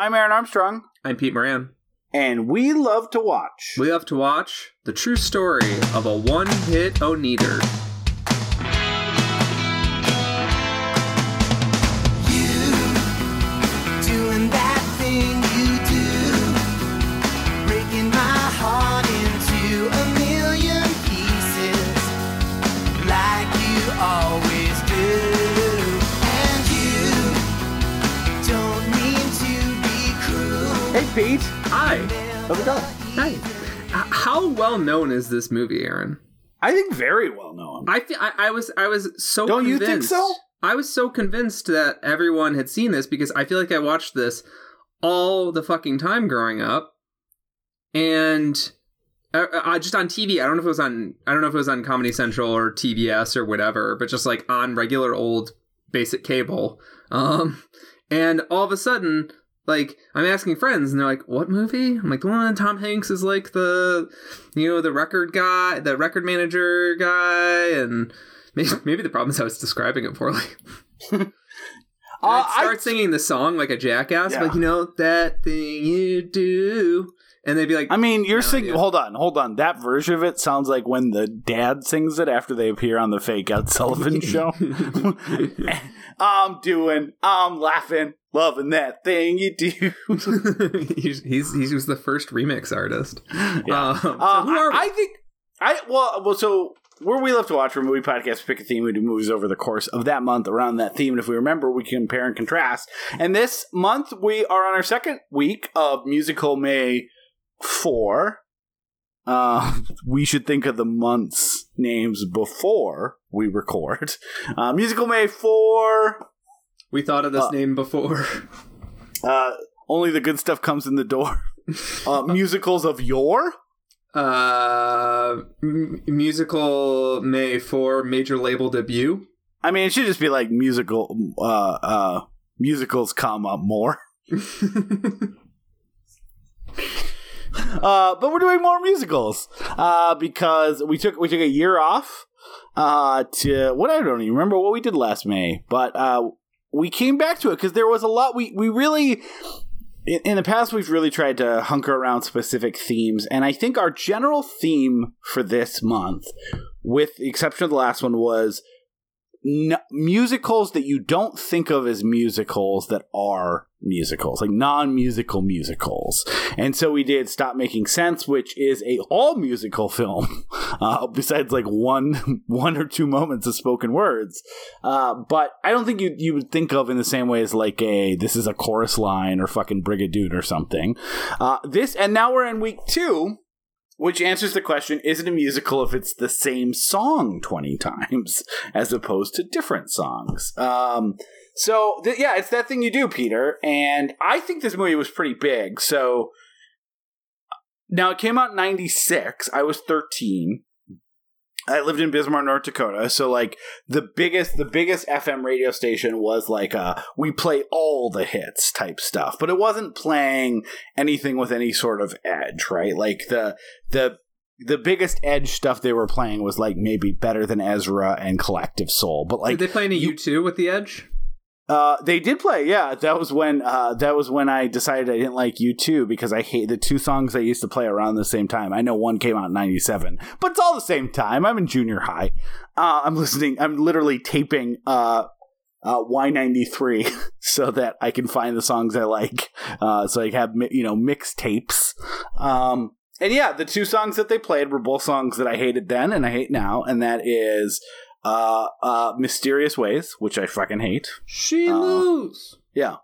I'm Aaron Armstrong, I'm Pete Moran. and we love to watch. We love to watch the true story of a one-hit oneater. Pete. Hi. How's it going? Hi. How well known is this movie, Aaron? I think very well known. I feel I, I was I was so Don't you think so? I was so convinced that everyone had seen this because I feel like I watched this all the fucking time growing up, and uh, uh, just on TV. I don't know if it was on I don't know if it was on Comedy Central or TBS or whatever, but just like on regular old basic cable. Um, and all of a sudden. Like I'm asking friends, and they're like, "What movie?" I'm like, "The one Tom Hanks is like the, you know, the record guy, the record manager guy," and Maybe, maybe the problem is I was describing it poorly. Uh, I'd start I- singing the song like a jackass, Yeah. like you know that thing you do, and they'd be like, I mean, you're No singing. Hold on, hold on. That version of it sounds like when the dad sings it after they appear on the fake Ed Sullivan show. I'm doing, I'm laughing, loving that thing you do. he's, he's he was the first remix artist. Yeah. Um, so Uh, who are I, we? I think I well well so where we love to watch for movie podcast, pick a theme, we do movies over the course of that month around that theme. And if we remember, we compare and contrast. And this month we are on our second week of musical May four. Uh, we should think of the months names before we record. Uh, musical May four. we thought of this uh, name before. Uh, only the good stuff comes in the door. Uh, musicals of yore. Uh, m- musical May for major label debut. I mean, it should just be like musical, uh, uh, musicals come up more. Uh, but we're doing more musicals, uh, because we took, we took a year off, uh, to, what I don't even remember what we did last May, but, uh, we came back to it because there was a lot, we, we really, in, in the past, we've really tried to hunker around specific themes, and I think our general theme for this month, with the exception of the last one, was musicals that you don't think of as musicals that are musicals, like non-musical musicals. And so we did Stop Making Sense, which is a all musical film, uh, besides like one one or two moments of spoken words. Uh, but I don't think you you would think of in the same way as like a this is a chorus line or fucking Brigadoon or something. Uh, this and now we're in week two which answers the question is it a musical if it's the same song 20 times as opposed to different songs? Um, so th- yeah it's that thing you do peter and i think this movie was pretty big so now it came out in 96 i was 13 I lived in Bismarck, North Dakota, so like the biggest the biggest FM radio station was like uh we play all the hits type stuff, but it wasn't playing anything with any sort of edge, right? Like the the the biggest edge stuff they were playing was like maybe better than Ezra and Collective Soul, but like Did they play any U2 with the Edge? Uh, they did play, yeah. That was when uh, that was when I decided I didn't like U2 because I hate the two songs I used to play around the same time. I know one came out in '97, but it's all the same time. I'm in junior high. Uh, I'm listening. I'm literally taping uh, uh, Y93 so that I can find the songs I like. So I have you know mixtapes. Um, and yeah, the two songs that they played were both songs that I hated then and I hate now, and that is uh, uh, "Mysterious Ways," which I fucking hate. She Uh, lose. Yeah.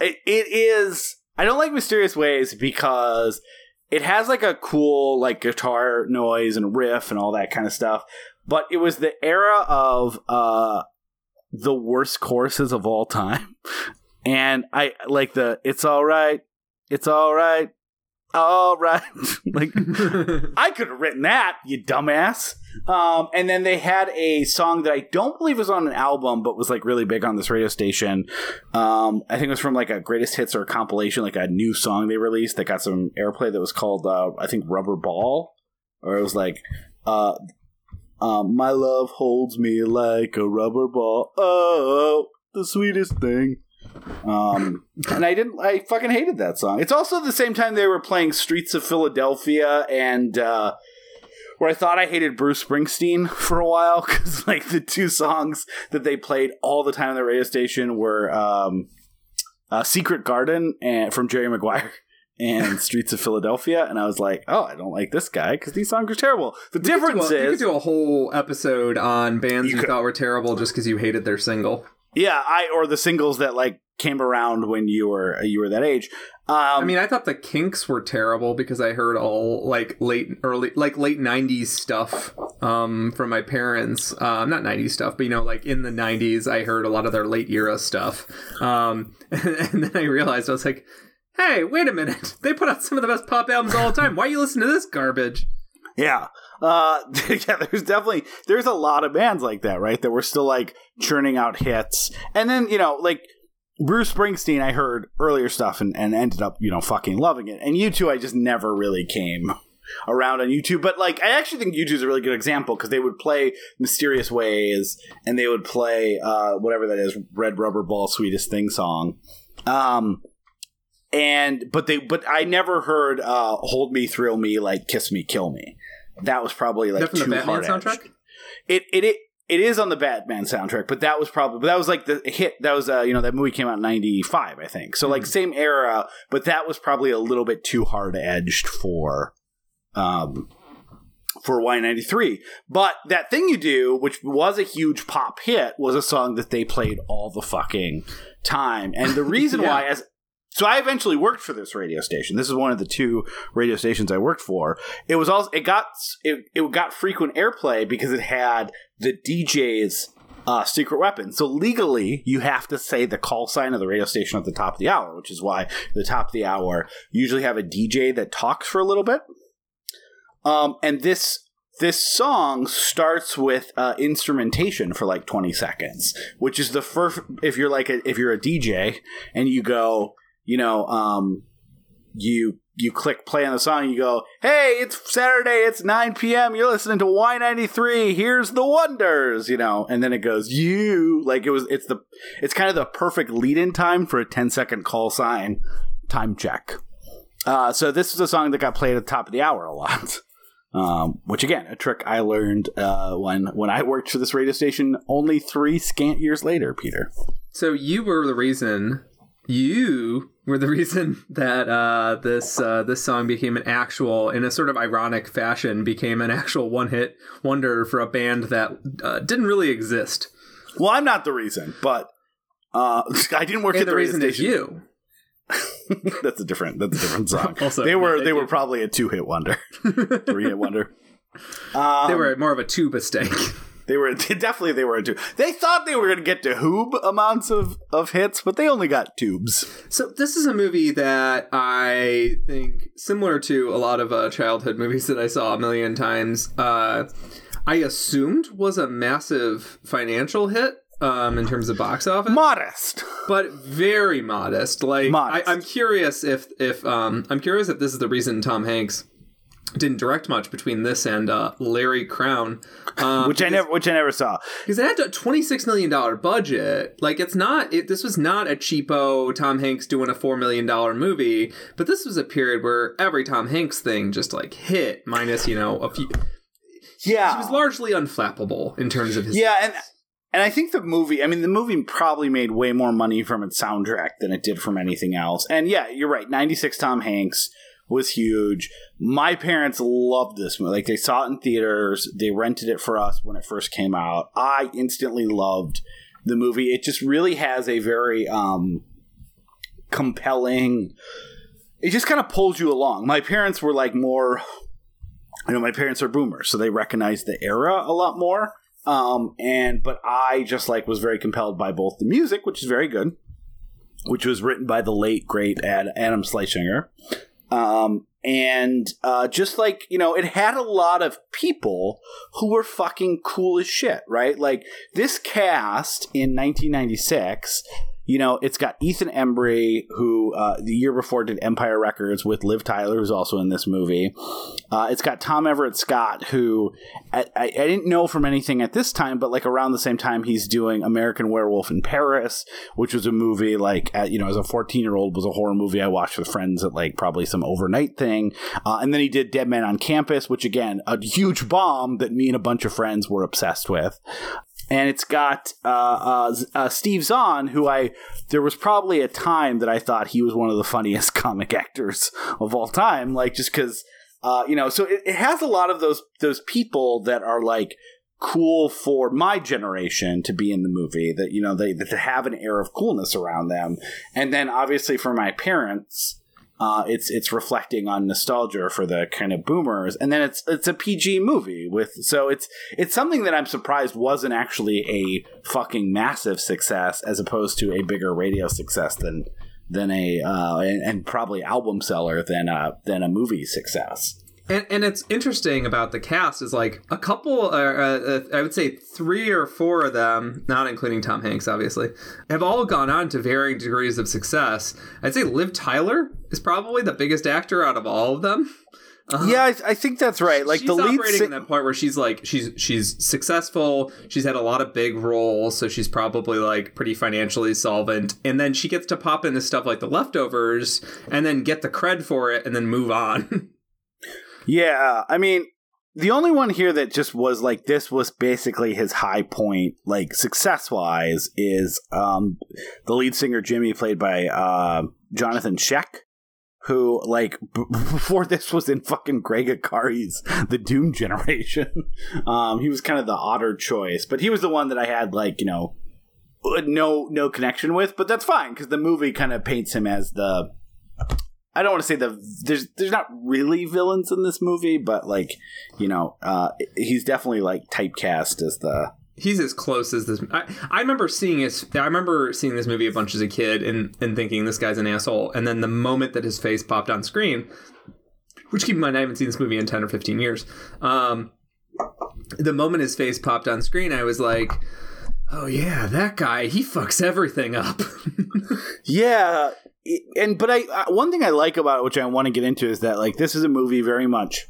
It, it is. I don't like Mysterious Ways because it has like a cool like guitar noise and riff and all that kind of stuff. But it was the era of uh the worst choruses of all time. And I like the it's all right. It's all right. All right. like I could have written that, you dumbass. Um, and then they had a song that I don't believe was on an album, but was like really big on this radio station. Um, I think it was from like a greatest hits or a compilation, like a new song they released that got some airplay that was called, uh, I think Rubber Ball, or it was like, uh, um, my love holds me like a rubber ball. Oh, the sweetest thing. Um, and I didn't. I fucking hated that song. It's also the same time they were playing "Streets of Philadelphia" and uh, where I thought I hated Bruce Springsteen for a while because like the two songs that they played all the time on the radio station were um, uh, "Secret Garden" and from Jerry Maguire. And Streets of Philadelphia, and I was like, "Oh, I don't like this guy because these songs are terrible." The You could do difference a- you could do a whole episode on bands You you, could. thought were terrible just because you hated their single. Yeah, I or the singles that like came around when you were you were that age. Um, I mean, I thought the Kinks were terrible because I heard all like late early like late '90s stuff um, from my parents. Uh, not '90s stuff, but you know, like in the '90s, I heard a lot of their late era stuff. Um, and then I realized I was like, "Hey, wait a minute! They put out some of the best pop albums all the time. Why are you listen to this garbage?" Yeah. Uh, yeah, there's definitely there's a lot of bands like that, right? That were still like churning out hits. And then, you know, like Bruce Springsteen, I heard earlier stuff and, and ended up, you know, fucking loving it. And U2 I just never really came around on U2. But like I actually think U2 is a really good example because they would play Mysterious Ways and they would play uh whatever that is, Red Rubber Ball Sweetest Thing song. Um and but they but I never heard uh Hold Me, Thrill Me, like Kiss Me, Kill Me. That was probably like too the Batman hard soundtrack? It it it it is on the Batman soundtrack, but that was probably but that was like the hit. That was uh you know that movie came out in '95, I think. So Mm-hmm. like same era, but that was probably a little bit too hard edged for um for Y93. But that thing you do, which was a huge pop hit, was a song that they played all the fucking time. And the reason Yeah. why, as so I eventually worked for this radio station. This is one of the two radio stations I worked for. It was also it got it, it got frequent airplay because it had the DJ's uh, secret weapon. So legally, you have to say the call sign of the radio station at the top of the hour, which is why the top of the hour usually have a DJ that talks for a little bit. Um, and this this song starts with uh, instrumentation for like 20 seconds, which is the first. If you're like a, if you're a DJ and you go, you know, um, you you click play on the song, you go, hey, it's Saturday, it's 9 p.m. You're listening to Y93. Here's the wonders, you know, and then it goes, you like it was. It's the it's kind of the perfect lead in time for a 10 second call sign time check. Uh, so this was a song that got played at the top of the hour a lot. Um, which again, a trick I learned uh, when when I worked for this radio station only three scant years later, Peter. So you were the reason. You were the reason that uh, this uh, this song became an actual, in a sort of ironic fashion, became an actual one hit wonder for a band that uh, didn't really exist. Well, I'm not the reason, but uh, I didn't work And at the, the radio reason is station. you. that's a different. That's a different song. Also, they were thank they were probably a two hit wonder, three hit wonder. Um, They were more of a tuba stank. They were definitely they were a two. They thought they were going to get to hoob amounts of of hits, but they only got tubes. So this is a movie that I think, similar to a lot of uh, childhood movies that I saw a million times, uh, I assumed was a massive financial hit um, in terms of box office, Modest. but very modest. Like Modest. I, I'm curious if if um, I'm curious if this is the reason Tom Hanks didn't direct much between this and uh, Larry Crowne, um, which I never which I never saw. because it had a twenty six million dollar budget. Like it's not. It, this was not a cheapo Tom Hanks doing a four million dollar movie. But this was a period where every Tom Hanks thing just like hit. Minus you know a few. Yeah, He was largely unflappable in terms of his. Yeah, and and I think the movie. I mean, the movie probably made way more money from its soundtrack than it did from anything else. And yeah, you're right. Ninety six Tom Hanks was huge. My parents loved this movie. Like they saw it in theaters. They rented it for us when it first came out. I instantly loved the movie. It just really has a very um compelling. It just kind of pulls you along. My parents were like more you know my parents are boomers so they recognize the era a lot more um and but i just like was very compelled by both the music which is very good which was written by the late great Ad, adam schlesinger um and uh just like you know it had a lot of people who were fucking cool as shit right? Like this cast in 1996 you know, it's got Ethan Embry, who uh, the year before did Empire Records with Liv Tyler, who's also in this movie. Uh, it's got Tom Everett Scott, who I, I, I didn't know from anything at this time, but like around the same time, he's doing American Werewolf in Paris, which was a movie like, at, you know, as a 14 year old, was a horror movie I watched with friends at like probably some overnight thing. Uh, and then he did Dead Man on Campus, which again, a huge bomb that me and a bunch of friends were obsessed with and it's got uh, uh, uh, Steve Zahn, who I there was probably a time that I thought he was one of the funniest comic actors of all time, like just because uh, you know. So it, it has a lot of those those people that are like cool for my generation to be in the movie that you know they that have an air of coolness around them, and then obviously for my parents uh, it's it's reflecting on nostalgia for the kind of boomers, and then it's it's a PG movie with so it's it's something that I'm surprised wasn't actually a fucking massive success as opposed to a bigger radio success than than a uh, and, and probably album seller than a than a movie success. And, and it's interesting about the cast is like a couple, uh, uh, I would say three or four of them, not including Tom Hanks, obviously, have all gone on to varying degrees of success. I'd say Liv Tyler is probably the biggest actor out of all of them. Uh, yeah, I, I, think that's right. Like she's the lead operating in that point where she's like she's she's successful. She's had a lot of big roles, so she's probably like pretty financially solvent. And then she gets to pop into stuff like The Leftovers, and then get the cred for it, and then move on. Yeah, I mean, the only one here that just was like this was basically his high point, like success wise, is um, the lead singer Jimmy, played by uh, Jonathan Schaech, who like b- before this was in fucking Gregg Araki's The Doom Generation. um, he was kind of the odder choice, but he was the one that I had like you know no no connection with, but that's fine because the movie kind of paints him as the I don't want to say the there's there's not really villains in this movie, but like you know, uh, he's definitely like typecast as the. He's as close as this. I, I remember seeing his. I remember seeing this movie a bunch as a kid and and thinking this guy's an asshole. And then the moment that his face popped on screen, which keep in mind I haven't seen this movie in ten or fifteen years. Um, the moment his face popped on screen, I was like, "Oh yeah, that guy. He fucks everything up." yeah, and but I one thing I like about it, which I want to get into, is that like this is a movie very much,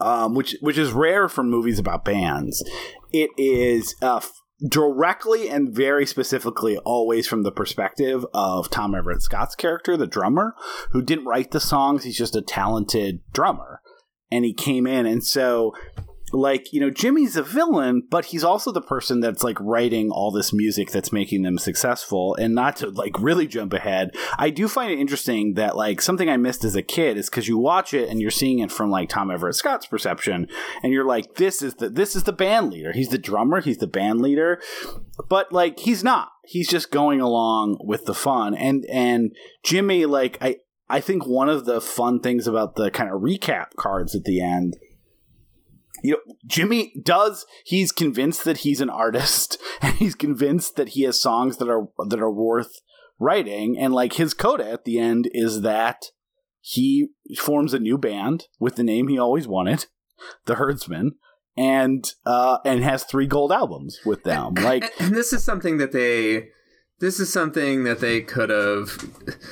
um, which which is rare for movies about bands. It is uh, directly and very specifically always from the perspective of Tom Everett Scott's character, the drummer, who didn't write the songs. He's just a talented drummer, and he came in, and so like you know jimmy's a villain but he's also the person that's like writing all this music that's making them successful. And not to like really jump ahead i do find it interesting that like something i missed as a kid is because you watch it and you're seeing it from like tom everett scott's perception and you're like this is the this is the band leader. He's the drummer he's the band leader. But like he's not. He's just going along with the fun. And and jimmy like i i think one of the fun things about the kind of recap cards at the end you know, Jimmy does. He's convinced that he's an artist, and he's convinced that he has songs that are that are worth writing. And like his coda at the end is that he forms a new band with the name he always wanted, the Herdsmen, and uh, and has three gold albums with them. Like, and this is something that they this is something that they could have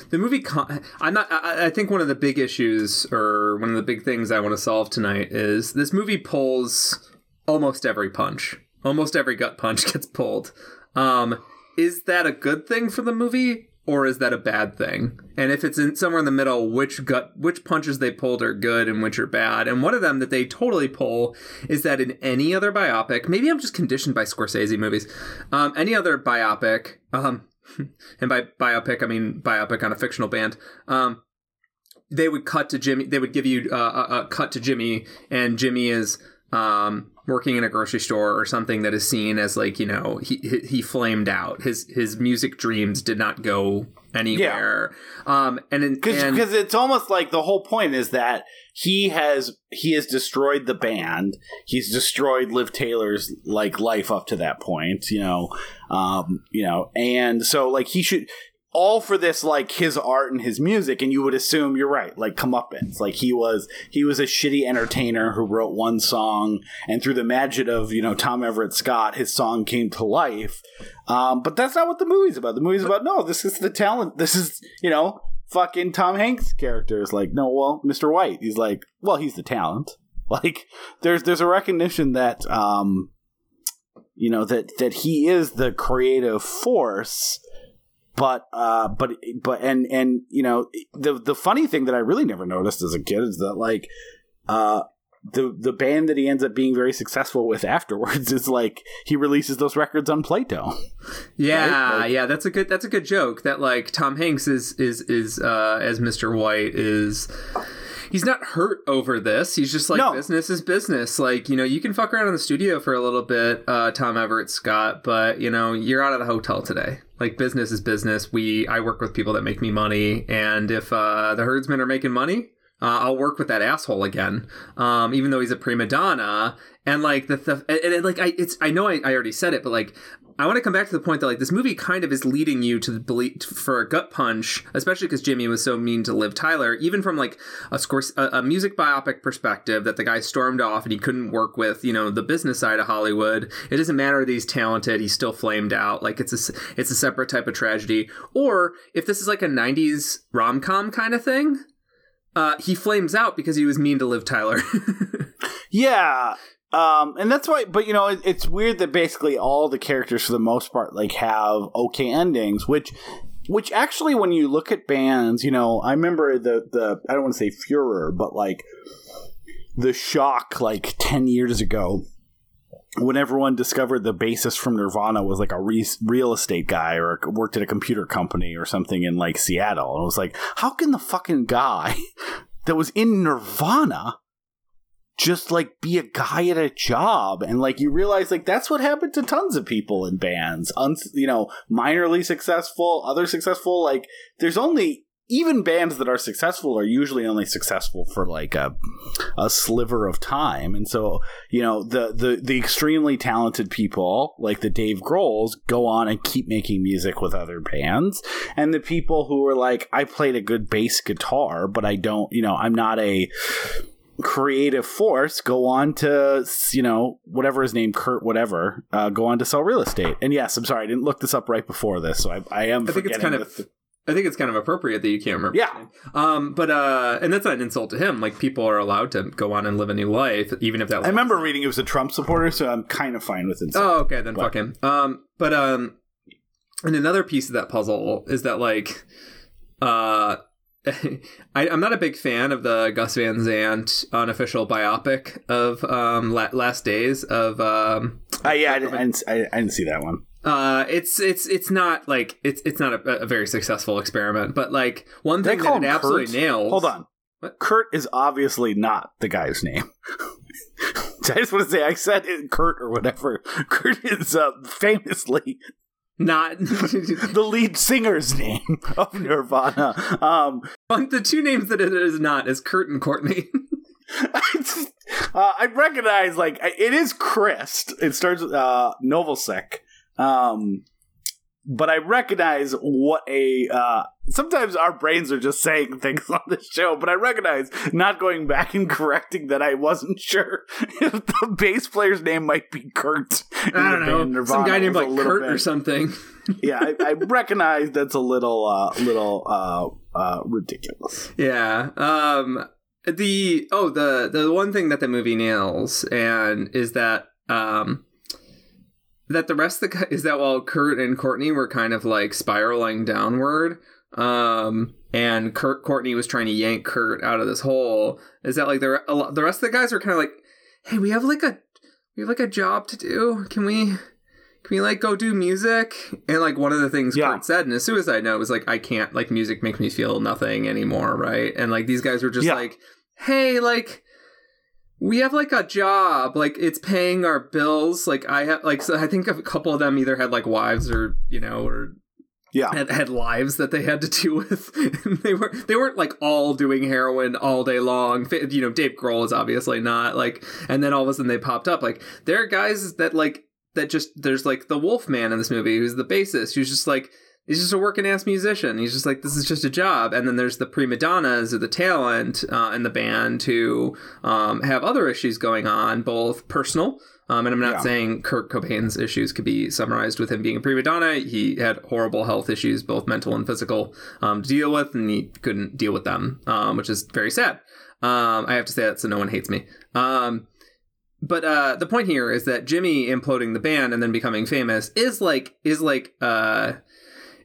the movie con- i'm not I, I, think one of the big issues or one of the big things i want to solve tonight is this movie pulls almost every punch. Almost every gut punch gets pulled. Um, is that a good thing for the movie or is that a bad thing? And if it's in somewhere in the middle, which gut which punches they pulled are good and which are bad? And one of them that they totally pull is that in any other biopic, maybe I'm just conditioned by Scorsese movies. Um, any other biopic, um, and by biopic I mean biopic on a fictional band. Um, they would cut to Jimmy. They would give you uh, a, a cut to Jimmy, and Jimmy is um, working in a grocery store or something that is seen as like you know he he flamed out. His his music dreams did not go anywhere. Yeah. Um, and because it's almost like the whole point is that he has he has destroyed the band. He's destroyed Liv Tyler's like life up to that point. You know, um, you know, and so like he should all for this like his art and his music and you would assume you're right like comeuppance. Like he was he was a shitty entertainer who wrote one song and through the magic of you know tom everett scott his song came to life. Um, but that's not what the movie's about. The movie's about no this is the talent this is you know fucking tom hanks character is like no well mr white. He's like well he's the talent. Like there's there's a recognition that um you know that that he is the creative force but uh but but and and you know the the funny thing that i really never noticed as a kid is that like uh the the band that he ends up being very successful with afterwards is like he releases those records on Playtone. Yeah, Right? Like- yeah, that's a good that's a good joke. That like Tom Hanks is is is uh, as Mr. White is. He's not hurt over this. He's just like No. business is business. Like you know, you can fuck around in the studio for a little bit, uh, Tom Everett Scott, but you know, you're out of the hotel today. Like business is business. We I work with people that make me money, and if uh, the herdsmen are making money, uh, I'll work with that asshole again, um, even though he's a prima donna. And like the, the and, and, like I it's I know I, I already said it, but like I want to come back to the point that like this movie kind of is leading you to belief for a gut punch, especially because Jimmy was so mean to Liv Tyler, even from like a score a, a music biopic perspective that the guy stormed off and he couldn't work with you know the business side of Hollywood. It doesn't matter that he's talented; he's still flamed out. Like it's a it's a separate type of tragedy. Or if this is like a '90s rom com kind of thing, uh, he flames out because he was mean to Liv Tyler. Yeah. Um, and that's why, but you know, it, it's weird that basically all the characters, for the most part, like have okay endings, which, which actually, when you look at bands, you know, I remember the the I don't want to say furor, but like the shock, like ten years ago, when everyone discovered the bassist from Nirvana was like a re- real estate guy or worked at a computer company or something in like Seattle, and it was like, how can the fucking guy that was in Nirvana just like be a guy at a job? And like you realize like that's what happened to tons of people in bands Un- you know minorly successful other successful like there's only even bands that are successful are usually only successful for like a a sliver of time. And so you know the the the extremely talented people like the Dave Grohls go on and keep making music with other bands. And the people who are like I played a good bass guitar but I don't you know I'm not a creative force go on to you know whatever his name kurt whatever uh, go on to sell real estate. And yes i'm sorry i didn't look this up right before this so i, I am I think it's kind of- the- I think it's kind of appropriate that you can't remember. Yeah. Um, but uh, and that's not an insult to him. Like people are allowed to go on and live a new life, even if that. i remember reading it was a trump supporter so i'm kind of fine with it Oh, okay, then But- fuck him. Um, but um, and another piece of that puzzle is that like, uh. I, I'm not a big fan of the Gus Van Sant unofficial biopic of um, La- Last Days of um, uh, yeah I didn't, I, didn't, I, I didn't see that one uh, it's it's it's not like it's it's not a, a very successful experiment, but like one thing that it absolutely Kurt? nails. hold on What? kurt is obviously not the guy's name I just want to say I said it, Kurt or whatever. Kurt is uh, famously not the lead singer's name of Nirvana. Um, the two names that it is not is Kurt and Courtney. I uh, I recognize like it is Krist. It starts with uh, Novoselic. Um, but I recognize what a. Uh, sometimes our brains are just saying things on this show, but I recognize not going back and correcting that I wasn't sure if the bass player's name might be Kurt. I don't know, Nirvana some guy named like Kurt bit- or something. yeah, I, I recognize that's a little, uh, little uh, uh, ridiculous. Yeah. Um. The oh the the one thing that the movie nails and is that um that the rest of the is that while Kurt and Courtney were kind of like spiraling downward, um, and Kurt Courtney was trying to yank Kurt out of this hole, is that like the a lot- the rest of the guys were kind of like, hey, we have like a we have like a job to do. Can we? Can we like go do music? And like one of the things Yeah. Kurt said in his suicide note was like, I can't like music makes me feel nothing anymore, right? And like these guys were just Yeah. like, hey, like we have like a job, like it's paying our bills. Like I have like so I think a couple of them either had like wives or you know or Yeah. had, had lives that they had to deal with. they were they weren't like all doing heroin all day long. You know, Dave Grohl is obviously not like. And then all of a sudden they popped up. Like there are guys that like that just there's like the Wolf Man in this movie who's the bassist who's just like He's just a working ass musician. He's just like, this is just a job. And then there's the prima donnas or the talent uh, in the band who um, have other issues going on, both personal. Um, and I'm not Yeah. saying Kurt Cobain's issues could be summarized with him being a prima donna. He had horrible health issues, both mental and physical, um, to deal with, and he couldn't deal with them, um, which is very sad. Um, I have to say that so no one hates me. Um, but uh, the point here is that Jimmy imploding the band and then becoming famous is like is like uh,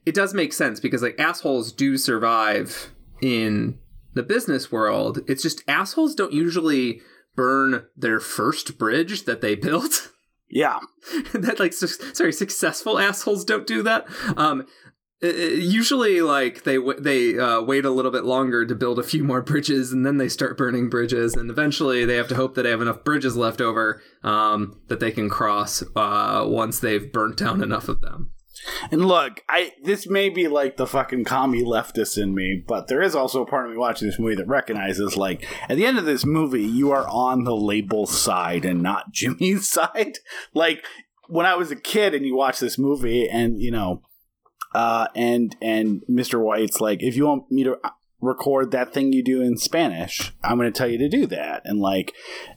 it does make sense because like assholes do survive in the business world. It's just assholes don't usually burn their first bridge that they built. Yeah. that like su- sorry successful assholes don't do that. Um, uh, usually like they they uh, wait a little bit longer to build a few more bridges and then they start burning bridges and eventually they have to hope that they have enough bridges left over um, that they can cross uh, once they've burnt down enough of them And look, I this may be like the fucking commie leftist in me, but there is also a part of me watching this movie that recognizes like at the end of this movie, you are on the label side and not Jimmy's side. Like when I was a kid and you watch this movie and you know uh and and Mr. White's like if you want me to record that thing you do in Spanish, I'm going to tell you to do that. And like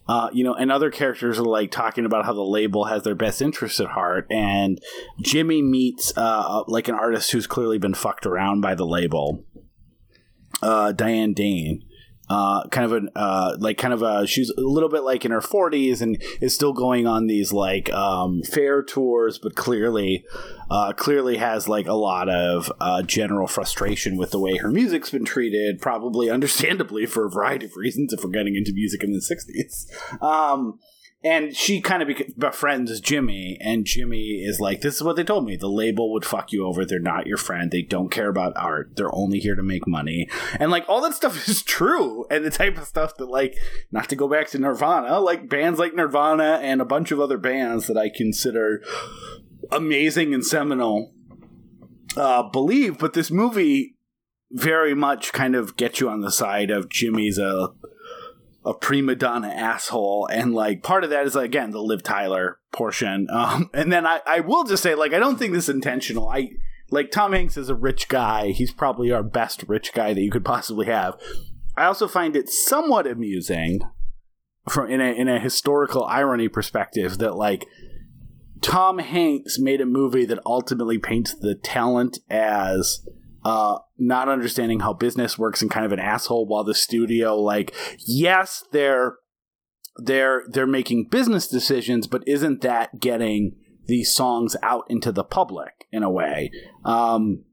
uh, you know, and other characters are like talking about how the label has their best interests at heart, and Jimmy meets uh, like an artist who's clearly been fucked around by the label, uh, Diane Dane. Uh, kind of an uh, like kind of a she's a little bit like in her 40s and is still going on these like um, fair tours, but clearly uh, clearly has like a lot of uh, general frustration with the way her music's been treated, probably understandably for a variety of reasons if we're getting into music in the 60s. Um, and she kind of befriends Jimmy, and Jimmy is like, "This is what they told me. The label would fuck you over. They're not your friend. They don't care about art. They're only here to make money." And like all that stuff is true, and the type of stuff that like, not to go back to Nirvana, like bands like Nirvana and a bunch of other bands that I consider amazing and seminal, uh, believe. But this movie very much kind of gets you on the side of Jimmy's a a prima donna asshole. And like part of that is again the liv tyler portion. Um and then i i will just say like i don't think this is intentional. I like tom hanks is a rich guy. He's probably our best rich guy that you could possibly have. I also find it somewhat amusing from in a in a historical irony perspective that like tom hanks made a movie that ultimately paints the talent as uh, not understanding how business works and kind of an asshole while the studio like yes they're they're they're making business decisions but isn't that getting these songs out into the public in a way? Um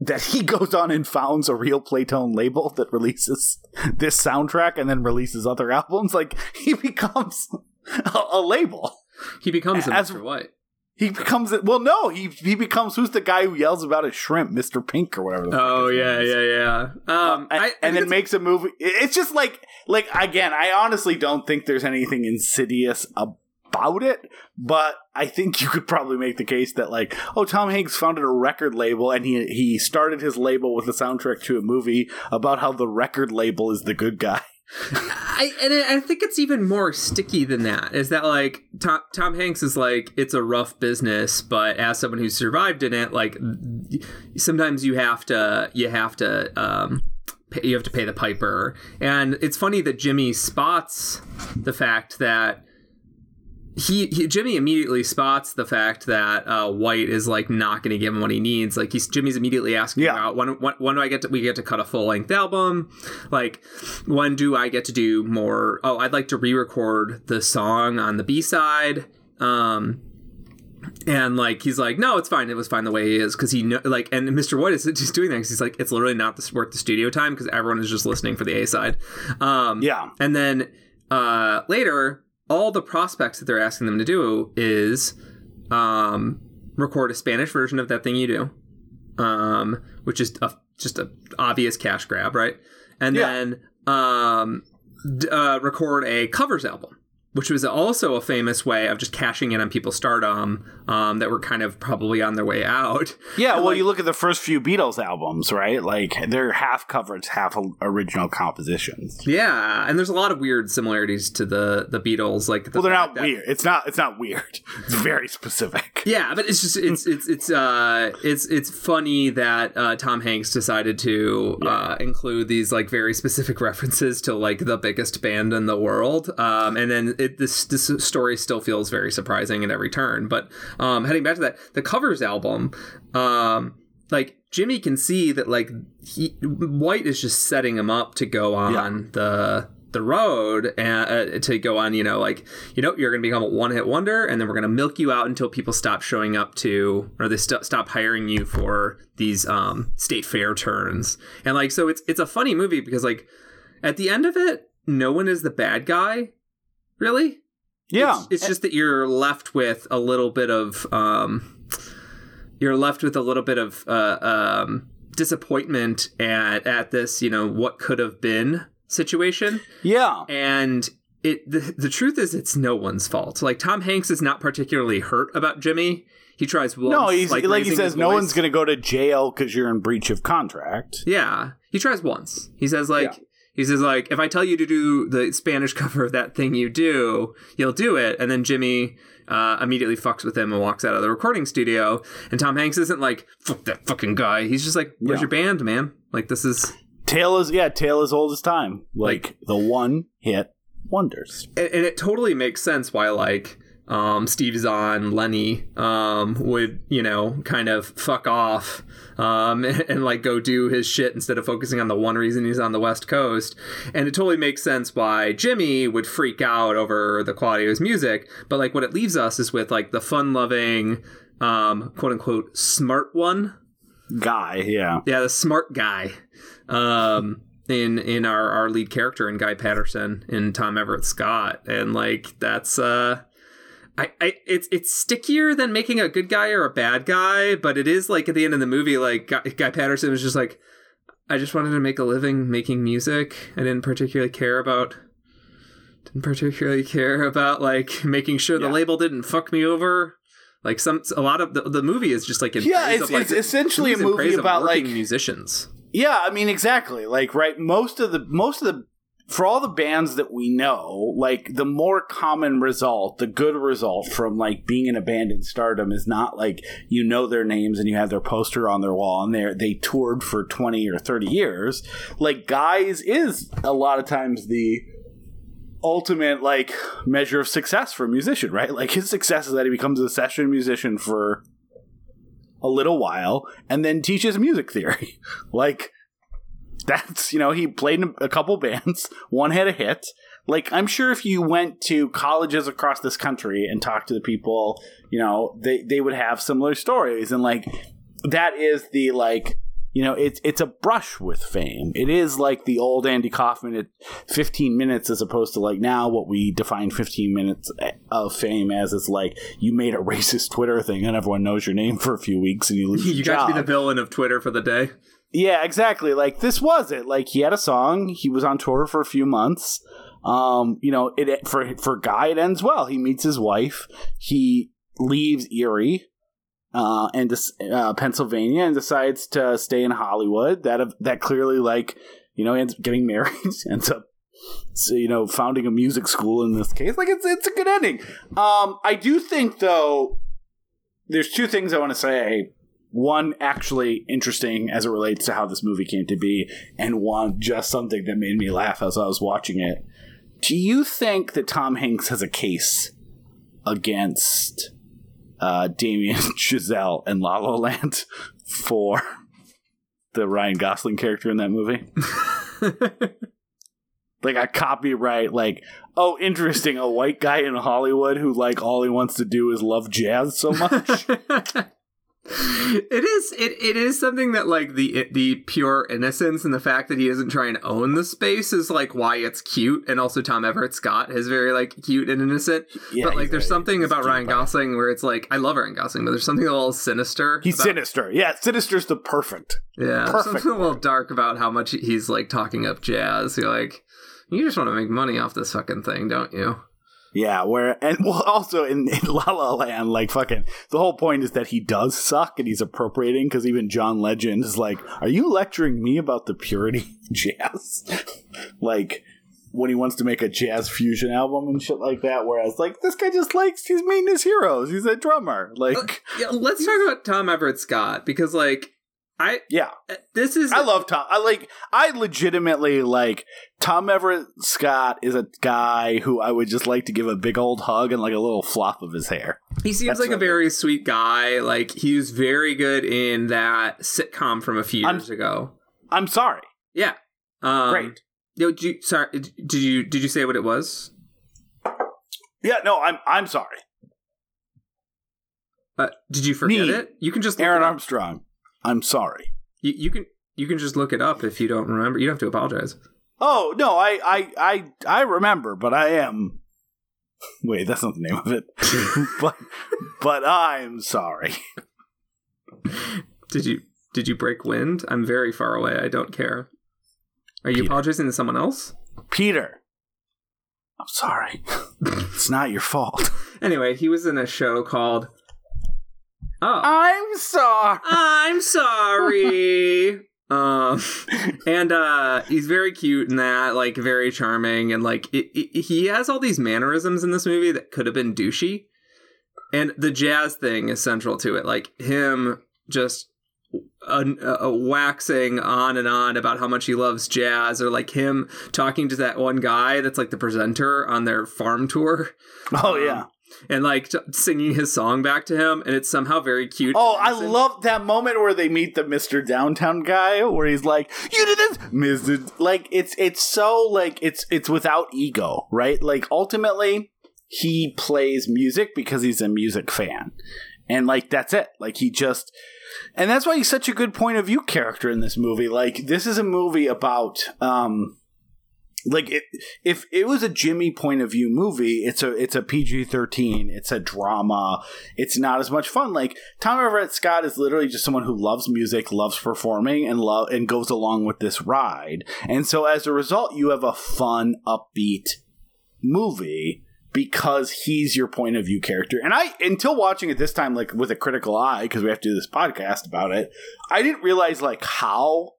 that he goes on and founds a real Playtone label that releases this soundtrack and then releases other albums. Like he becomes a, a label. He becomes a As- mr white he becomes it. Well, no, he he becomes who's the guy who yells about his shrimp, Mister Pink or whatever. The oh yeah yeah yeah um and, I, I and then makes a movie. It's just like like again. I honestly don't think there's anything insidious about it, but I think you could probably make the case that like, oh, Tom Hanks founded a record label and he he started his label with a soundtrack to a movie about how the record label is the good guy. I and I think it's even more sticky than that. Is that like Tom, Tom Hanks is like it's a rough business, but as someone who survived in it, like sometimes you have to you have to um pay, you have to pay the piper. And it's funny that Jimmy spots the fact that he, he Jimmy immediately spots the fact that uh, White is like not going to give him what he needs. Like he's Jimmy's immediately asking Yeah. about when, when when do I get to we get to cut a full length album? Like when do I get to do more? Oh, I'd like to re-record the song on the B side. Um, and like he's like, no, it's fine. It was fine the way it is because he know like, and Mr. White is just doing that because he's like, it's literally not this worth the studio time because everyone is just listening for the A side. Um, Yeah, and then uh, later, all the prospects that they're asking them to do is um, record a Spanish version of that thing you do, um, which is a, just an obvious cash grab, right? And Yeah. then um, d- uh, record a covers album. Which was also a famous way of just cashing in on people's stardom um, that were kind of probably on their way out. Yeah, well, like- you look at the first few Beatles albums, right? Like they're half covers, half original compositions. Yeah, and there's a lot of weird similarities to the the Beatles. Like, the Well, they're not that- weird. It's not. It's not weird. It's very specific. Yeah, but it's just it's it's it's uh it's it's funny that uh, Tom Hanks decided to uh, include these like very specific references to like the biggest band in the world, um, and then it, this this story still feels very surprising at every turn. But um, heading back to that, the covers album, um, like Jimmy can see that like he, White is just setting him up to go on the the road and uh, to go on you know like you know you're gonna become a one-hit wonder and then we're gonna milk you out until people stop showing up to or they st- stop hiring you for these um state fair turns and like so it's it's a funny movie because like at the end of it no one is the bad guy really Yeah, it's, it's just that you're left with a little bit of um, you're left with a little bit of uh, um, disappointment at at this you know what could have been situation yeah. and it the, the truth is it's no one's fault like tom hanks is not particularly hurt about jimmy he tries once No, he's like, he says, no voice. one's going to go to jail because you're in breach of contract. Yeah, he tries once. He says like Yeah. He says like if I tell you to do the Spanish cover of that thing you do, you'll do it. And then Jimmy uh, immediately fucks with him and walks out of the recording studio. And Tom Hanks isn't like fuck that fucking guy. He's just like, "Where's Yeah. your band, man? Like this is." Tale is yeah, tale is old as time. Like, the one hit wonders. And, and it totally makes sense why like um, Steve Zahn, Lenny um, would you know kind of fuck off um, and, and like go do his shit instead of focusing on the one reason he's on the West Coast. And it totally makes sense why Jimmy would freak out over the quality of his music. But like what it leaves us is with like the fun loving, um, quote unquote, smart one. Guy, yeah. Yeah, the smart guy. Um, in in our our lead character in Guy Patterson in Tom Everett Scott, and like that's uh. I, I it's it's stickier than making a good guy or a bad guy, but it is like at the end of the movie, like Guy, guy Patterson was just like, I just wanted to make a living making music. I didn't particularly care about didn't particularly care about like making sure the Yeah. label didn't fuck me over. Like some a lot of the, the movie is just like in Yeah, it's- of, like, it's essentially a movie about, like- musicians. Yeah, I mean exactly. Like right, most of the most of the for all the bands that we know, like the more common result, the good result from like being in a band in stardom is not like you know their names and you have their poster on their wall and they they toured for 20 or 30 years. Like guys is a lot of times the ultimate like measure of success for a musician, right? Like his success is that he becomes a session musician for a little while and then teaches music theory. like that's you know he played in a couple bands, one had a hit. Like I'm sure if you went to colleges across this country and talked to the people, you know, they they would have similar stories and like that is the like you know it's it's a brush with fame. It is like the old Andy Kaufman at 15 minutes as opposed to like now what we define 15 minutes of fame as is like you made a racist Twitter thing and everyone knows your name for a few weeks and you lose you your got to be the villain of Twitter for the day. Yeah, exactly. Like this was it. Like he had a song. He was on tour for a few months. Um, you know, it for for Guy it ends well. He meets his wife. He leaves Erie, uh, and uh, Pennsylvania, and decides to stay in Hollywood. That that clearly like you know ends up getting married. ends up so, you know founding a music school in this case. Like it's it's a good ending. Um, I do think though. There's two things I want to say one actually interesting as it relates to how this movie came to be, and one just something that made me laugh as I was watching it. Do you think that Tom Hanks has a case against uh, Damien Chazelle and La La Land for the Ryan Gosling character in that movie? like a copyright, like, oh, interesting, a white guy in Hollywood who like all he wants to do is love jazz so much. it is it, it is something that like the the pure innocence and the fact that he doesn't try and own the space is like why it's cute and also Tom Everett Scott is very like cute and innocent Yeah, but like there's very- something about Ryan. Gosling where it's like I love Ryan Gosling but there's something a little sinister He's about- sinister. Yeah, sinister's the perfect. yeah perfect something a little dark about how much he's like talking up jazz you're like you just want to make money off this fucking thing don't you Yeah, where and well, also in, in La La Land, like fucking, the whole point is that he does suck and he's appropriating because even John Legend is like, "Are you lecturing me about the purity of jazz?" like when he wants to make a jazz fusion album and shit like that. Whereas, like, this guy just likes he's meeting his heroes. He's a drummer. Like, uh, Yeah, let's talk about Tom Everett Scott because, like, I yeah, this is I love Tom. I like. I legitimately like Tom Everett Scott is a guy who I would just like to give a big old hug and like a little flop of his hair. He seems That's like a very sweet guy. Like he was very good in that sitcom from a few I'm- years ago. I'm sorry. Yeah. Um, Great. Yo, did you, sorry, did you did you say what it was? Yeah, no, I'm I'm sorry. Uh, did you forget it? You can just look Aaron. Armstrong. I'm sorry. You, you can you can just look it up if you don't remember. You don't have to apologize. Oh no, I I I I remember, but I am. Wait, that's not the name of it. but but I'm sorry. Did you did you break wind? I'm very far away. I don't care. Are you Peter. apologizing to someone else? Peter. I'm sorry. it's not your fault. Anyway, he was in a show called. Oh, I'm sorry. I'm sorry. um, and uh, he's very cute in that, like very charming, and like it, it, he has all these mannerisms in this movie that could have been douchey. And the jazz thing is central to it, like him just uh, uh, waxing on and on about how much he loves jazz, or like him talking to that one guy that's like the presenter on their farm tour Oh yeah. And like t- singing his song back to him, and it's somehow very cute. Oh, I love that moment where they meet the Mr. Downtown guy where he's like, You did this Mr. Like it's it's so like it's it's without ego, right? Like ultimately he plays music because he's a music fan. And like that's it. Like he just and that's why he's such a good point of view character in this movie. Like this is a movie about um like it, if it was a Jimmy point of view movie, it's a it's a PG thirteen. It's a drama. It's not as much fun. Like Tom Everett Scott is literally just someone who loves music, loves performing, and love and goes along with this ride. And so as a result, you have a fun, upbeat movie because he's your point of view character. And I until watching it this time, like with a critical eye, because we have to do this podcast about it, I didn't realize like how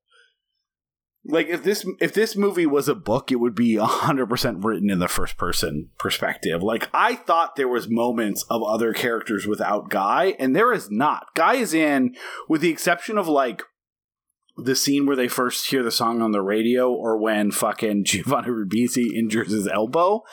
like if this if this movie was a book it would be 100% written in the first person perspective. Like i thought there was moments of other characters without guy and there is not. Guy is in with the exception of like the scene where they first hear the song on the radio or when fucking giovanni ribisi injures his elbow.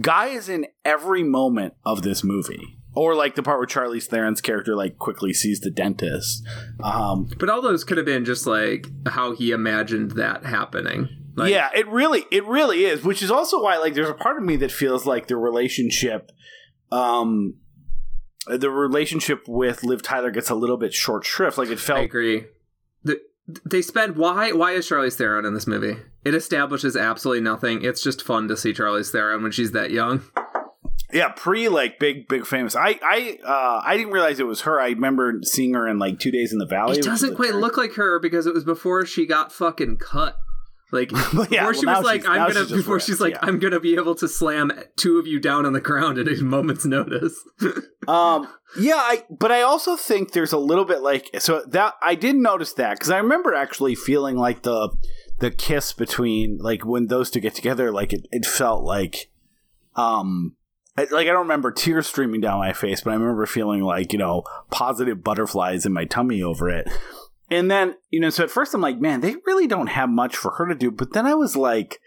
Guy is in every moment of this movie or like the part where Charlize Theron's character like quickly sees the dentist. Um, But all those could have been just like how he imagined that happening. Like, yeah, it really, it really is. Which is also why, like, there's a part of me that feels like the relationship, um, the relationship with Liv Tyler gets a little bit short shrift. Like, it felt. I agree. The, they spend why why is Charlize Theron in this movie? It establishes absolutely nothing. It's just fun to see Charlize Theron when she's that young. yeah, pre like big, big famous. I, I, uh, I didn't realize it was her. I remember seeing her in like Two Days in the Valley. It doesn't quite look like her because it was before she got fucking cut. Like before yeah, she was like, I'm gonna. she's Before ripped, she's like, yeah. I'm gonna be able to slam two of you down on the ground at a moment's notice. um yeah i but i also think there's a little bit like so that i did notice that because i remember actually feeling like the the kiss between like when those two get together like it, it felt like um Like i don't remember tears streaming down my face but i remember feeling like you know positive butterflies in my tummy over it. And then you know so at first i'm like man they really don't have much for her to do. But then i was like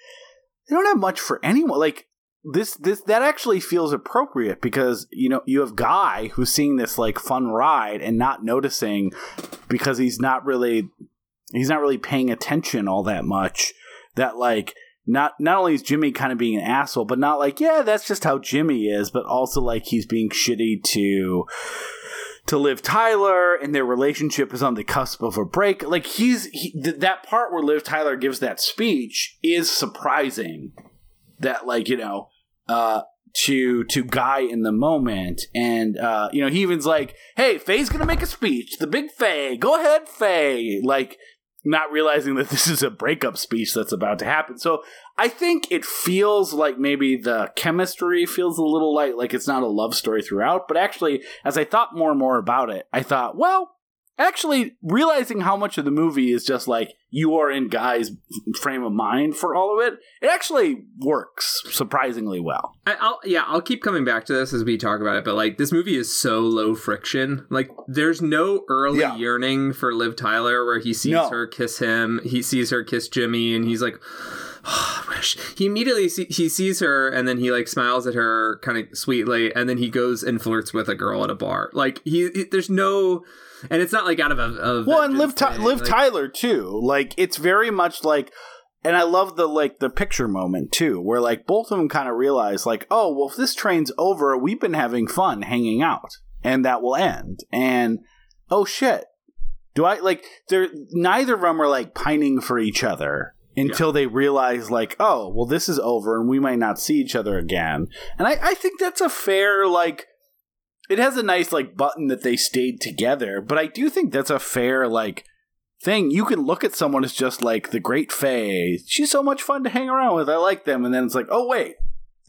they don't have much for anyone. Like this this that actually feels appropriate because you know you have guy who's seeing this like fun ride and not noticing because he's not really he's not really paying attention all that much that like not not only is Jimmy kind of being an asshole but not like yeah that's just how Jimmy is but also like he's being shitty to to Liv Tyler and their relationship is on the cusp of a break. Like he's he, th- that part where Liv Tyler gives that speech is surprising that like you know uh to to guy in the moment. And uh you know he even's like hey faye's gonna make a speech the big faye go ahead faye. Like not realizing that this is a breakup speech that's about to happen. So I think it feels like maybe the chemistry feels a little light, like it's not a love story throughout. But actually, as I thought more and more about it, I thought, well, actually realizing how much of the movie is just like you are in Guy's frame of mind for all of it, it actually works surprisingly well. I, I'll yeah, I'll keep coming back to this as we talk about it. But like, this movie is so low friction. Like, there's no early Yeah. yearning for Liv Tyler where he sees No. her kiss him, he sees her kiss Jimmy, and he's like. Ah, "Oh, I wish he immediately see, he sees her and then he like smiles at her kind of sweetly and then he goes and flirts with a girl at a bar like he, he- there's no and it's not like out of a, a Well, and Liv, Ty- Liv like- Tyler too. Like it's very much like, and I love the like the picture moment too, where like both of them kind of realize like, oh, well, if this train's over, we've been having fun hanging out, and that will end. And oh shit, do I like? They're neither of them are like pining for each other until they realize like, oh, well, this is over, and we might not see each other again. And I, I think that's a fair like it has a nice like button that they stayed together but i do think that's a fair like thing. You can look at someone as just like the great faye she's so much fun to hang around with. I like them. And then it's like oh wait.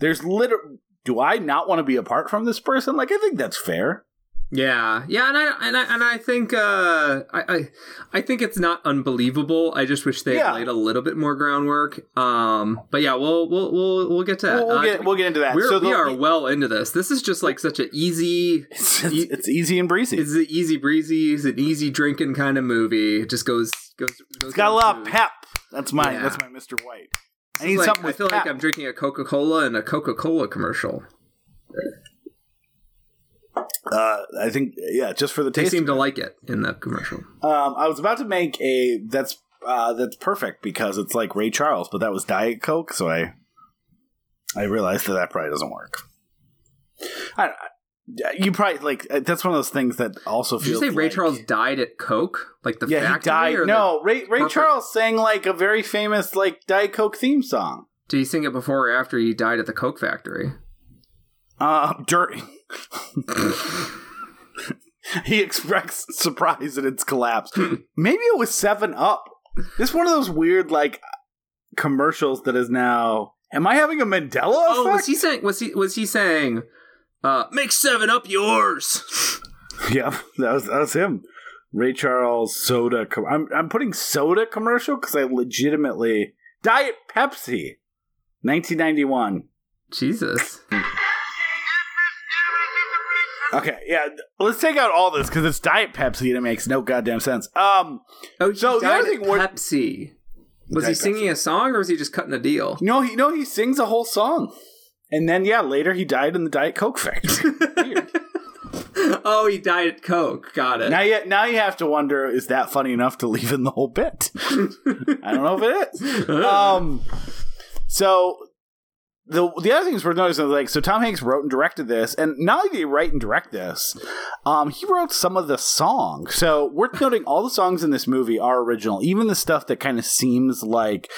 There's literally do i not want to be apart from this person? Like i think that's fair Yeah, yeah, and I and I and I think uh, I, I I think it's not unbelievable. I just wish they Yeah. had laid a little bit more groundwork. Um, but yeah, we'll we'll we'll we'll get to that. we'll, we'll Uh, get we'll get into that we're, so we are well into this. This is just like such an easy. it's, it's, it's easy and breezy It's an easy breezy. It's an easy drinking kind of movie. It just goes goes. goes it's got a lot of pep that's my Yeah. that's my mr white i need like- something I with feel pep. like I'm drinking a Coca Cola and a Coca Cola commercial. Uh, i think yeah just for the taste. They seem to like it in the commercial. Um, I was about to make a that's uh, that's perfect because it's like Ray Charles, but that was Diet Coke, so I I realized that that probably doesn't work. I, you probably like uh, that's one of those things that also Did you feels. say Ray like- Charles died at Coke? Like the Yeah, he factory? died. No, Ray Ray corporate- Charles sang like a very famous like Diet Coke theme song. Did he sing it before or after he died at the Coke factory? Uh, during. he expressed surprise at its collapse. Maybe it was Seven Up. This is one of those weird like commercials that is now. Am I having a Mandela Oh, effect? was he saying? Was he? Was he saying? Uh, make Seven Up yours. Yeah, that was that was him. Ray Charles soda. Com- I'm I'm putting soda commercial because I legitimately Diet Pepsi, 1991. Jesus. Okay, yeah. Let's take out all this because it's Diet Pepsi and it makes no goddamn sense. Um, Oh, So the other thing, Pepsi. Was he singing a song or was he just cutting a deal? no, he no, he sings a whole song, and then yeah, later he died in the Diet Coke factory. Oh, he died at Coke. Got it. now you now you have to wonder: is that funny enough to leave in the whole bit? I don't know if it is. Um, so the the other things we're noticing is like so Tom Hanks wrote and directed this, and not only did he write and direct this, um, he wrote some of the songs. So worth noting, all the songs in this movie are original, even the stuff that kind of seems like.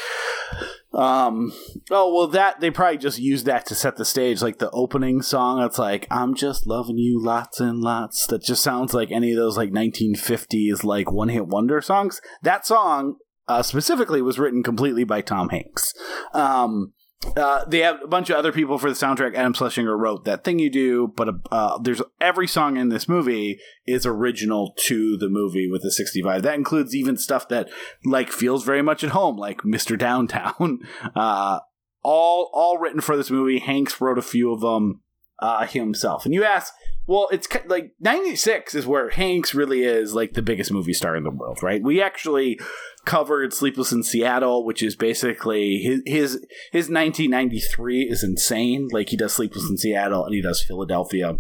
Um. Oh well, that they probably just used that to set the stage, like the opening song. That's like "I'm just loving you lots and lots." That just sounds like any of those like 1950s like one hit wonder songs. That song uh, specifically was written completely by Tom Hanks. Um, uh, they have a bunch of other people for the soundtrack. Adam Schlesinger wrote that thing you do, but uh, there's every song in this movie is original to the movie with the 65. That includes even stuff that like feels very much at home, like Mr. Downtown. Uh, all all written for this movie. Hanks wrote a few of them uh, himself. And you ask, well, it's like 96 is where Hanks really is like the biggest movie star in the world, right? We actually covered Sleepless in Seattle, which is basically his his his 1993 is insane. Like he does Sleepless in Seattle and he does Philadelphia.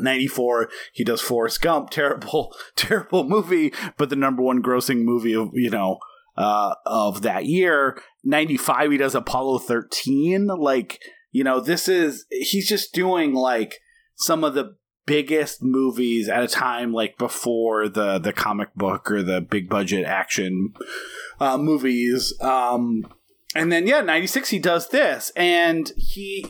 94 he does Forrest Gump terrible terrible movie but the number one grossing movie of you know uh of that year 95 he does Apollo 13 like you know this is he's just doing like some of the biggest movies at a time like before the the comic book or the big budget action uh movies um and then yeah 96 he does this and he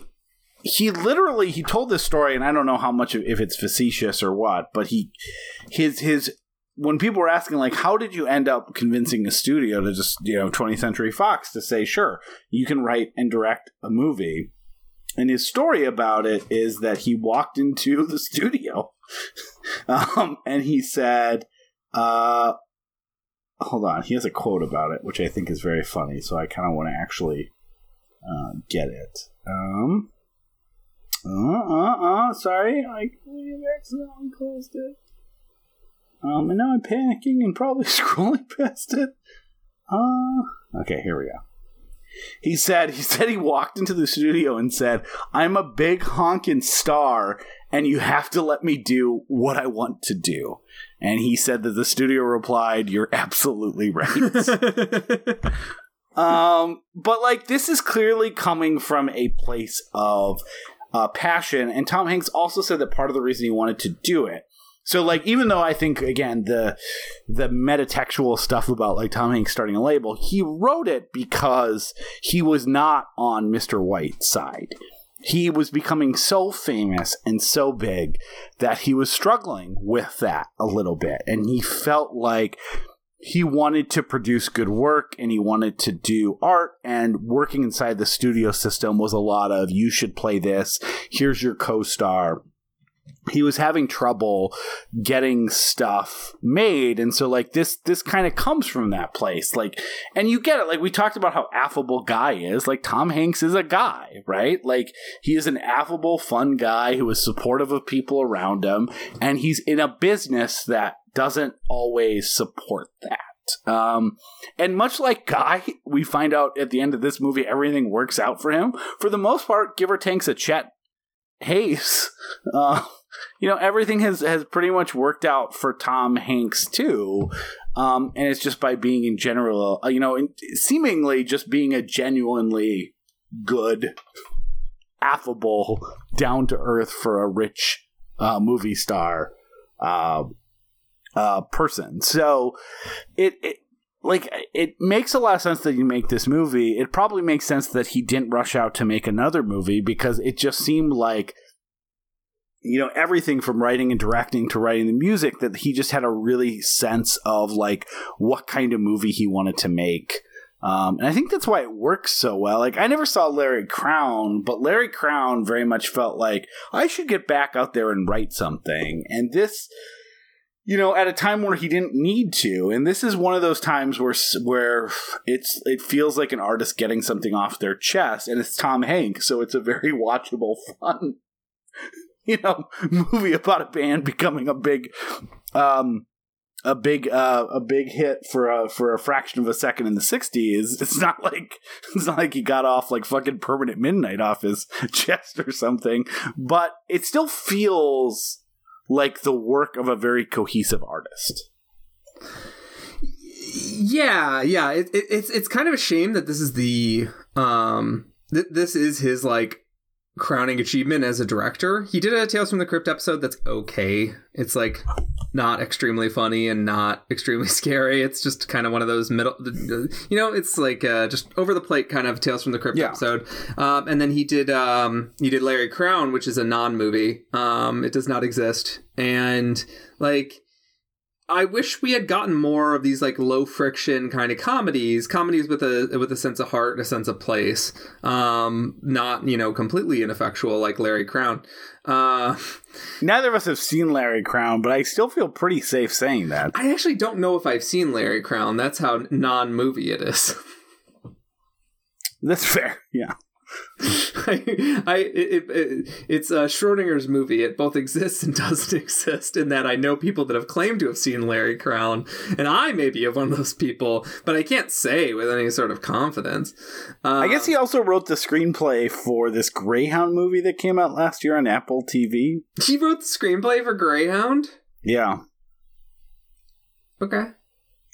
he literally he told this story and i don't know how much of, if it's facetious or what but he his his when people were asking like how did you end up convincing the studio to just you know 20th century fox to say sure you can write and direct a movie and his story about it is that he walked into the studio um, and he said uh, hold on he has a quote about it which i think is very funny so i kind of want to actually uh, get it um, uh, uh, uh, sorry i accidentally closed it um, and now I'm panicking and probably scrolling past it. Uh, okay, here we go. He said he said he walked into the studio and said, "I'm a big honkin' star, and you have to let me do what I want to do." And he said that the studio replied, "You're absolutely right." um, but like this is clearly coming from a place of uh, passion, and Tom Hanks also said that part of the reason he wanted to do it so like even though I think again the the metatextual stuff about like Tom Hanks starting a label, he wrote it because he was not on Mr. White's side. He was becoming so famous and so big that he was struggling with that a little bit and he felt like he wanted to produce good work and he wanted to do art and working inside the studio system was a lot of you should play this here's your co-star he was having trouble getting stuff made. And so like this this kind of comes from that place. Like and you get it. Like we talked about how affable guy is. Like tom hanks is a guy right? Like he is an affable fun guy who is supportive of people around him. And he's in a business that doesn't always support that. Um, and much like Guy, we find out at the end of this movie everything works out for him. For the most part, give or takes a Chet Hayes. Uh, you know everything has has pretty much worked out for Tom Hanks too. Um, and it's just by being in general, uh, you know, in, seemingly just being a genuinely good, affable, down to earth for a rich uh, movie star uh, uh, person. So it, it like it makes a lot of sense that you make this movie. It probably makes sense that he didn't rush out to make another movie because it just seemed like you know everything from writing and directing to writing the music that he just had a really sense of like what kind of movie he wanted to make um, and I think that's why it works so well. Like I never saw Larry Crowne, but Larry Crowne very much felt like I should get back out there and write something. And this, you know, at a time where he didn't need to. And this is one of those times where where it's it feels like an artist getting something off their chest, and it's Tom Hanks, so it's a very watchable, fun you know movie about a band becoming a big um a big uh, a big hit for a for a fraction of a second in the 60s it's not like it's not like he got off like fucking permanent midnight off his chest or something but it still feels like the work of a very cohesive artist. Yeah yeah. It, it, it's it's kind of a shame that this is the um th- this is his like crowning achievement as a director. He did a Tales from the Crypt episode that's okay. It's like not extremely funny and not extremely scary. It's just kind of one of those middle, you know, it's like uh, just over the plate kind of Tales from the Crypt Yeah. episode. Um, and then he did um, he did Larry Crowne, which is a non movie. Um, it does not exist, and like. I wish we had gotten more of these like low friction kind of comedies, comedies with a with a sense of heart, and a sense of place, um, not you know completely ineffectual like Larry Crowne. Uh, neither of us have seen larry crowne but i still feel pretty safe saying that I actually don't know if I've seen Larry Crowne. That's how non movie it is. that's fair yeah I, I it, it, it's uh, Schrodinger's movie. It both exists and doesn't exist. In that I know people that have claimed to have seen Larry Crowne, and I may be one of those people, but I can't say with any sort of confidence. Uh, I guess he also wrote the screenplay for this Greyhound movie that came out last year on Apple TV. he wrote the screenplay for Greyhound. Yeah. Okay.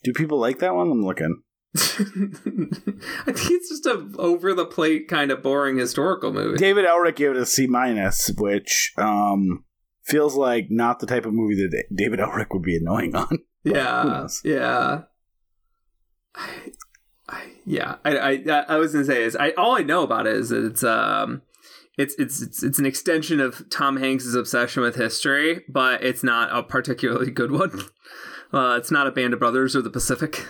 Do people like that one? I'm looking. I think it's just a over the plate kind of boring historical movie. David Ehrlich gave it a C minus, which um, feels like not the type of movie that David Ehrlich would be annoying on. yeah, yeah. I, I, yeah, I, I, I was gonna say is I all I know about it is that it's um, it's it's it's it's an extension of Tom Hanks's obsession with history, but it's not a particularly good one. Uh, it's not a band of brothers or the Pacific.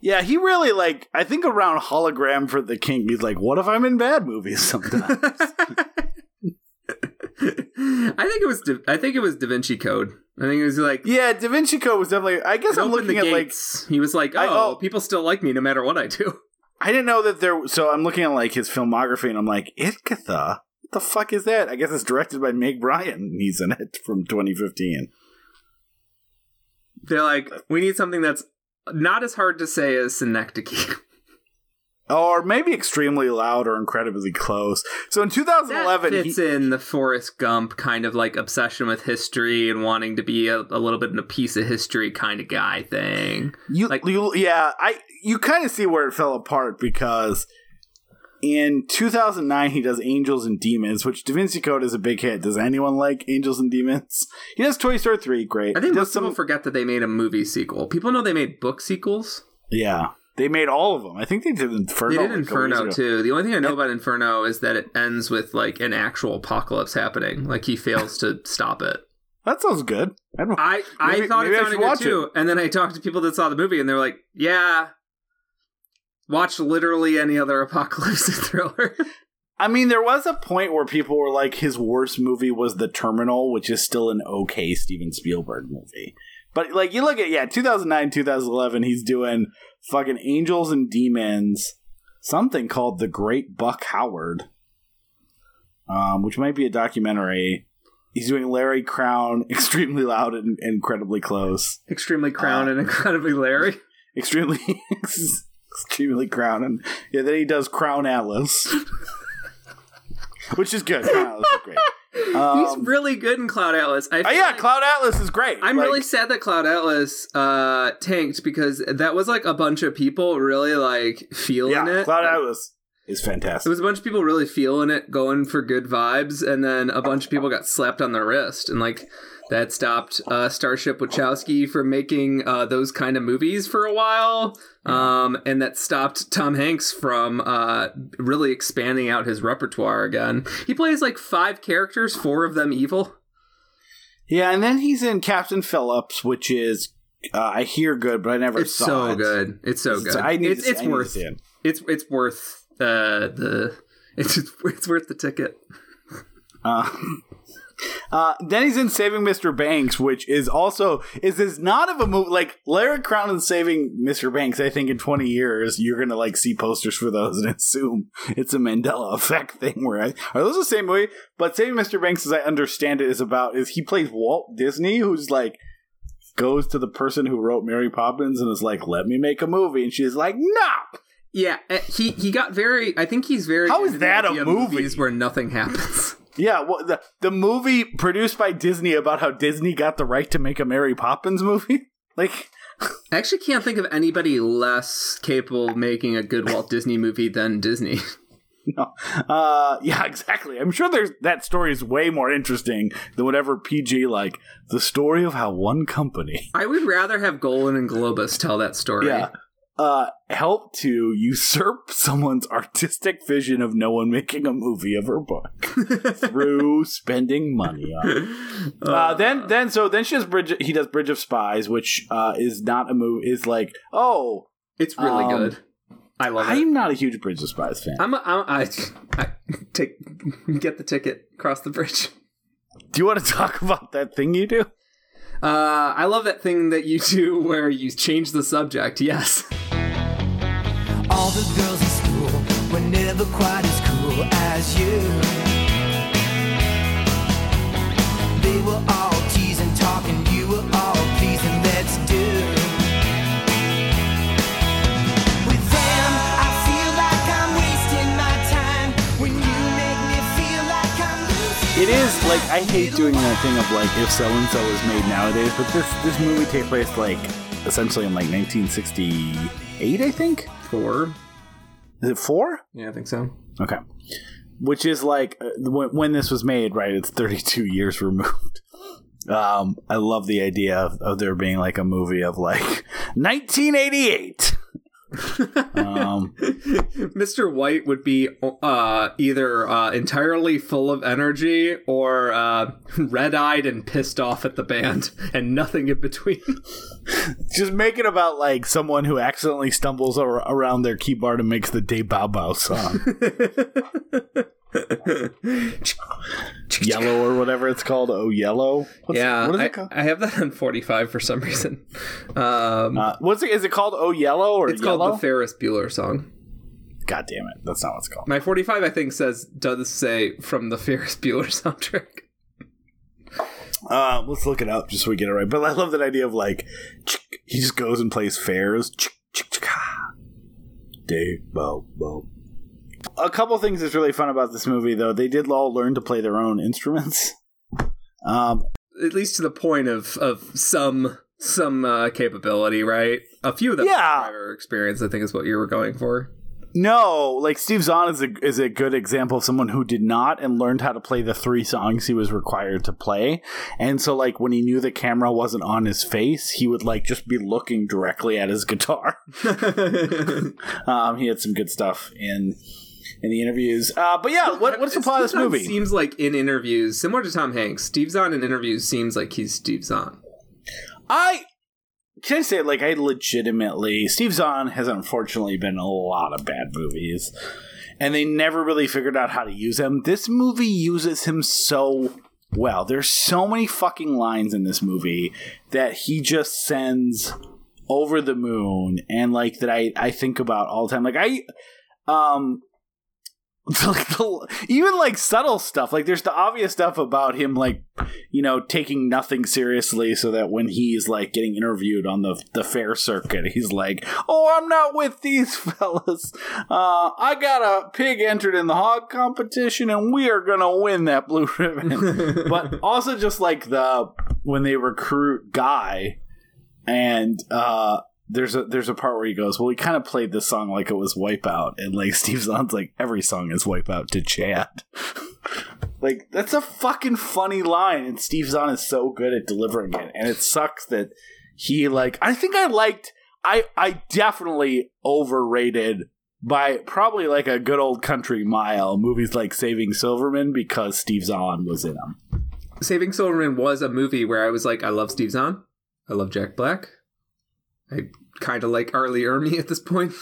Yeah, he really like. I think around hologram for the king, he's like, "What if I'm in bad movies sometimes?" I think it was. Da- I think it was Da Vinci Code. I think it was like. yeah, Da Vinci Code was definitely. I guess I'm looking at like. he was like, oh, I- oh. people still like me no matter what I do. I didn't know that there. So I'm looking at like his filmography, and I'm like, Ithaca. What the fuck is that? I guess it's directed by Meg Ryan. He's in it from 2015. They're like, we need something that's not as hard to say as synecdoche. Or maybe extremely loud or incredibly close. So in that 2011, he, fits in the Forrest Gump kind of like obsession with history and wanting to be a, a little bit in a piece of history kind of guy thing. You, Like- you, yeah, I you kind of see where it fell apart because in 2009 he does Angels and Demons, which Da Vinci Code is a big hit. Does anyone like Angels and Demons? He does Toy Story 3, great. I think most does some, people forget that they made a movie sequel. People know they made book sequels. yeah, they made all of them. I think they did Inferno. They did Inferno too. The only thing I know about Inferno is that it ends with like an actual apocalypse happening. Like he fails to stop it. That sounds good. I don't, I I Maybe- thought maybe it sounded good too, and then I talked to people that saw the movie, and they were like, "Yeah, watch literally any other apocalypse thriller." I mean, there was a point where people were like, his worst movie was The Terminal, which is still an okay Steven Spielberg movie. But like, you look at yeah, 2009, 2011, he's doing fucking Angels and Demons, something called The Great Buck Howard, um, which might be a documentary. He's doing Larry Crowne, extremely loud and incredibly close, Extremely Crown Uh, and incredibly Larry. extremely, extremely Crown, and yeah, then he does Crown Atlas, which is good. Crown Atlas is great. Um, He's really good in Cloud Atlas. I Oh yeah, like- Cloud Atlas is great. I'm Like, really sad that Cloud Atlas uh, tanked because that was like a bunch of people really like feeling yeah. it. Cloud Atlas is fantastic. It was a bunch of people really feeling it, going for good vibes, and then a bunch of people got slapped on the wrist, and like that stopped uh, Starship Wachowski from making uh, those kind of movies for a while, um, and that stopped Tom Hanks from uh, really expanding out his repertoire again. He plays like five characters, four of them evil. yeah, and then he's in Captain Phillips, which is uh, I hear good, but I never It's saw so it. good. It's so good. It's so I need it's to, it's I worth it. it's it's worth uh, the it's it's worth the ticket. Uh, uh, then he's in Saving Mr. Banks, which is also is is not of a movie like Larry Crown and Saving Mr. Banks. I think in twenty years you're gonna like see posters for those and assume it's a Mandela effect thing. Where I, are those the same movie? But Saving Mr. Banks, as I understand it, is about is he plays Walt Disney, who's like goes to the person who wrote Mary Poppins and is like, "Let me make a movie," and she's like, "No." Yeah, uh, he he got very. I think he's very. How is that a movie? Movies where nothing happens. Yeah, well, the the movie produced by Disney about how Disney got the right to make a Mary Poppins movie. Like, I actually can't think of anybody less capable of making a good Walt Disney movie than Disney. no, uh, yeah, exactly. I'm sure there's that story is way more interesting than whatever PG like the story of how one company, I would rather have Golan and Globus tell that story. yeah, uh, helped to usurp someone's artistic vision of no one making a movie of her book through spending money on. it. Uh, then, then, so then she does Bridge. He does Bridge of Spies, which uh, is not a movie. Is like, oh, it's really Um, good. I love it. I'm not a huge Bridge of Spies fan. I'm, a, I'm I, I take get the ticket, cross the bridge. Do you want to talk about that thing you do? Uh, I love that thing that you do where you change the subject. Yes. All the girls in school were never quite as cool as you. They were all teasing, talking, you were all pleasing, let's do. With them, I feel like I'm wasting my time. When you make me feel like I'm losing. It is like I hate doing that thing of like if so and so is made nowadays, but this this movie takes place like essentially in like 1968, I think. Four. Is it four? Yeah, I think so. Okay, which is like uh, when, when this was made, right? It's 32 years removed. Um, I love the idea of, of there being like a movie of like 1988. Um, Mr. White would be uh, either uh, entirely full of energy or uh, red-eyed and pissed off at the band, and nothing in between. just make it about like someone who accidentally stumbles ar- around their keyboard and makes the Day Bow Bow song, Yellow or whatever it's called. Oh, Yellow. What's, yeah, what I? I have that on 45 for some reason. Um, Uh, what's it? Is it called Oh Yellow or it's Yellow? called the Ferris Bueller song. God damn it, that's not what it's called. My 45, I think, says does say from the Ferris Bueller soundtrack. Uh, let's look it up just so we get it right. But I love that idea of like he just goes and plays fairs. Day Bow Bow. A couple things that's really fun about this movie, though, they did all learn to play their own instruments. Um, At least to the point of of some some uh, capability, right? A few of them Yeah. prior experience, I think, is what you were going for. No, like Steve Zahn is a is a good example of someone who did not and learned how to play the three songs he was required to play. And so like when he knew the camera wasn't on his face, he would like just be looking directly at his guitar. Um, he had some good stuff in in the interviews. Uh, but yeah, what, what's the plot of this Steve Zahn movie? Seems like in interviews, similar to Tom Hanks, Steve Zahn in interviews seems like he's Steve Zahn. I can I say like I legitimately Steve Zahn has unfortunately been in a lot of bad movies, and they never really figured out how to use him. This movie uses him so well. There's so many fucking lines in this movie that he just sends over the moon, and like that I I think about all the time. Like I um like the, even like subtle stuff like there's the obvious stuff about him like you know taking nothing seriously so that when he's like getting interviewed on the the fair circuit he's like oh i'm not with these fellas. Uh i got a pig entered in the hog competition and we are gonna win that blue ribbon. But also just like the when they recruit guy and uh there's a there's a part where he goes, well, we kind of played this song like it was Wipeout, and like Steve Zahn's like every song is Wipeout to Chad. like that's a fucking funny line, and Steve Zahn is so good at delivering it, and it sucks that he like. I think I liked. I I definitely overrated by probably like a good old country mile movies like Saving Silverman because Steve Zahn was in them. Saving Silverman was a movie where I was like, I love Steve Zahn, I love Jack Black, I kind of like R. Lee Ermey at this point.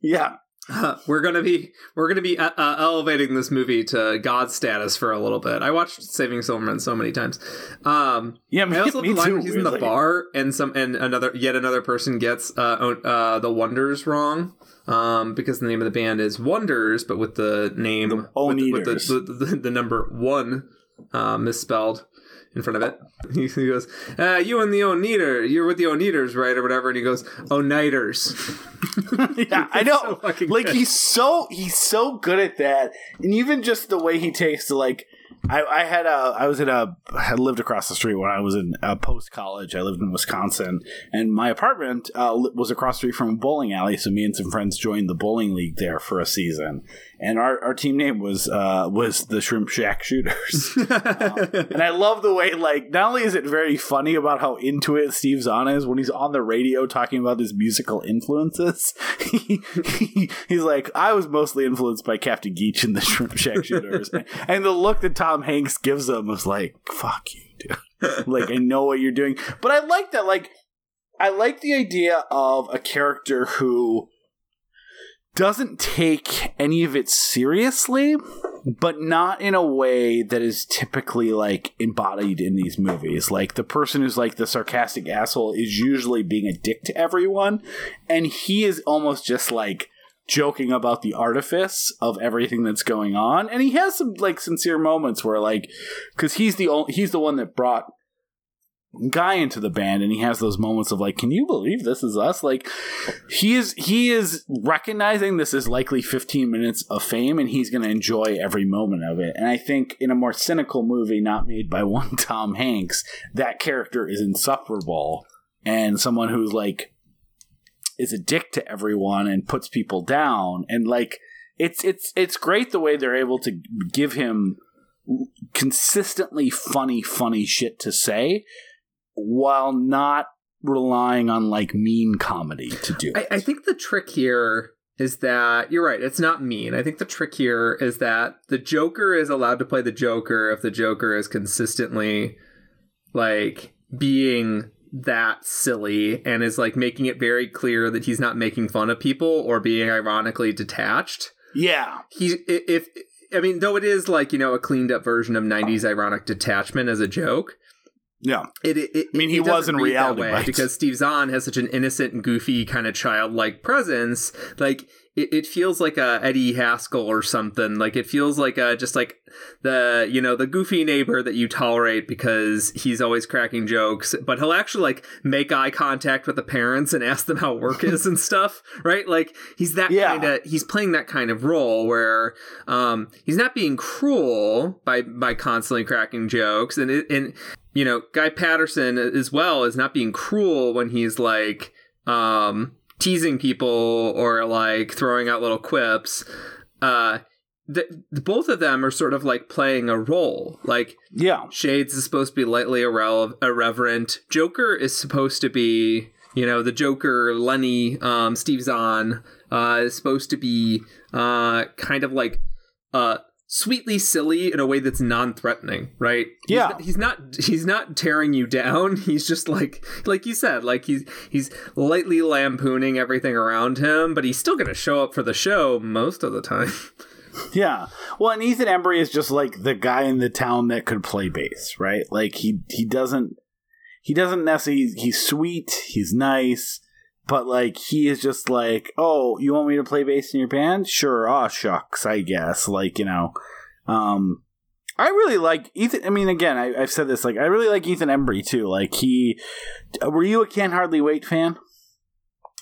Yeah, Uh, we're gonna be we're gonna be uh, uh, elevating this movie to god status for a little bit. I watched Saving Silverman so many times. Um, yeah. Me, I also me too. he's in the bar and some and another yet another person gets uh, uh the Wonders wrong. Um, because the name of the band is Wonders, but with the name The with, the, with the, the, the, the number one uh, misspelled in front of it. He, he goes, uh, "You and the Oneater, you're with the Oneaters, right, or whatever?" And he goes, "Onighters." yeah, I know. so like good. he's so he's so good at that, and even just the way he takes to like. I, I had a I was in a I had lived across the street when I was in uh, post college. I lived in Wisconsin, and my apartment uh, was across the street from a bowling alley. So me and some friends joined the bowling league there for a season, and our, our team name was uh, was the Shrimp Shack Shooters. and I love the way, like, not only is it very funny about how into it Steve Zahn is when he's on the radio talking about his musical influences. he, he- he's like, I was mostly influenced by Captain Geech and the Shrimp Shack Shooters. and the look that Tom Hanks gives him was like, fuck you, dude. like, I know what you're doing. But I like that, like, I like the idea of a character who doesn't take any of it seriously, but not in a way that is typically like embodied in these movies. Like the person who's like the sarcastic asshole is usually being a dick to everyone, and he is almost just like joking about the artifice of everything that's going on and he has some like sincere moments where like because he's the only he's the one that brought guy into the band and he has those moments of like can you believe this is us? Like he is he is recognizing this is likely 15 minutes of fame and he's going to enjoy every moment of it. And i think in a more cynical movie not made by one tom hanks that character is insufferable. And someone who's like is a dick to everyone and puts people down. And like it's it's it's great the way they're able to give him consistently funny funny shit to say while not relying on like mean comedy to do it. I, I think the trick here is that you're right. It's not mean. I think the trick here is that the Joker is allowed to play the Joker if the Joker is consistently like being that silly and is like making it very clear that he's not making fun of people or being ironically detached. yeah. He if I mean though it is like, you know, a cleaned up version of 90s ironic detachment as a joke. Yeah. It, it, it I mean, he was in reality, because Steve Zahn has such an innocent and goofy kind of childlike presence. Like it, it feels like a Eddie Haskell or something. Like it feels like a just like the you know the goofy neighbor that you tolerate because he's always cracking jokes, but he'll actually like make eye contact with the parents and ask them how work is and stuff. Right? Like he's that Yeah. kind of he's playing that kind of role where um he's not being cruel by by constantly cracking jokes and it, and you know, Guy Patterson as well is not being cruel when he's like um teasing people or like throwing out little quips. Uh both of them are sort of like playing a role. Like Yeah. Shades is supposed to be lightly irrele- irreverent. Joker is supposed to be, you know, the Joker, Lenny, um, Steve Zahn, uh, is supposed to be uh, kind of like uh, sweetly silly in a way that's non-threatening, right? He's Yeah. not- he's not he's not tearing you down. He's just like like you said, like he's he's lightly lampooning everything around him, but he's still going to show up for the show most of the time. Yeah. Well, and Ethan Embry is just like the guy in the town that could play bass, right? Like he he doesn't he doesn't necessarily he's, he's sweet, he's nice, but like he is just like, "Oh, you want me to play bass in your band? Sure. Oh, shucks, I guess." Like, you know, um I really like Ethan. I mean, again, I, I've said this. Like, I really like Ethan Embry too. Like, he were you a Can't Hardly Wait fan?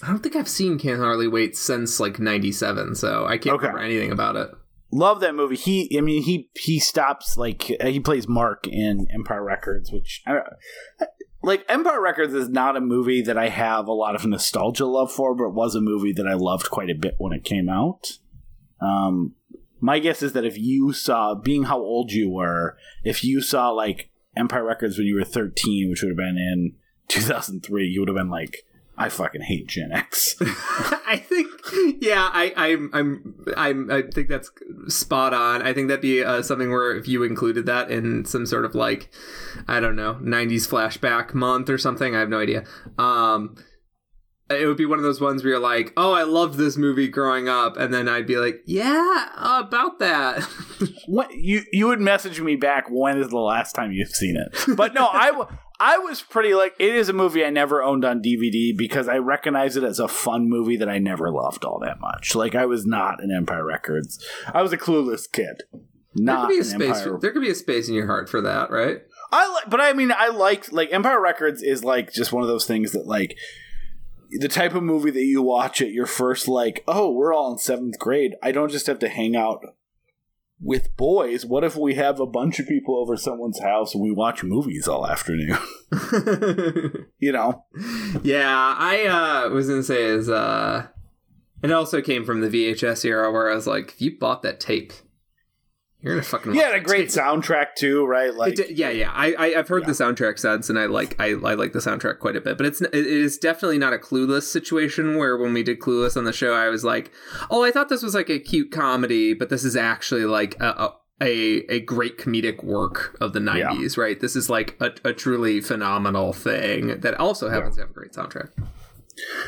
I don't think I've seen Can't Hardly Wait since like 97, so I can't Okay. remember anything about it. love that movie. He, I mean, he he stops like uh, he plays Mark in Empire Records, which I don't, like Empire Records is not a movie that I have a lot of nostalgia love for, but it was a movie that I loved quite a bit when it came out. Um, my guess is that if you saw, being how old you were, if you saw like Empire Records when you were thirteen, which would have been in two thousand three, you would have been like, I fucking hate Gen X. I think, yeah, I, I'm, I'm, I'm, I think that's spot on. I think that'd be uh, something where if you included that in some sort of like, I don't know, '90s flashback month or something, I have no idea. Um, it would be one of those ones where you're like, "Oh, I loved this movie growing up," and then I'd be like, "Yeah, about that." What you you would message me back? When is the last time you've seen it? But no, I I was pretty like it is a movie I never owned on DVD because I recognize it as a fun movie that I never loved all that much. Like I was not an Empire Records. I was a clueless kid. there Not could be a space. Empire. there could be a space in your heart for that, right? I like, but I mean, I like like Empire Records is like just one of those things that like the type of movie that you watch at your first like, oh, we're all in seventh grade. I don't just have to hang out with boys. What if we have a bunch of people over someone's house and we watch movies all afternoon? you know? Yeah, I uh, was gonna say is uh, it also came from the VHS era where I was like, if you bought that tape, you're gonna fucking Yeah, a great soundtrack too, right? Like, yeah, yeah. I, I I've heard Yeah. the soundtrack since, and I like I, I like the soundtrack quite a bit. But it's it is definitely not a Clueless situation where when we did Clueless on the show, I was like, oh, I thought this was like a cute comedy, but this is actually like a. a a, a great comedic work of the 90s, right? This is like a, a truly phenomenal thing that also happens to have a great soundtrack.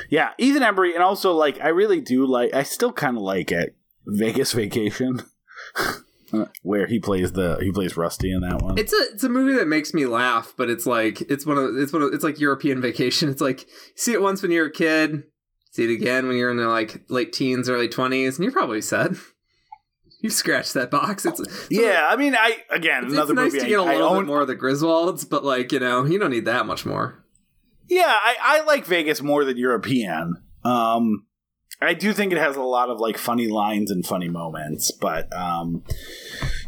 yeah, Ethan Embry, and also like I really do like. I still kind of like it. Vegas Vacation, where he plays the he plays Rusty in that one. It's a it's a movie that makes me laugh, but it's like it's one of it's one of it's like European Vacation. It's like see it once when you're a kid, see it again when you're in the like late teens, early twenties, and you're probably set. You've scratched that box. It's yeah, I mean, I again It's, another it's nice movie to get a I, I little own. bit more of the Griswolds, but like you know, you don't need that much more. Yeah, I, I like Vegas more than European. Um, I do think it has a lot of like funny lines and funny moments, but um,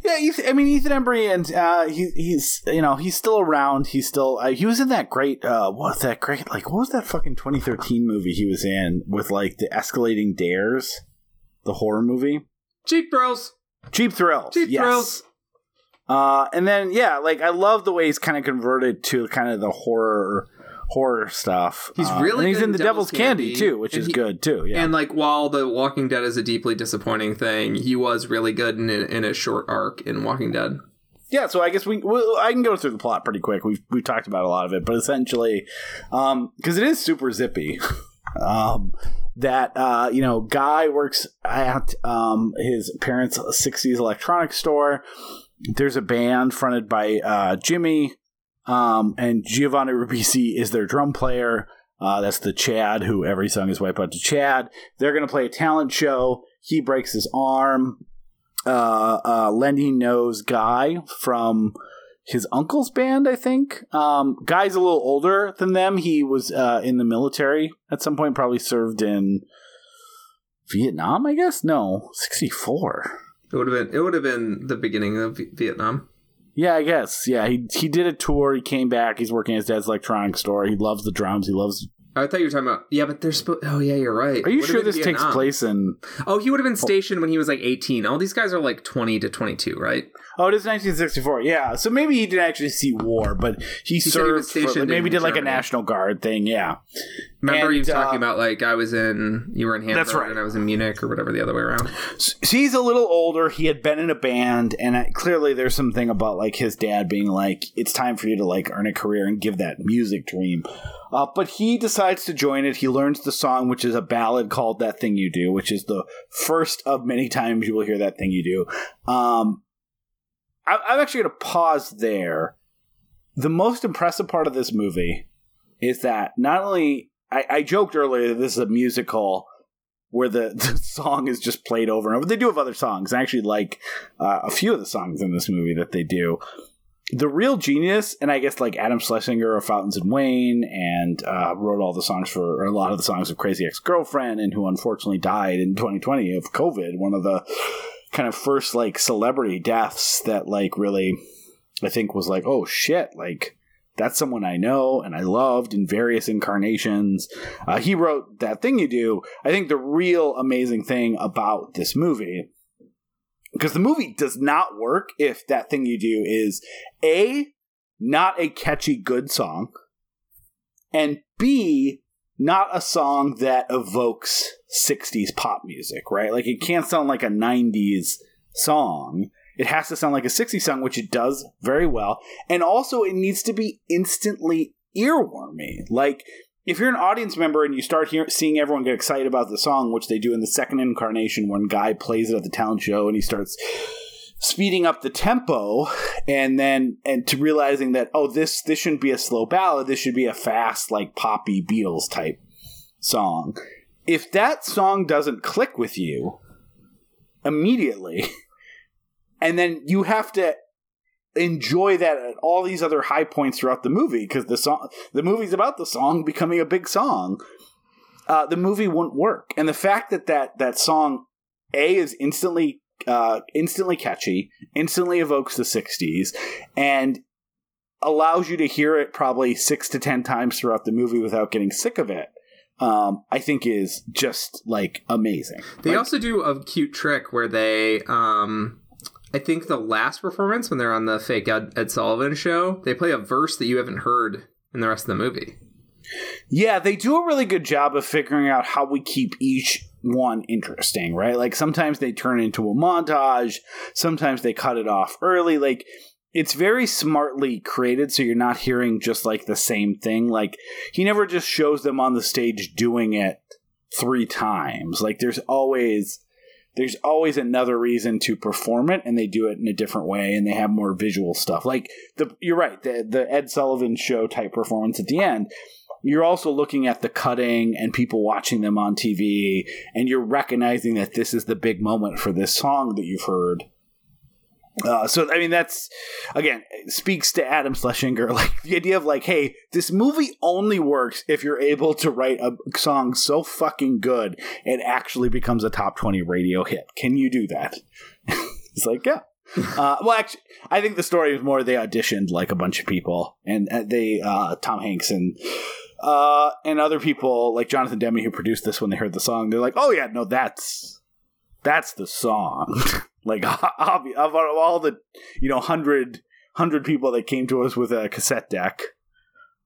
yeah, Ethan, I mean Ethan Embry and uh, he, he's you know he's still around. He's still uh, he was in that great uh, what's that great like what was that fucking 2013 movie he was in with like the escalating dares, the horror movie. Cheap thrills, Cheap Thrills. cheap yes. thrills. Uh, and then yeah, like I love the way he's kind of converted to kind of the horror horror stuff. He's Uh, really and he's in the Devil's Candy, too, which is he- good too. Yeah, And like, while The Walking Dead is a deeply disappointing thing, he was really good in a, in a short arc in Walking Dead. yeah. So I guess we well, I can go through the plot pretty quick. We've we talked about a lot of it, but essentially, because it is super zippy. um, that uh, you know, guy works at um, his parents' '60s electronics store. There's a band fronted by uh, Jimmy, um, and Giovanni Ribisi is their drum player. Uh, that's the Chad who every song is wiped out to Chad. They're going to play a talent show. He breaks his arm. Uh, uh, Lenny knows Guy from his uncle's band, I think. Um, Guy's a little older than them. He was uh, in the military at some point, probably served in Vietnam, I guess? No, 64. It would have been it would have been the beginning of Vietnam. Yeah, I guess. Yeah, he he did a tour. He came back. He's working at his dad's electronics store. He loves the drums. He loves. I thought you were talking about yeah, but they're supposed. Oh yeah, you're right. Are you Would sure been this takes Vietnam. place in? Oh, he would have been stationed when he was like 18. All these guys are like 20 to 22, right? Oh, it is 1964. Yeah, so maybe he didn't actually see war, but he, he served. For, stationed maybe did like a National Guard thing. Yeah. Remember you And, talking uh, about like I was in you were in Hamburg That's right. and I was in Munich or whatever the other way around. So he's a little older. He had been in a band, and I, clearly there's something about like his dad being like, "It's time for you to like earn a career and give that music dream." Uh, but he decides to join it. He learns the song, which is a ballad called "That Thing You Do," which is the first of many times you will hear "That Thing You Do." Um, I'm actually going to pause there. The most impressive part of this movie is that not only I, I joked earlier that this is a musical where the, the song is just played over and over. They do have other songs. I actually like uh, a few of the songs in this movie that they do. The real genius, and I guess like Adam Schlesinger of Fountains of Wayne, and uh, wrote all the songs for or a lot of the songs of Crazy Ex Girlfriend, and who unfortunately died in 2020 of COVID. One of the kind of first like celebrity deaths that like really, I think was like, oh shit, like that's someone I know and I loved in various incarnations. Uh, he wrote that thing you do. I think the real amazing thing about this movie, because the movie does not work if that thing you do is a not a catchy good song, and b not a song that evokes 60s pop music, right? Like it can't sound like a 90s song. It has to sound like a 60s song, which it does very well. And also, it needs to be instantly earwormy. Like, if you're an audience member and you start hear- seeing everyone get excited about the song, which they do in the second incarnation when Guy plays it at the talent show and he starts speeding up the tempo and then and to realizing that oh this this shouldn't be a slow ballad. This should be a fast like poppy beatles type song. If that song doesn't click with you immediately and then you have to enjoy that at all these other high points throughout the movie because the song the movie's about the song becoming a big song uh, the movie wouldn't work. And the fact that that that song a is instantly uh, instantly catchy instantly evokes the 60s and allows you to hear it probably six to ten times throughout the movie without getting sick of it um, i think is just like amazing They Like, also do a cute trick where they, um, I think the last performance when they're on the fake Ed, Ed Sullivan show, they play a verse that you haven't heard in the rest of the movie. Yeah, they do a really good job of figuring out how we keep each one interesting, right? Like sometimes they turn into a montage, sometimes they cut it off early. Like it's very smartly created so you're not hearing just like the same thing. Like he never just shows them on the stage doing it three times. Like there's always there's always another reason to perform it and they do it in a different way and they have more visual stuff. Like the you're right, the the Ed Sullivan show type performance at the end you're also looking at the cutting and people watching them on TV, and you're recognizing that this is the big moment for this song that you've heard. Uh, so I mean that's again speaks to Adam Schlesinger like the idea of like hey this movie only works if you're able to write a song so fucking good it actually becomes a top 20 radio hit. Can you do that? It's like yeah. Uh, well actually I think the story is more they auditioned like a bunch of people and uh, they uh, Tom Hanks and uh, and other people like Jonathan Demme who produced this when they heard the song, they're like, "Oh yeah, no, that's that's the song." like of all the you know hundred hundred people that came to us with a cassette deck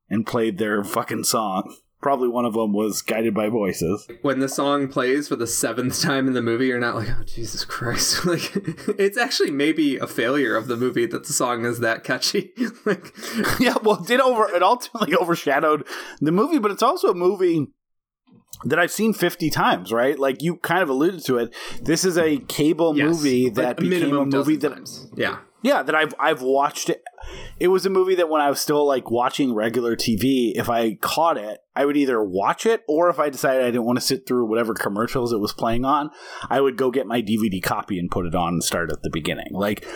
and played their fucking song. Probably one of them was Guided by Voices. when the song plays for the seventh time in the movie, you're not like, oh Jesus Christ! Like, it's actually maybe a failure of the movie that the song is that catchy. like, yeah, well, it did over it ultimately overshadowed the movie, but it's also a movie that I've seen 50 times, right? Like you kind of alluded to it. This is a cable yes, movie that a became a movie dozen that times. yeah, yeah, that I've I've watched it. It was a movie that when I was still like watching regular TV, if I caught it, I would either watch it or if I decided I didn't want to sit through whatever commercials it was playing on, I would go get my DVD copy and put it on and start at the beginning. Like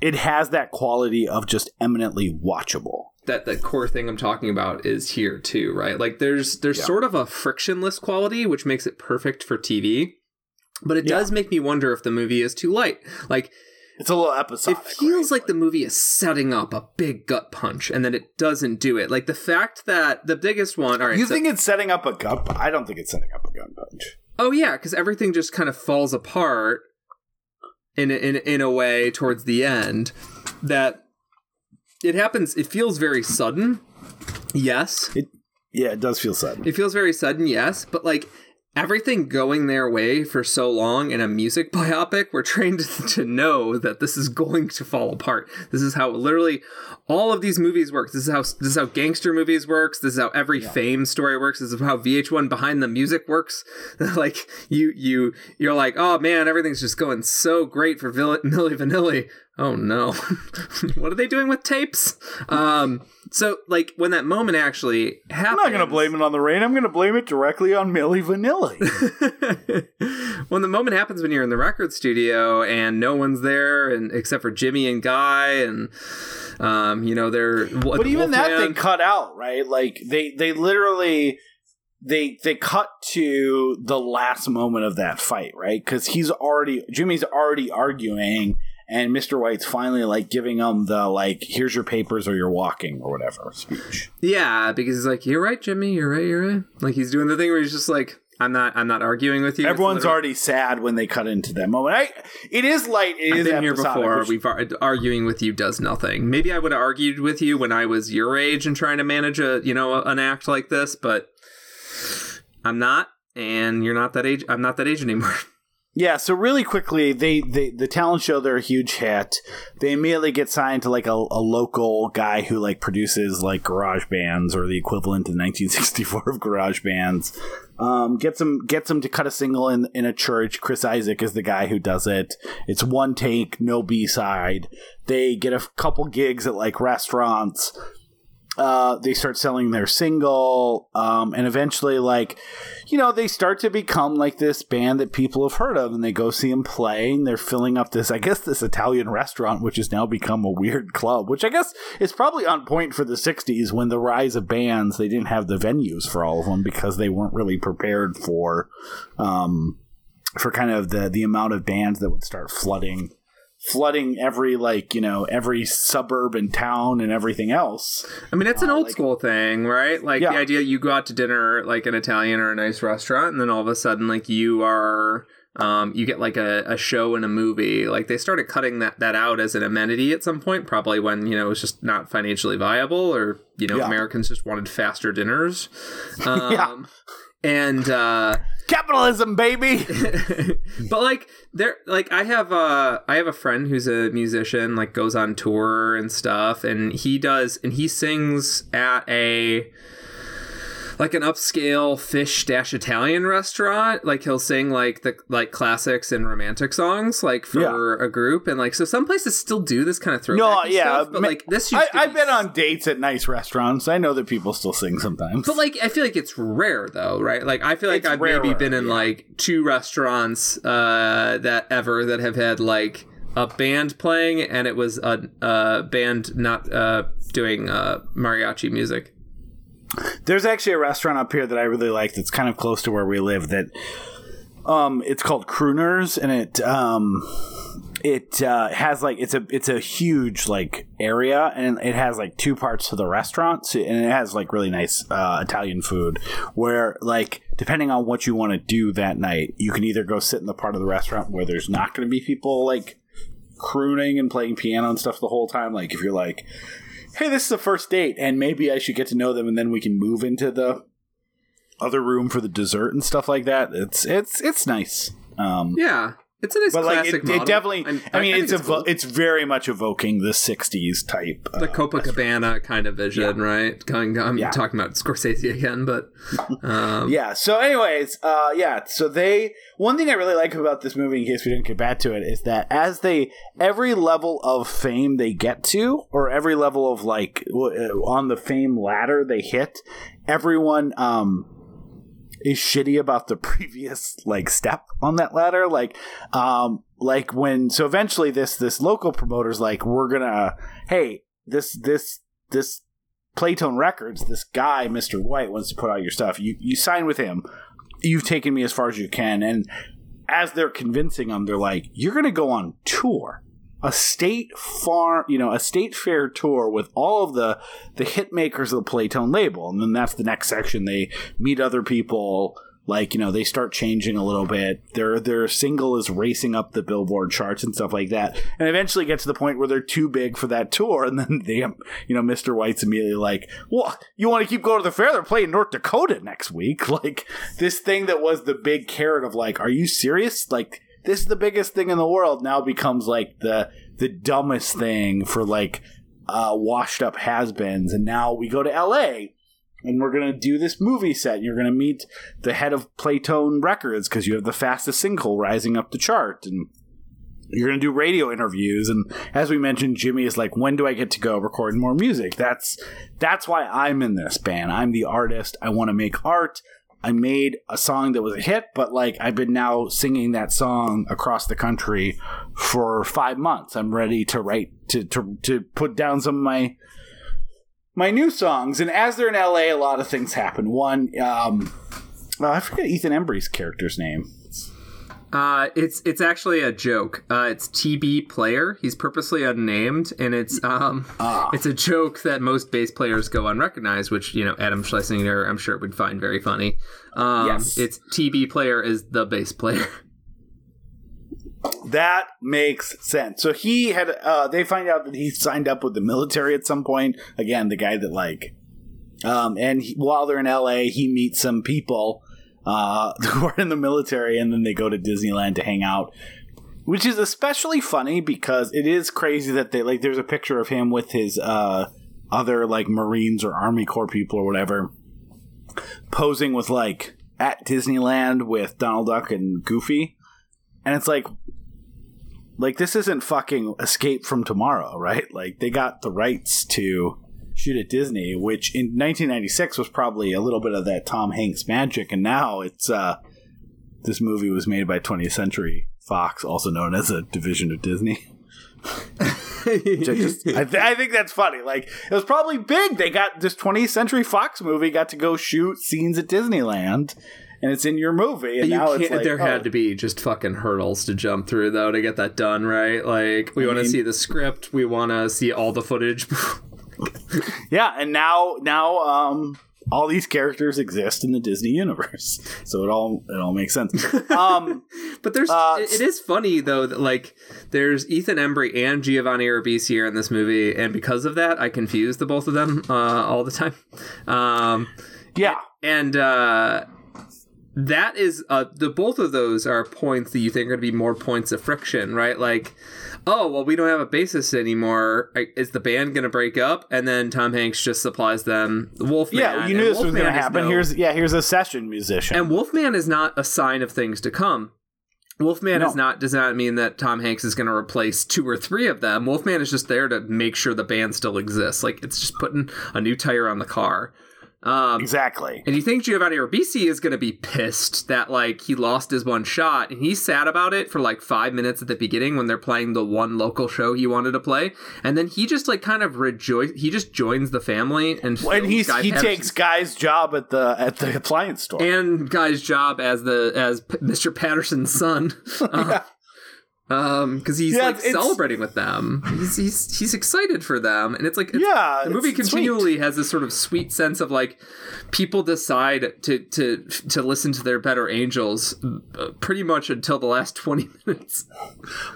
it has that quality of just eminently watchable. that that core thing I'm talking about is here too, right? Like, there's there's Yeah. sort of a frictionless quality which makes it perfect for TV. But it Yeah. does make me wonder if the movie is too light. Like, It's a little episodic. it feels right? like the movie is setting up a big gut punch and then it doesn't do it. Like the fact that the biggest one, all right, You so- think it's setting up a gun? I don't think it's setting up a gut punch. Oh yeah, because everything just kind of falls apart in a, in in a way towards the end that it happens. It feels very sudden. Yes, It, Yeah, it does feel sudden. it feels very sudden. Yes, but like everything going their way for so long in a music biopic, we're trained to know that this is going to fall apart. This is how literally all of these movies work. This is how this is how gangster movies works. This is how every fame story works. This is how VH1 behind the music works. like you you you're like, oh man, everything's just going so great for Vill- Milli Vanilli. Oh no, what are they doing with tapes? Um, so like when that moment actually happens, I'm not going to blame it on the rain. I'm going to blame it directly on Milli Vanilli. when the moment happens when you're in the record studio and no one's there and except for Jimmy and Guy and um you know they're but even that they cut out, right? Like they they literally they they cut to the last moment of that fight, right? Because he's already Jimmy's already arguing, and Mister White's finally like giving him the like, "Here's your papers, or you're walking, or whatever" speech. yeah because he's like you're right Jimmy you're right you're right like he's doing the thing where he's just like I'm not I'm not arguing with you Everyone's already sad when they cut into that moment. I, it is light. It I've is been here before. which- We've ar- arguing with you does nothing. Maybe I would have argued with you when I was your age and trying to manage a you know an act like this, but I'm not, and you're not that age. I'm not that age anymore. Yeah, so really quickly, they, they the talent show they're a huge hit. They immediately get signed to like a, a local guy who like produces like garage bands or the equivalent in 1964 of garage bands. Um, gets him gets him to cut a single in in a church. Chris Isaak is the guy who does it. It's one take, no B side. They get a couple gigs at like restaurants. Uh, they start selling their single, um, and eventually, like, you know, they start to become like this band that people have heard of, and they go see them play, and they're filling up this, I guess, this Italian restaurant, which has now become a weird club, which I guess is probably on point for the '60s when the rise of bands, they didn't have the venues for all of them because they weren't really prepared for, um, for kind of the the amount of bands that would start flooding flooding every like you know every suburb and town and everything else I mean, it's an Uh, old like- school thing, right? Like Yeah. the idea you go out to dinner like an Italian or a nice restaurant, and then all of a sudden, like you are. Um, you get like a, a show in a movie. Like they started cutting that, that out as an amenity at some point, probably when, you know, it was just not financially viable or, you know, Yeah. Americans just wanted faster dinners. Um, Yeah. And, uh, capitalism baby. But like there like i have uh i have a friend who's a musician like goes on tour and stuff and he does and he sings at a like an upscale fish dash italian restaurant like he'll sing like the like classics and romantic songs like for a group and like so some places still do this kind of throwback no yeah stuff, but like this I, i've be been on dates at nice restaurants i know that people still sing sometimes But like, I feel like it's rare though, right? Like, I feel like It's I've maybe been in yeah. like two restaurants uh, that ever that have had like a band playing, and it was a, a band not uh, doing uh, mariachi music. There's actually a restaurant up here that I really like that's kind of close to where we live that um it's called Crooners and it um it uh, has like it's a it's a huge like area and it has like two parts to the restaurant so, and it has like really nice uh, Italian food where like depending on what you want to do that night you can either go sit in the part of the restaurant where there's not going to be people like crooning and playing piano and stuff the whole time like if you're like hey, this is a first date, and maybe I should get to know them, and then we can move into the other room for the dessert and stuff like that. It's it's it's nice. Um, Yeah, it's a nice but like classic it, model. it definitely. I'm- I mean, think it's evo- cool. it's very much evoking the '60s type. the uh, Copacabana kind of vision, right? Going, I'm Yeah. talking about Scorsese again, but um, yeah. So, anyways, uh, yeah. So they one thing I really like about this movie, in case we didn't get back to it, is that as they every level of fame they get to, or every level of like uh, on the fame ladder they hit, everyone um is shitty about the previous like step on that ladder like um like when so eventually this this local promoter's like we're gonna hey this this this Playtone Records, this guy, Mr. White, wants to put out your stuff. You you sign with him. You've taken me as far as you can. And as they're convincing him, they're like, You're gonna go on tour. A state farm you know, a state fair tour with all of the the hit makers of the Playtone label. And then that's the next section. They meet other people like you know they start changing a little bit. Their their single is racing up the billboard charts and stuff like that. And eventually get to the point where they're too big for that tour. And then they you know mr white's immediately like well you want to keep going to the fair? They're playing north dakota next week. Like this thing that was the big carrot of like are you serious? Like this is the biggest thing in the world now becomes like the the dumbest thing for like uh washed up has-beens and now we go to la and we're going to do this movie set. You're going to meet the head of Playtone Records because you have the fastest single rising up the chart. And you're going to do radio interviews. And as we mentioned, Jimmy is like, when do I get to go record more music? That's, that's why I'm in this band. I'm the artist. I want to make art. I made a song that was a hit, but like I've been now singing that song across the country for five months. I'm ready to write to to to put down some of my my new songs. And as they're in LA, a lot of things happen. One, um, well, I forget Ethan Embry's character's name. Uh, it's it's actually a joke. Uh, it's TB player. He's purposely unnamed, and it's um, Ah. it's a joke that most bass players go unrecognized, which you know Adam Schlesinger, I'm sure would find very funny. Um, Yes. it's TB player is the bass player. That makes sense. So he had, uh, they find out that he signed up with the military at some point. Again, the guy that like, um, and he, while they're in LA, he meets some people, uh, who are in the military and then they go to Disneyland to hang out. Which is especially funny because it is crazy that they like. There's a picture of him with his uh, other like Marines or Army Corps people or whatever, posing with like at Disneyland with Donald Duck and Goofy, and it's like, like this isn't fucking Escape from Tomorrow, right? Like they got the rights to shoot at Disney, which in 1996 was probably a little bit of that Tom Hanks magic, and now it's uh, this movie was made by 20th Century Fox, also known as a division of Disney. I, just, I, th- I think that's funny. Like it was probably big. They got this 20th Century Fox movie got to go shoot scenes at Disneyland, and it's in your movie. And You now it's like there oh, had to be just fucking hurdles to jump through though to get that done right. Like we want to see the script, we want to see all the footage. yeah. And now now um all these characters exist in the Disney universe, so it all it all makes sense. Um, But there's Uh, it, it is funny though that like there's Ethan Embry and Giovanni Ribisi here in this movie, and because of that, I confuse the both of them uh, all the time. Um, yeah. and uh, that is uh, the both of those are points that you think are going to be more points of friction, right? Like, oh well, we don't have a bassist anymore. Is the band going to break up? And then Tom Hanks just supplies them Wolfman. Yeah, you knew and this was going to happen. no- Here's yeah, here's a session musician. and Wolfman is not a sign of things to come. Wolfman No. is not does not mean that Tom Hanks is going to replace two or three of them. Wolfman is just there to make sure the band still exists. Like it's just putting a new tire on the car. Um, exactly. and you think Giovanni Ribisi is going to be pissed that like he lost his one shot, and he's sad about it for like five minutes at the beginning when they're playing the one local show he wanted to play, and then he just like kind of rejoice. He just joins the family and And fills he's Guy he takes Guy's job at the at the appliance store. and guy's job as the as P- Mr. Patterson's son. Uh, Um, because he's Yeah, like celebrating with them. He's, he's he's excited for them, and it's like it's, Yeah, the movie it's sweet. continually has this sort of sweet sense of like people decide to to to listen to their better angels uh, pretty much until the last twenty minutes.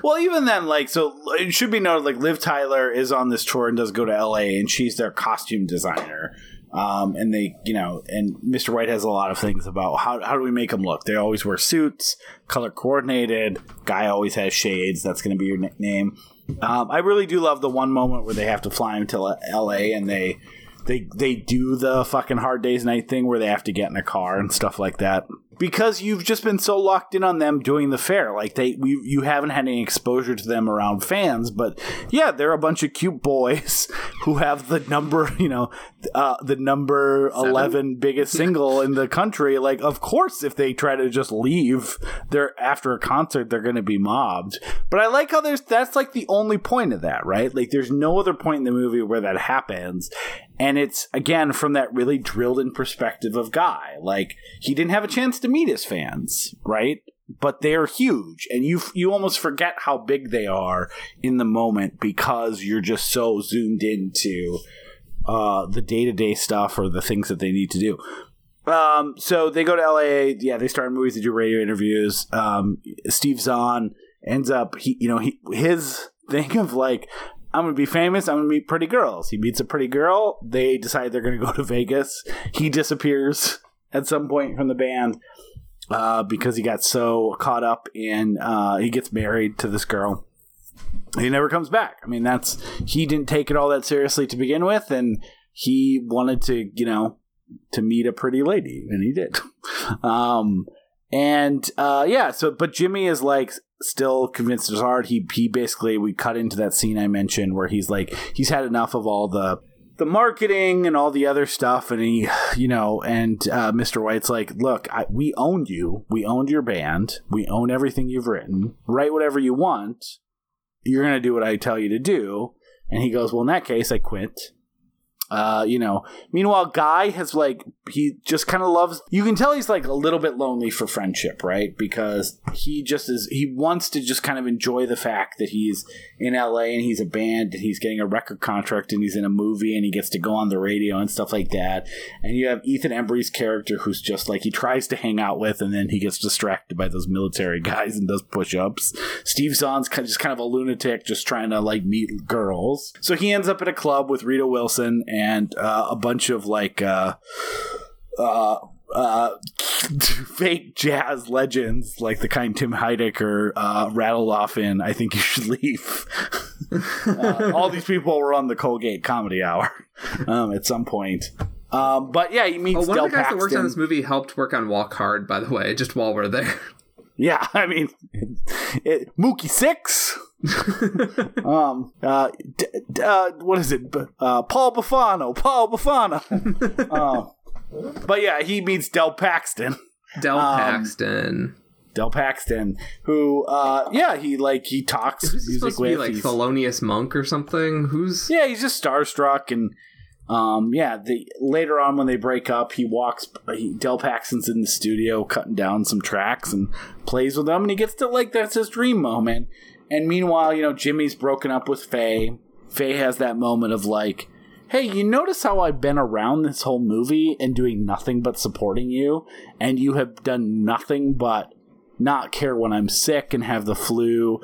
Well, even then, like, so it should be noted, like, Liv Tyler is on this tour and does go to LA, and she's their costume designer. Um, and they, you know, and Mr. White has a lot of things about how, how do we make them look? They always wear suits, color coordinated. Guy always has shades. That's going to be your nickname. Um, I really do love the one moment where they have to fly him to LA and they, they, they do the fucking hard days night thing where they have to get in a car and stuff like that because you've just been so locked in on them doing the fair. Like they we, you haven't had any exposure to them around fans but yeah they're a bunch of cute boys who have the number you know uh, the number 11 biggest single in the country. Like of course if they try to just leave they're after a concert they're going to be mobbed. But i like how there's that's like the only point of that right? Like there's no other point in the movie where that happens and it's again from that really drilled in perspective of guy like he didn't have a chance to meet his fans right but they're huge and you you almost forget how big they are in the moment because you're just so zoomed into uh, the day-to-day stuff or the things that they need to do um, so they go to LA. Yeah, they start movies. They do radio interviews. Um, Steve Zahn ends up. He, you know, he his thing of like, I'm gonna be famous. I'm gonna meet pretty girls. He meets a pretty girl. They decide they're gonna go to Vegas. He disappears at some point from the band uh, because he got so caught up in. Uh, he gets married to this girl. He never comes back. I mean, that's he didn't take it all that seriously to begin with, and he wanted to, you know, to meet a pretty lady, and he did. Um, and uh, yeah, so but Jimmy is like still convinced in his heart. He he basically we cut into that scene I mentioned where he's like he's had enough of all the the marketing and all the other stuff, and he you know and uh, Mr. White's like, look, I, we owned you, we owned your band, we own everything you've written. Write whatever you want. You're gonna do what I tell you to do. And he goes, well, in that case, I quit. Uh, you know. Meanwhile, Guy has like he just kind of loves. You can tell he's like a little bit lonely for friendship, right? Because he just is. He wants to just kind of enjoy the fact that he's in LA and he's a band and he's getting a record contract and he's in a movie and he gets to go on the radio and stuff like that. And you have Ethan Embry's character who's just like he tries to hang out with and then he gets distracted by those military guys and does push-ups. Steve Zahn's kind of just kind of a lunatic, just trying to like meet girls. So he ends up at a club with Rita Wilson and uh, a bunch of like uh, uh, uh, fake jazz legends, like the kind Tim Heidecker uh, rattled off in "I Think You Should Leave." uh, all these people were on the Colgate Comedy Hour um, at some point. Um, but yeah, he meets Oh, one Del of the guys that works on this movie helped work on Walk Hard, by the way, just while we're there. Yeah, I mean, it, Mookie Six. um, uh, d- d- uh, what is it? B- Uh, Paul Buffano. Paul Buffano. uh, but yeah, he meets Del Paxton. Del Um, Paxton. Del Paxton, who, uh, yeah, he like he talks Is this music supposed to with. be like he's- Thelonious Monk or something? Who's yeah, he's just starstruck and. Um, yeah, the later on when they break up, he walks. He, Del Paxton's in the studio cutting down some tracks and plays with them, and he gets to like that's his dream moment. And meanwhile, you know, Jimmy's broken up with Faye. Faye has that moment of like, "Hey, you notice how I've been around this whole movie and doing nothing but supporting you, and you have done nothing but not care when I'm sick and have the flu."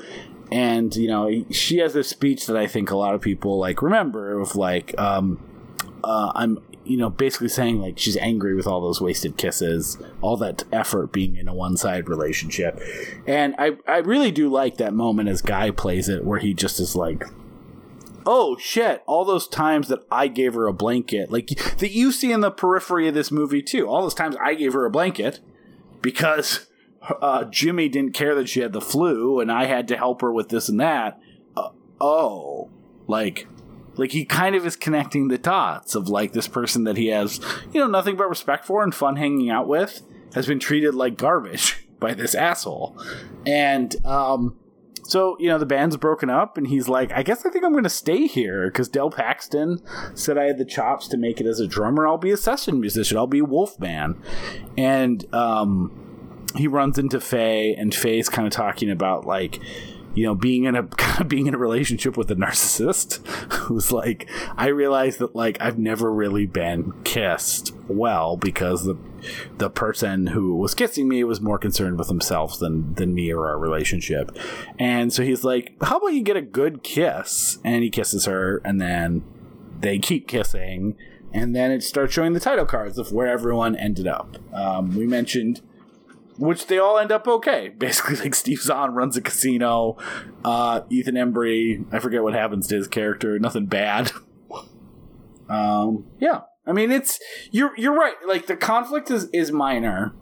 And you know, she has this speech that I think a lot of people like remember of like, um, uh, I'm you know basically saying like she's angry with all those wasted kisses, all that effort being in a one side relationship, and I I really do like that moment as Guy plays it where he just is like. Oh shit! All those times that I gave her a blanket, like that you see in the periphery of this movie too. All those times I gave her a blanket because uh, Jimmy didn't care that she had the flu, and I had to help her with this and that. Uh, oh, like like he kind of is connecting the dots of like this person that he has you know nothing but respect for and fun hanging out with has been treated like garbage by this asshole. And um so you know the band's broken up and he's like i guess i think i'm going to stay here because del paxton said i had the chops to make it as a drummer. I'll be a session musician. I'll be a wolfman and um he runs into faye and faye's kind of talking about like you know, being in a kind of being in a relationship with a narcissist who's like, I realize that like I've never really been kissed well because the the person who was kissing me was more concerned with himself than than me or our relationship, and so he's like, how about you get a good kiss? And he kisses her, and then they keep kissing. And then it starts showing the title cards of where everyone ended up. Um, we mentioned which they all end up okay. Basically, like Steve Zahn runs a casino. Uh, Ethan Embry, I forget what happens to his character. Nothing bad. um, yeah, I mean it's you're you're right. Like the conflict is is minor.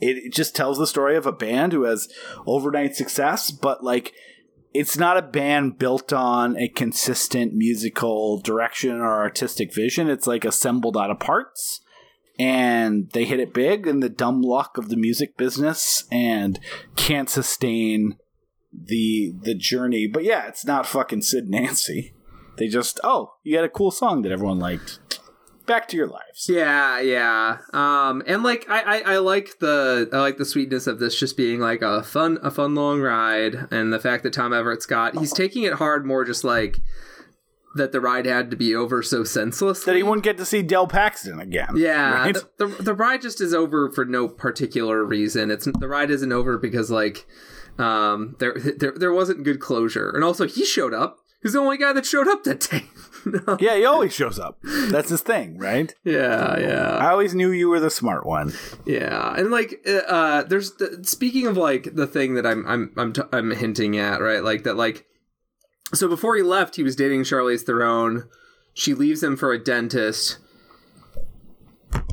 It, it just tells the story of a band who has overnight success, but like it's not a band built on a consistent musical direction or artistic vision. It's like assembled out of parts and they hit it big in the dumb luck of the music business and can't sustain the the journey. But yeah, it's not fucking Sid Nancy. They just oh, you had a cool song that everyone liked. Back to your lives. Yeah, yeah. Um, and like I, I, I like the I like the sweetness of this just being like a fun a fun long ride, and the fact that Tom Everett Scott he's taking it hard more just like that the ride had to be over so senseless That he wouldn't get to see Del Paxton again. Yeah, right? the, the the ride just is over for no particular reason. It's the ride isn't over because like um there there there wasn't good closure, and also he showed up. He's the only guy that showed up that day. No. yeah, he always shows up. That's his thing, right? yeah, yeah. I always knew you were the smart one. Yeah, and like, uh, uh there's the, speaking of like the thing that I'm I'm I'm t- I'm hinting at, right? Like that, like, so before he left, he was dating Charlize Theron. She leaves him for a dentist.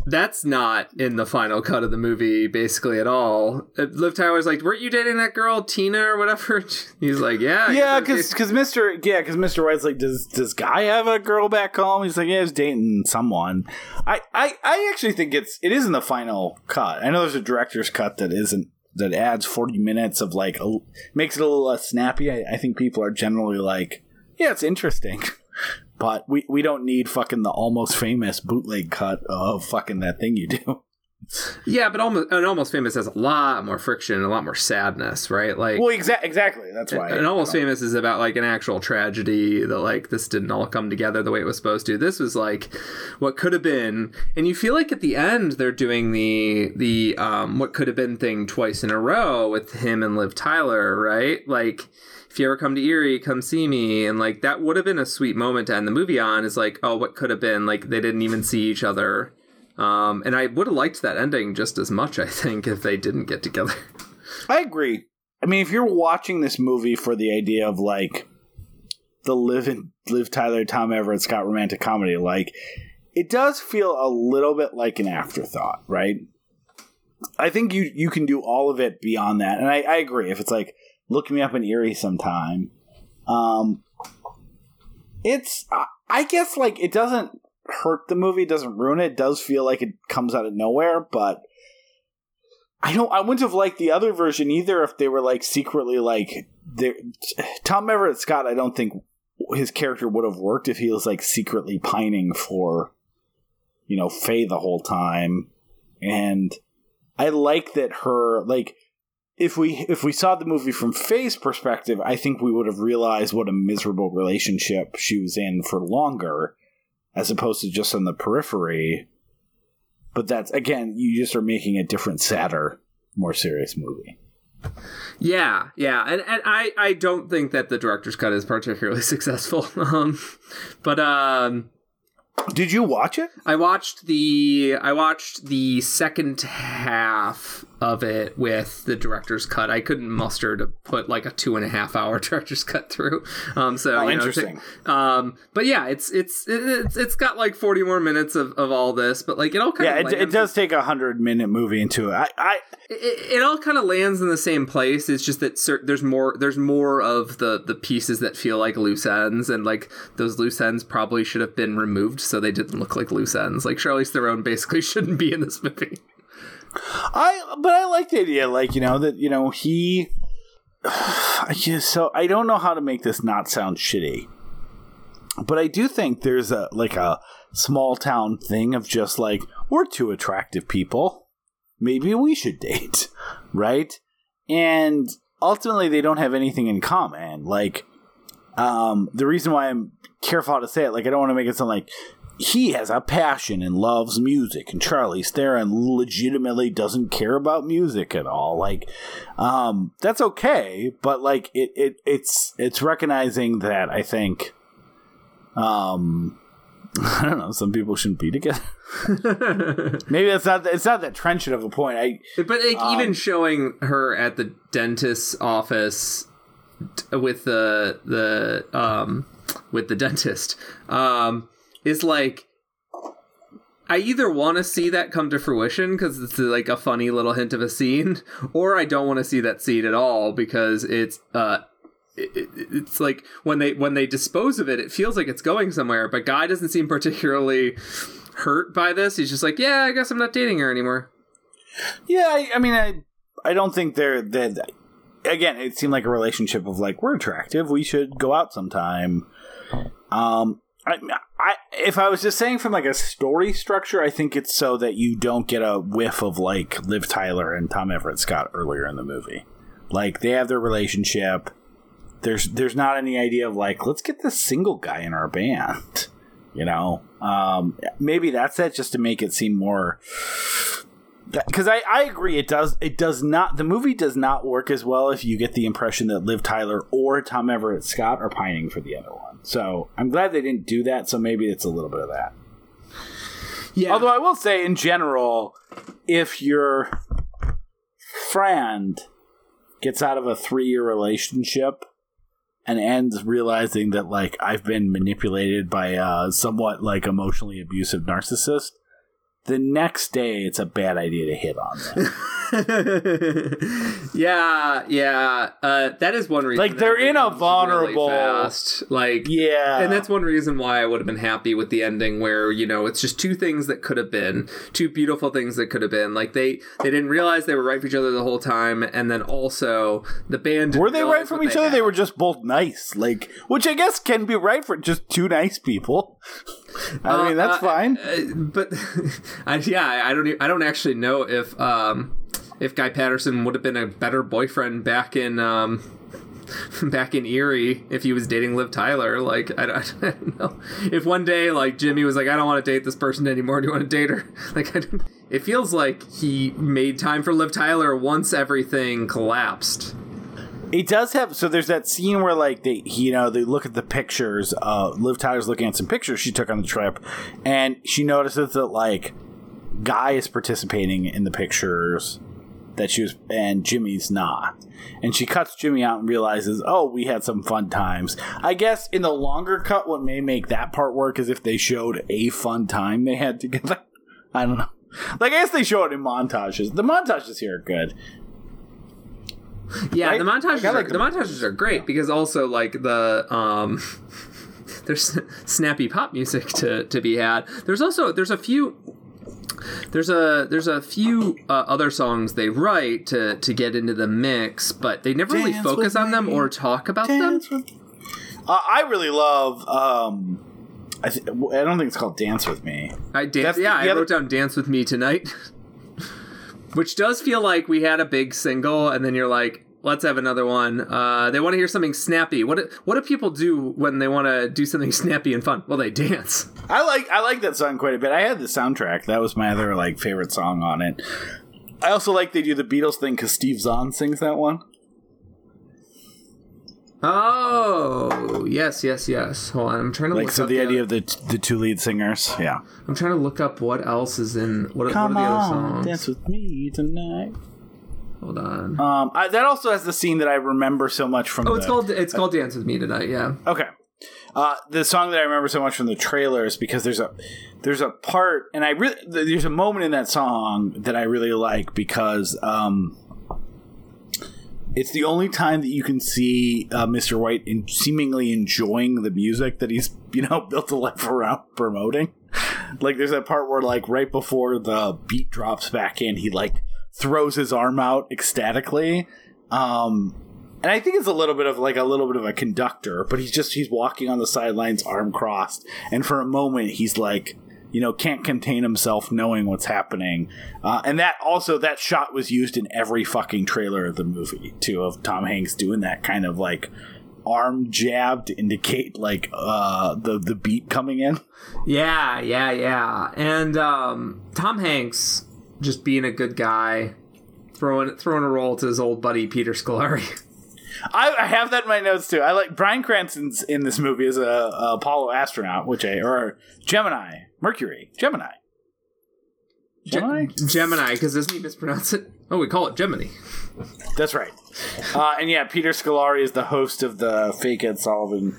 That's not in the final cut of the movie, basically at all. Uh, Liv Tyler's like, "Weren't you dating that girl Tina or whatever?" He's like, "Yeah, Yeah, guess because Mr. Yeah, because Mr. White's like, does does Guy have a girl back home? He's like, yeah, he's dating someone. I, I I actually think it's it is in the final cut. I know there's a director's cut that isn't that adds 40 minutes of like a, makes it a little less snappy. I, I think people are generally like, yeah, it's interesting. But we, we don't need fucking the almost famous bootleg cut of fucking that thing you do. Yeah, but almost and almost famous has a lot more friction and a lot more sadness, right? Like, Well, exa- exactly. That's why. And Almost Famous is about like an actual tragedy that like this didn't all come together the way it was supposed to. This was like what could have been, and you feel like at the end they're doing the the um what could have been thing twice in a row with him and Liv Tyler, right? Like if you ever come to Erie, come see me, and like that would have been a sweet moment to end the movie on. Is like oh, what could have been? Like they didn't even see each other. Um, and I would have liked that ending just as much, I think, if they didn't get together. I agree. I mean, if you're watching this movie for the idea of like the live and Liv Tyler, Tom Everett, Scott romantic comedy, like it does feel a little bit like an afterthought, right? I think you you can do all of it beyond that, and I, I agree. If it's like look me up in Erie sometime, um, it's I- I guess like it doesn't hurt the movie, doesn't ruin it. It does feel like it comes out of nowhere, but I don't. I wouldn't have liked the other version either if they were like secretly like Tom Everett Scott. I don't think his character would have worked if he was like secretly pining for you know Faye the whole time. And I like that her like if we if we saw the movie from Faye's perspective, I think we would have realized what a miserable relationship she was in for longer, as opposed to just on the periphery. But that's again, you just are making a different, sadder, more serious movie. Yeah, yeah, and and I I don't think that the director's cut is particularly successful. Um, but um, Did you watch it? I watched the I watched the second half of it with the director's cut. I couldn't muster to put like a two and a half hour director's cut through. Um, so Oh, you know, interesting. t- um, but yeah, it's it's it's it's got like forty more minutes of, of all this, but like it all kind Yeah, of it, it does take a hundred minute movie into it. I, I it, it all kind of lands in the same place. It's just that cer- there's more there's more of the the pieces that feel like loose ends, and like those loose ends probably should have been removed so they didn't look like loose ends. Like Charlize Theron basically shouldn't be in this movie. I but I like the idea, like you know that you know he. I just so I don't know how to make this not sound shitty, but I do think there's a like a small town thing of just like we're two attractive people, maybe we should date, right? And ultimately they don't have anything in common. Like, um, the reason why I'm careful how to say it, like, I don't want to make it sound like he has a passion and loves music, and Charlize Theron legitimately doesn't care about music at all. Like, um, that's okay, but like, it, it it's it's recognizing that I think, um, I don't know, some people shouldn't be together. Maybe that's not it's not that trenchant of a point. I But like Um, even showing her at the dentist's office with the the um with the dentist um is like I either want to see that come to fruition because it's like a funny little hint of a scene, or I don't want to see that scene at all because it's uh it, it- it's like when they when they dispose of it, it feels like it's going somewhere. But Guy doesn't seem particularly hurt by this. He's just like, yeah, I guess I'm not dating her anymore. Yeah, I, I mean, I I don't think they're that. Again, it seemed like a relationship of like we're attractive, we should go out sometime. Um, I, I if I was just saying from like a story structure, I think it's so that you don't get a whiff of like Liv Tyler and Tom Everett Scott earlier in the movie. Like they have their relationship. There's there's not any idea of like let's get this single guy in our band. You know, um, maybe that's it, just to make it seem more because I, I agree it does it does not the movie does not work as well if you get the impression that Liv Tyler or Tom Everett Scott are pining for the other one. So I'm glad they didn't do that. So maybe it's a little bit of that. Yeah. Although I will say in general, if your friend gets out of a three year relationship and ends realizing that like I've been manipulated by a somewhat like emotionally abusive narcissist, the next day it's a bad idea to hit on them. yeah, yeah. Uh, that is one reason. Like, they're in a becomes really vulnerable- fast. Like, yeah. and that's one reason why I would have been happy with the ending, where you know it's just two things that could have been, two beautiful things that could have been. Like they they didn't realize they were right for each other the whole time, and then also the band were they right from each other? They were just both nice, like, which I guess can be right for just two nice people. I mean, that's Uh, fine. uh, but I, yeah, I don't. I don't actually know if um, if Guy Patterson would have been a better boyfriend back in um, back in Erie if he was dating Liv Tyler. Like I, don't- I don't know if one day like Jimmy was like, I don't want to date this person anymore. Do you want to date her? Like I don't, it feels like he made time for Liv Tyler once everything collapsed. It does have so there's that scene where like they you know they look at the pictures. Uh, Liv Tyler's looking at some pictures she took on the trip, and she notices that like Guy is participating in the pictures that she was, and Jimmy's not. And she cuts Jimmy out and realizes, oh, we had some fun times. I guess in the longer cut, what may make that part work is if they showed a fun time they had together. I don't know. Like I guess they show it in montages. The montages here are good. Yeah, Right? the montages are, like the the montages are great because also like the um there's snappy pop music to to be had. There's also there's a few there's a there's a few uh, other songs they write to to get into the mix, but they never really focus on them or talk about them. Dance with- Uh, I really love. Um, I, th- I don't think it's called Dance with Me. I dan- That's the- yeah, the I other- wrote down "Dance with Me Tonight," which does feel like we had a big single, and then you're like, "Let's have another one." Uh, they want to hear something snappy. What do, what do people do when they want to do something snappy and fun? Well, they dance. I like I like that song quite a bit. I had the soundtrack. That was my other like favorite song on it. I also like they do the Beatles thing because Steve Zahn sings that one. Oh, yes, yes, yes. Hold on, I'm trying to Like look so, up the the idea other- of the the two lead singers. Yeah. I'm trying to look up what else is in what, Come what are the other on, songs. dance with me tonight. Hold on. Um, I, that also has the scene that I remember so much from. oh, the, it's called it's called "Dance with Me Tonight." Yeah. Okay. Uh, the song that I remember so much from the trailers because there's a there's a part and I really there's a moment in that song that I really like because um, it's the only time that you can see uh, Mr. White in seemingly enjoying the music that he's you know built a life around promoting. Like there's that part where like right before the beat drops back in, he like throws his arm out ecstatically. Um, and I think it's a little bit of like a little bit of a conductor, but he's just he's walking on the sidelines, arm crossed, and for a moment he's like you know, can't contain himself knowing what's happening. Uh, and that also, that shot was used in every fucking trailer of the movie, too, of Tom Hanks doing that kind of like arm jab to indicate like uh the the beat coming in Yeah, yeah, yeah. And um, Tom Hanks just being a good guy, throwing throwing a roll to his old buddy Peter Scolari. I, I have that in my notes too. I like Bryan Cranston's in this movie as a, a Apollo astronaut, which I or Gemini, Mercury, Gemini, Gemini. Gemini, because doesn't he mispronounce it? Oh, we call it Gemini. That's right. Uh, and yeah, Peter Scolari is the host of the Fake Ed Sullivan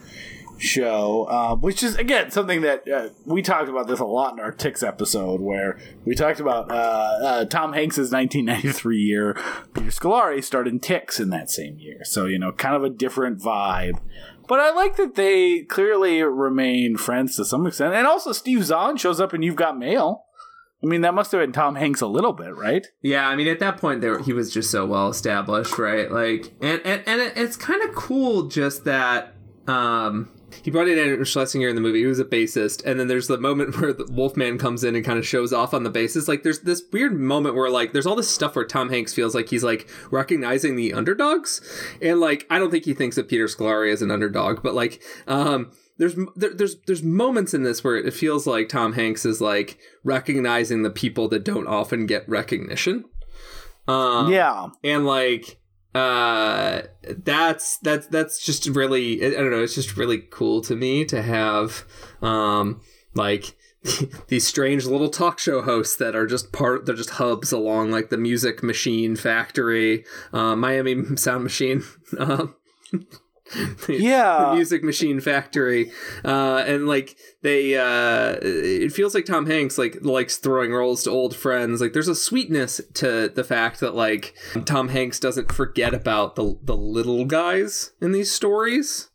show, uh, which is again something that uh, we talked about this a lot in our Ticks episode, where we talked about uh, uh, Tom Hanks's 1993 year. Peter Scolari starred in Ticks in that same year, so you know, kind of a different vibe. But I like that they clearly remain friends to some extent, and also Steve Zahn shows up and You've Got Mail. I mean, that must have been Tom Hanks a little bit, right? Yeah, I mean, at that point, there he was just so well established, right? Like, and and and it's kind of cool just that um he brought in Andrew Schlesinger in the movie. He was a bassist, and then there's the moment where the Wolfman comes in and kind of shows off on the bassist. Like, there's this weird moment where like there's all this stuff where Tom Hanks feels like he's like recognizing the underdogs, and like I don't think he thinks of Peter Scolari as an underdog, but like um there's there, there's there's moments in this where it feels like Tom Hanks is like recognizing the people that don't often get recognition. Um, yeah. and like uh that's that's that's just really i don't know it's just really cool to me to have um like these strange little talk show hosts that are just part they're just hubs along like the music machine factory uh miami sound machine um Yeah. the music machine factory uh and like they uh it feels like tom hanks like likes throwing roles to old friends like there's a sweetness to the fact that like tom hanks doesn't forget about the the little guys in these stories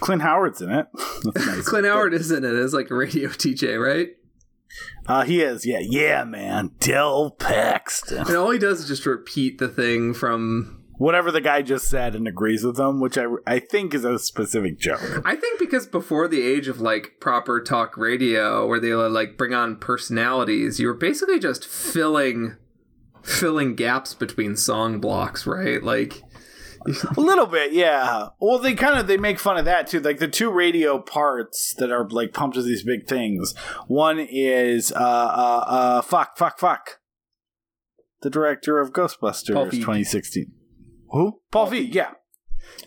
Clint Howard's in it. That's nice. clint howard is in it as like a radio dj right Uh, he is, yeah, yeah, man. Del Paxton. and all he does is just repeat the thing from Whatever the guy just said and agrees with them, which I, I think is a specific joke. I think because before the age of like proper talk radio, where they like bring on personalities, you were basically just filling filling gaps between song blocks, right? Like, A little bit, yeah. Well, they kind of they make fun of that too. Like the two radio parts that are like pumped as these big things. One is uh uh uh fuck fuck fuck. The director of Ghostbusters Paul 2016. Who? Paul, Feig. Yeah.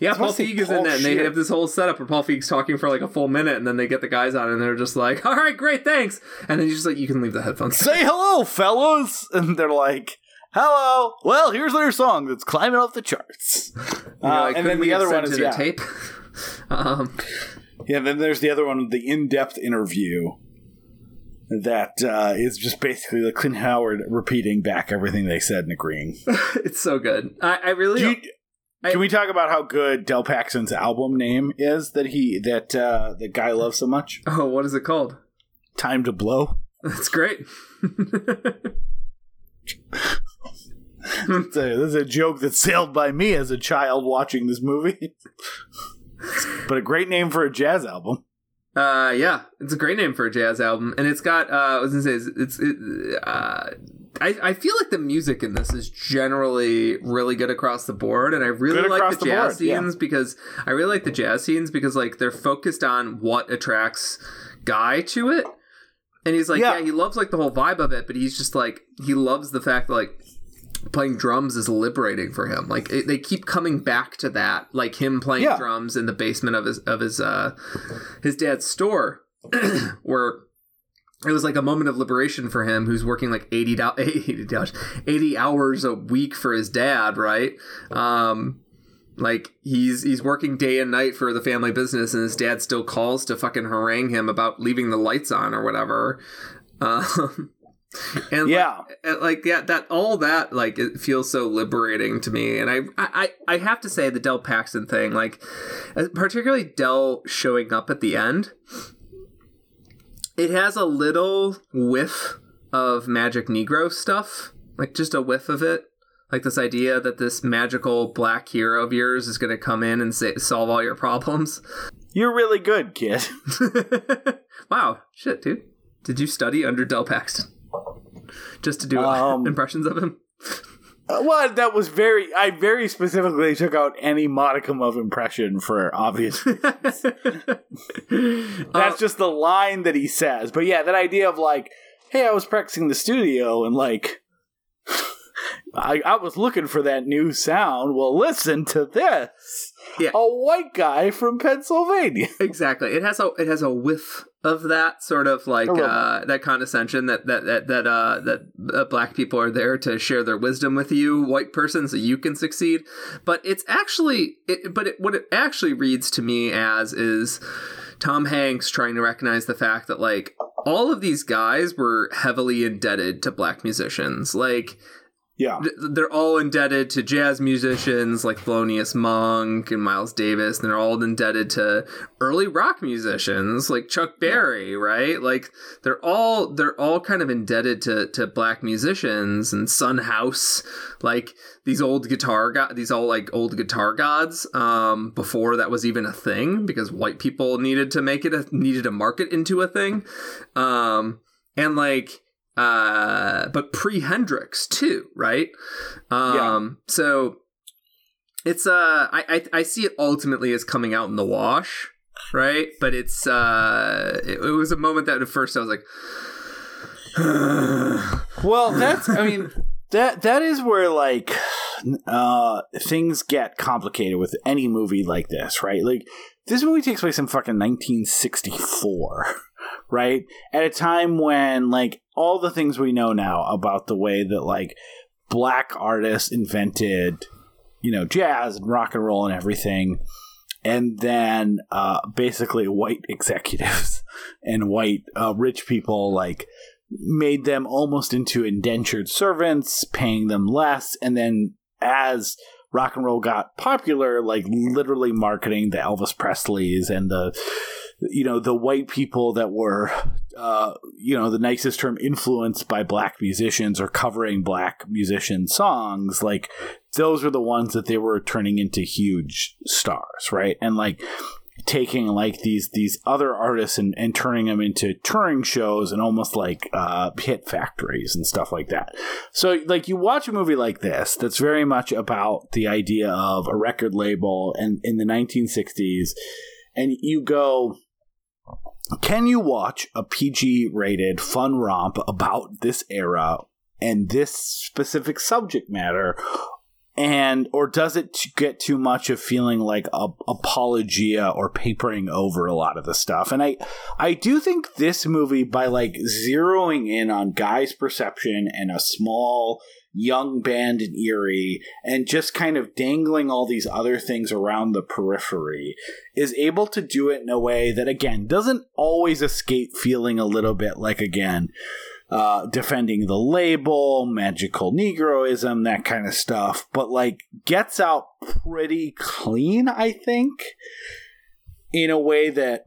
yeah, Paul Feig is in Paul it, and they shit. have this whole setup where Paul Feig's talking for like a full minute, and then they get the guys on, and they're just like, "All right, great, thanks," and then you just like you can leave the headphones. Say hello, fellows, and they're like. Hello. Well, here's their song that's climbing off the charts. Uh, like, and then the other one is yeah. tape. um, Yeah, then there's the other one, the in-depth interview that uh, is just basically like Clint Howard repeating back everything they said and agreeing. it's so good. I, I really. You- I- can we talk about how good Del Paxton's album name is that he that uh, the guy loves so much? oh, what is it called? Time to blow. That's great. A, this is a joke that sailed by me as a child watching this movie. but a great name for a jazz album. Uh, yeah, it's a great name for a jazz album, and it's got. Uh, I was gonna say, it's. it's it, uh, I I feel like the music in this is generally really good across the board, and I really Good like the the jazz board, yeah. scenes because I really like the jazz scenes because like they're focused on what attracts Guy to it, and he's like, Yeah. yeah, he loves like the whole vibe of it, but he's just like he loves the fact that like playing drums is liberating for him. Like it, they keep coming back to that, like him playing Yeah. drums in the basement of his of his uh his dad's store, where it was like a moment of liberation for him, who's working like 80, do- 80, dollars- 80 hours a week for his dad, right? Um, like he's he's working day and night for the family business, and his dad still calls to fucking harangue him about leaving the lights on or whatever. Um, and Yeah. like, like yeah, that all that like it feels so liberating to me, and I I I have to say the dell Paxton thing, like uh, particularly dell showing up at the end, it has a little whiff of Magic Negro stuff, like just a whiff of it. Like this idea that this magical black hero of yours is going to come in and say, solve all your problems. You're really good, kid. wow, shit, dude. Did you study under dell Paxton? Just to do Um, impressions of him? Uh, well, that was very. I very specifically took out any modicum of impression for obvious. That's just the line that he says. But yeah, that idea of like, hey, I was practicing the studio and like. I, I was looking for that new sound. Well, listen to this. Yeah. A white guy from Pennsylvania. exactly. It has a it has a whiff of that sort of like uh, that condescension that that that that uh, that uh, black people are there to share their wisdom with you, white person, so you can succeed. But it's actually, it, but it, what it actually reads to me as is Tom Hanks trying to recognize the fact that like all of these guys were heavily indebted to black musicians, like Yeah. they're all indebted to jazz musicians like Thelonious Monk and Miles Davis, and they're all indebted to early rock musicians like Chuck Berry, right? Like they're all they're all kind of indebted to to black musicians and Son House, like these old guitar go- these all like old guitar gods um before that was even a thing because white people needed to make it a needed to market into a thing. Um and like uh but pre Hendrix too, right? Um so it's uh I, I I see it ultimately as coming out in the wash, right? But it's uh it, it was a moment that at first I was like Well, that's I mean that that is where like uh things get complicated with any movie like this, right? Like this movie takes place in fucking 1964, right? At a time when like all the things we know now about the way that like black artists invented, you know, jazz and rock and roll and everything. And then uh, basically white executives and white uh, rich people like made them almost into indentured servants, paying them less, and then as rock and roll got popular, like literally marketing the Elvis Presleys and the you know the white people that were uh, you know the nicest term influenced by black musicians or covering black musician songs like those are the ones that they were turning into huge stars right and like taking like these these other artists and, and turning them into touring shows and almost like uh, hit factories and stuff like that. So like you watch a movie like this that's very much about the idea of a record label and in the 1960s and you go can you watch a PG rated fun romp about this era and this specific subject matter? And or does it get too much of feeling like a apologia or papering over a lot of the stuff? And i i do think this movie by like zeroing in on guy's perception and a small young band in erie and just kind of dangling all these other things around the periphery is able to do it in a way that again doesn't always escape feeling a little bit like again uh, defending the label, magical Negroism, that kind of stuff, but like gets out pretty clean, I think, in a way that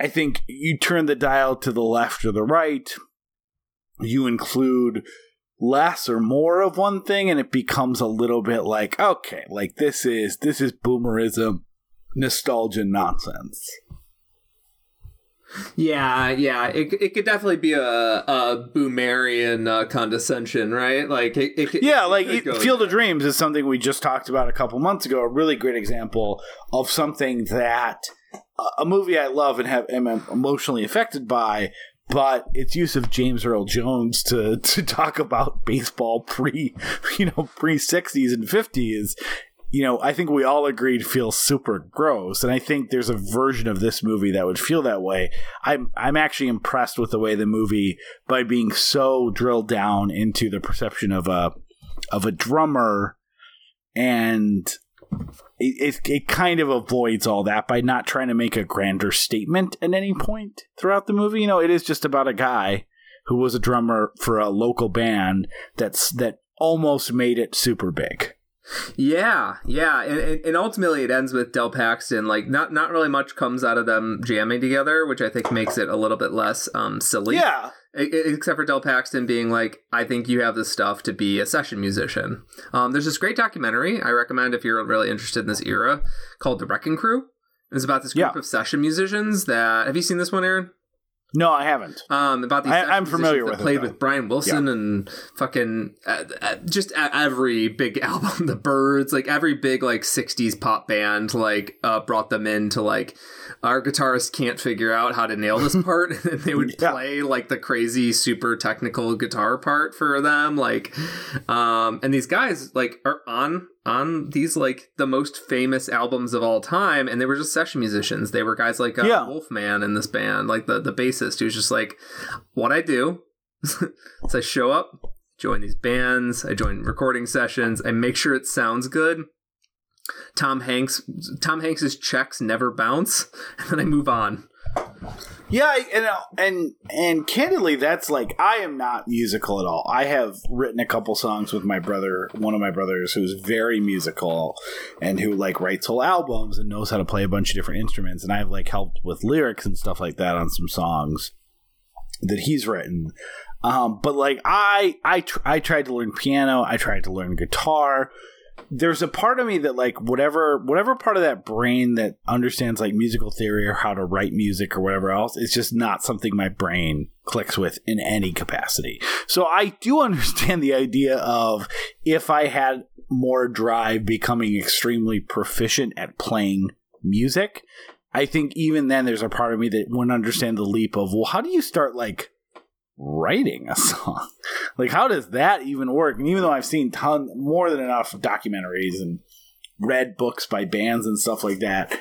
I think you turn the dial to the left or the right, you include less or more of one thing, and it becomes a little bit like, okay, like this is this is boomerism, nostalgia nonsense. Yeah, yeah, it, it could definitely be a, a boomerian uh, condescension, right? Like, it, it Yeah, like it could go Field of Dreams is something we just talked about a couple months ago. A really great example of something that a movie I love and have am emotionally affected by, but its use of James Earl Jones to to talk about baseball pre you know pre sixties and fifties. You know, I think we all agreed feels super gross, and I think there's a version of this movie that would feel that way. I'm I'm actually impressed with the way the movie, by being so drilled down into the perception of a of a drummer and it, it, it kind of avoids all that by not trying to make a grander statement at any point throughout the movie you know it is just about a guy who was a drummer for a local band that's that almost made it super big Yeah, yeah, and, and ultimately it ends with Del Paxton. Like, not not really much comes out of them jamming together, which I think makes it a little bit less um silly. yeah except for Del Paxton being like, I think you have the stuff to be a session musician. Um, there's this great documentary I recommend if you're really interested in this era called The Wrecking Crew. It's about this group Yeah. of session musicians that. Have you seen this one, Aaron? No, I haven't. um, about these. I, I'm familiar with it, played though. with Brian Wilson and fucking uh, uh, just every big album, the Byrds, like every big like '60s pop band, like uh, brought them in to like our guitarist can't figure out how to nail this part, and they would Yeah. play like the crazy, super technical guitar part for them, like, um, and these guys like are on on these like the most famous albums of all time and they were just session musicians. They were guys like uh, Yeah. wolfman in this band like the the bassist who's just like what i do is i show up join these bands i join recording sessions i make sure it sounds good. Tom hanks tom hanks's checks never bounce and then i move on Yeah, and uh, and and candidly, that's like I am not musical at all. I have written a couple songs with my brother, one of my brothers, who's very musical and who like writes whole albums and knows how to play a bunch of different instruments. And I've like helped with lyrics and stuff like that on some songs that he's written. Um, but like I I tr- I tried to learn piano, I tried to learn guitar. There's a part of me that like whatever whatever part of that brain that understands like musical theory or how to write music or whatever else, it's just not something my brain clicks with in any capacity. So I do understand the idea of if I had more drive becoming extremely proficient at playing music. I think even then there's a part of me that wouldn't understand the leap of well, how do you start like writing a song? like how does that even work? And even though I've seen ton more than enough documentaries and read books by bands and stuff like that,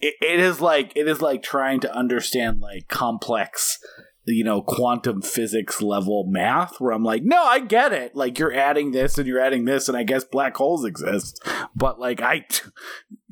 it, it is like it is like trying to understand like complex you know quantum physics level math where i'm like no i get it like you're adding this and you're adding this and i guess black holes exist but like i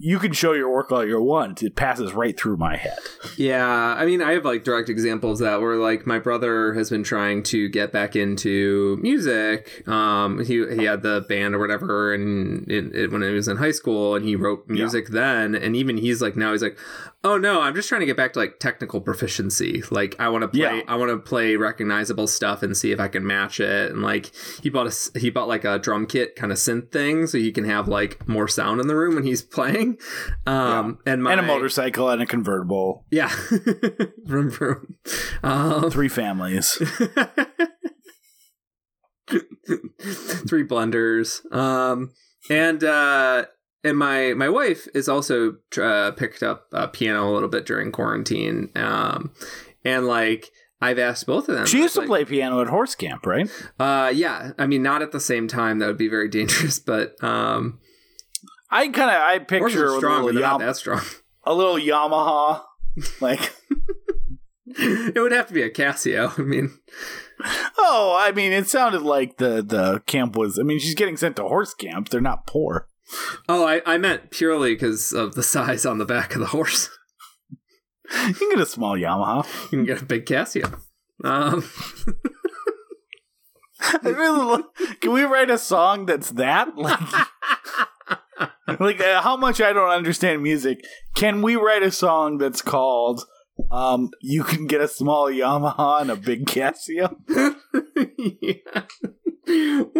you can show your work all you want it passes right through my head Yeah, I mean, I have like direct examples that where like my brother has been trying to get back into music. Um, he he had the band or whatever, and it, it, when he was in high school, and he wrote music then, and even he's like now he's like, oh no, I'm just trying to get back to like technical proficiency. Like I want to play, Yeah. I want to play recognizable stuff and see if I can match it. And like he bought a he bought like a drum kit kind of synth thing, so he can have like more sound in the room when he's playing. Um, and my and a motorcycle and a convertible yeah. vroom vroom. Um, three families three blunders Um, and uh, and my my wife is also uh, picked up uh, piano a little bit during quarantine. Um, and like I've asked both of them. she used to like, play piano at horse camp right Uh, yeah. I mean, not at the same time. That would be very dangerous. But um, i kind of i picture with a strong, but little, Yam- that strong. a little yamaha like it would have to be a Casio. I mean, Oh, I mean, it sounded like the the camp was. I mean, she's getting sent to horse camp. They're not poor. oh, I, I meant purely because of the size on the back of the horse. You can get a small Yamaha. You can get a big Casio. Um, I really lo- can we write a song that's that like like uh, how much I don't understand music? Can we write a song that's called um "You Can Get a Small Yamaha and a Big Casio"? yeah.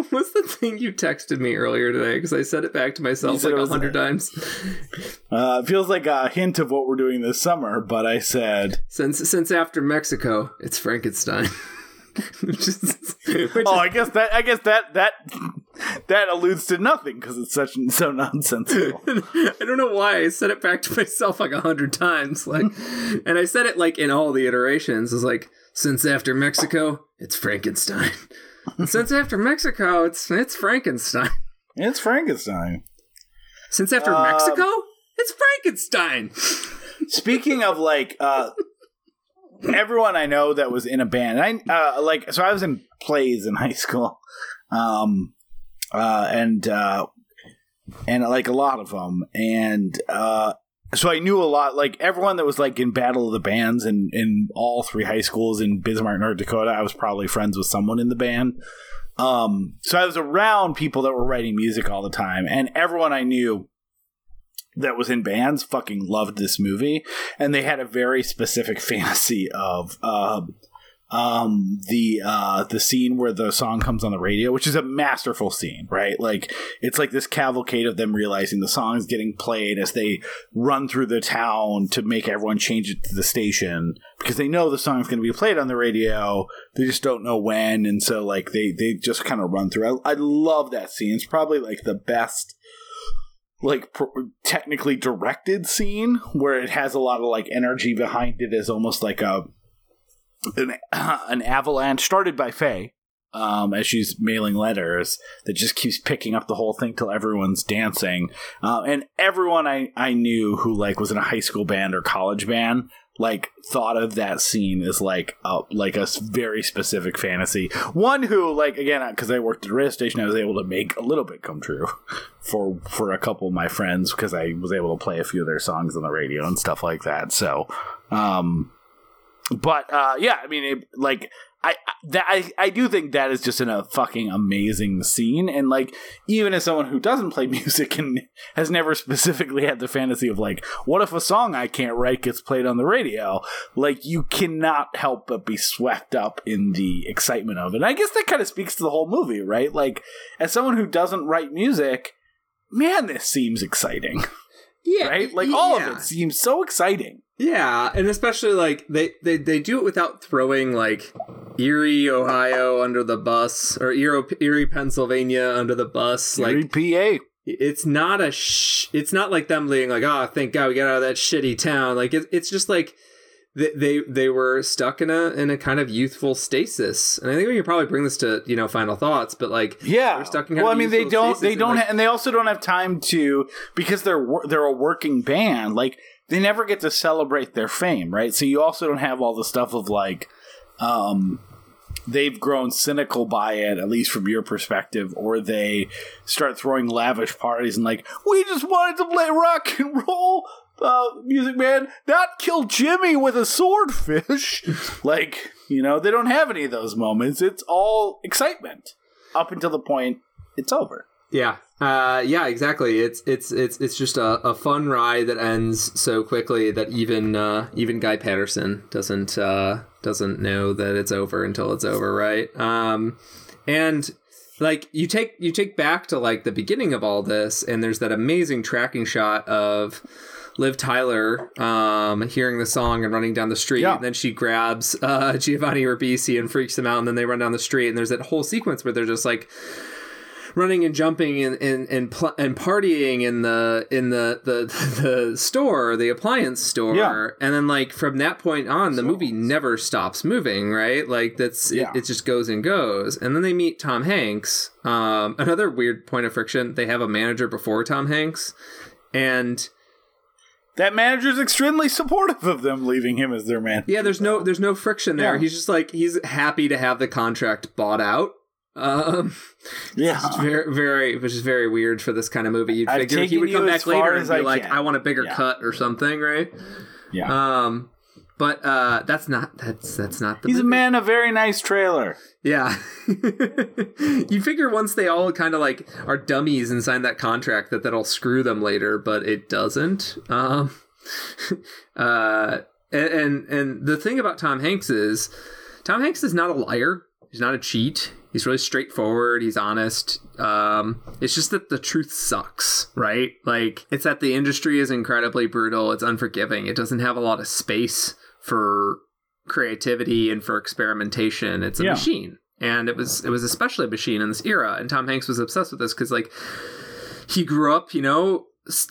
What's the thing you texted me earlier today? Because I said it back to myself like a hundred a- times. Uh, it feels like a hint of what we're doing this summer, but I said, Since since after Mexico, it's Frankenstein. which is, which "Oh, is I guess that I guess that that that alludes to nothing because it's such so nonsensical." I don't know why I said it back to myself like a hundred times. Like, and I said it like in all the iterations. It's like since after Mexico, it's Frankenstein. since after Mexico, it's it's Frankenstein. it's Frankenstein. Since after Um, Mexico, it's Frankenstein. Speaking of like uh everyone I know that was in a band, I uh like so I was in plays in high school. Um uh and uh and like a lot of them and uh so I knew a lot like everyone that was like in Battle of the Bands and in all three high schools in Bismarck, North Dakota, I was probably friends with someone in the band. Um so I was around people that were writing music all the time and everyone I knew that was in bands fucking loved this movie. And they had a very specific fantasy of um um the uh the scene where the song comes on the radio which is a masterful scene right? Like it's like this cavalcade of them realizing the song is getting played as they run through the town to make everyone change it to the station because they know the song is going to be played on the radio. They just don't know when. And so like they they just kind of run through I, I love that scene. It's probably like the best like technically directed scene where it has a lot of like energy behind it as almost like a an, an avalanche started by Faye um, as she's mailing letters that just keeps picking up the whole thing till everyone's dancing. Uh, and everyone I, I knew who like was in a high school band or college band like thought of that scene as like a like a very specific fantasy. One who like again because i worked at a radio station i was able to make a little bit come true for for a couple of my friends because i was able to play a few of their songs on the radio and stuff like that. So um but uh yeah i mean it, like I, that I, I do think that is just in a fucking amazing scene and like even as someone who doesn't play music and has never specifically had the fantasy of like what if a song I can't write gets played on the radio? Like you cannot help but be swept up in the excitement of it. And I guess that kind of speaks to the whole movie right? Like as someone who doesn't write music man this seems exciting. Yeah, right? Like y- all of it seems so exciting. Yeah, and especially like they, they they do it without throwing like Erie, Ohio under the bus or Erie, Erie Pennsylvania under the bus. Like PA it's not a sh- it's not like them being like, oh, thank God we got out of that shitty town. Like it, it's just like they, they they were stuck in a in a kind of youthful stasis. And I think we can probably bring this to you know final thoughts, but like Yeah. They're stuck in well, I mean, they don't. They don't, like- ha- and they also don't have time to because they're they're a working band. Like they never get to celebrate their fame, right? So you also don't have all the stuff of like, um, they've grown cynical by it, at least from your perspective, or they start throwing lavish parties and like, we just wanted to play rock and roll. Uh, music man, not kill Jimmy with a swordfish. like, you know, they don't have any of those moments. It's all excitement up until the point it's over. Yeah. Uh, yeah, exactly. It's it's it's it's just a, a fun ride that ends so quickly that even uh, even Guy Patterson doesn't uh, doesn't know that it's over until it's over, right? Um, and like you take you take back to like the beginning of all this, and there's that amazing tracking shot of Liv Tyler um, hearing the song and running down the street, Yeah. and then she grabs uh, Giovanni Ribisi and freaks him out, and then they run down the street, and there's that whole sequence where they're just like running and jumping and and and, pl- and partying in the in the the the store, the appliance store, Yeah. and then like from that point on, the movie never stops moving, right? Like that's Yeah. it, it just goes and goes, and then they meet Tom Hanks. Um, another weird point of friction: they have a manager before Tom Hanks, and That manager's extremely supportive of them leaving him as their man. yeah, there's no there's no friction there. Yeah. He's just like he's happy to have the contract bought out. Um, Yeah. It's very, very, which is very weird for this kind of movie. You'd I've figure he would come back later and be I like, can. "I want a bigger Yeah. cut" or something, right? Yeah. Um, but uh, that's not that's that's not the. He's a man of very nice trailer. Yeah. you figure once they all kind of like are dummies and sign that contract that that'll screw them later, but it doesn't. Um, uh, and, and and the thing about Tom Hanks is Tom Hanks is not a liar. He's not a cheat. He's really straightforward. He's honest. Um, it's just that the truth sucks, right? Like it's that the industry is incredibly brutal. It's unforgiving. It doesn't have a lot of space for creativity and for experimentation. It's a Yeah. machine, and it was it was especially a machine in this era. And Tom Hanks was obsessed with this because like he grew up, you know,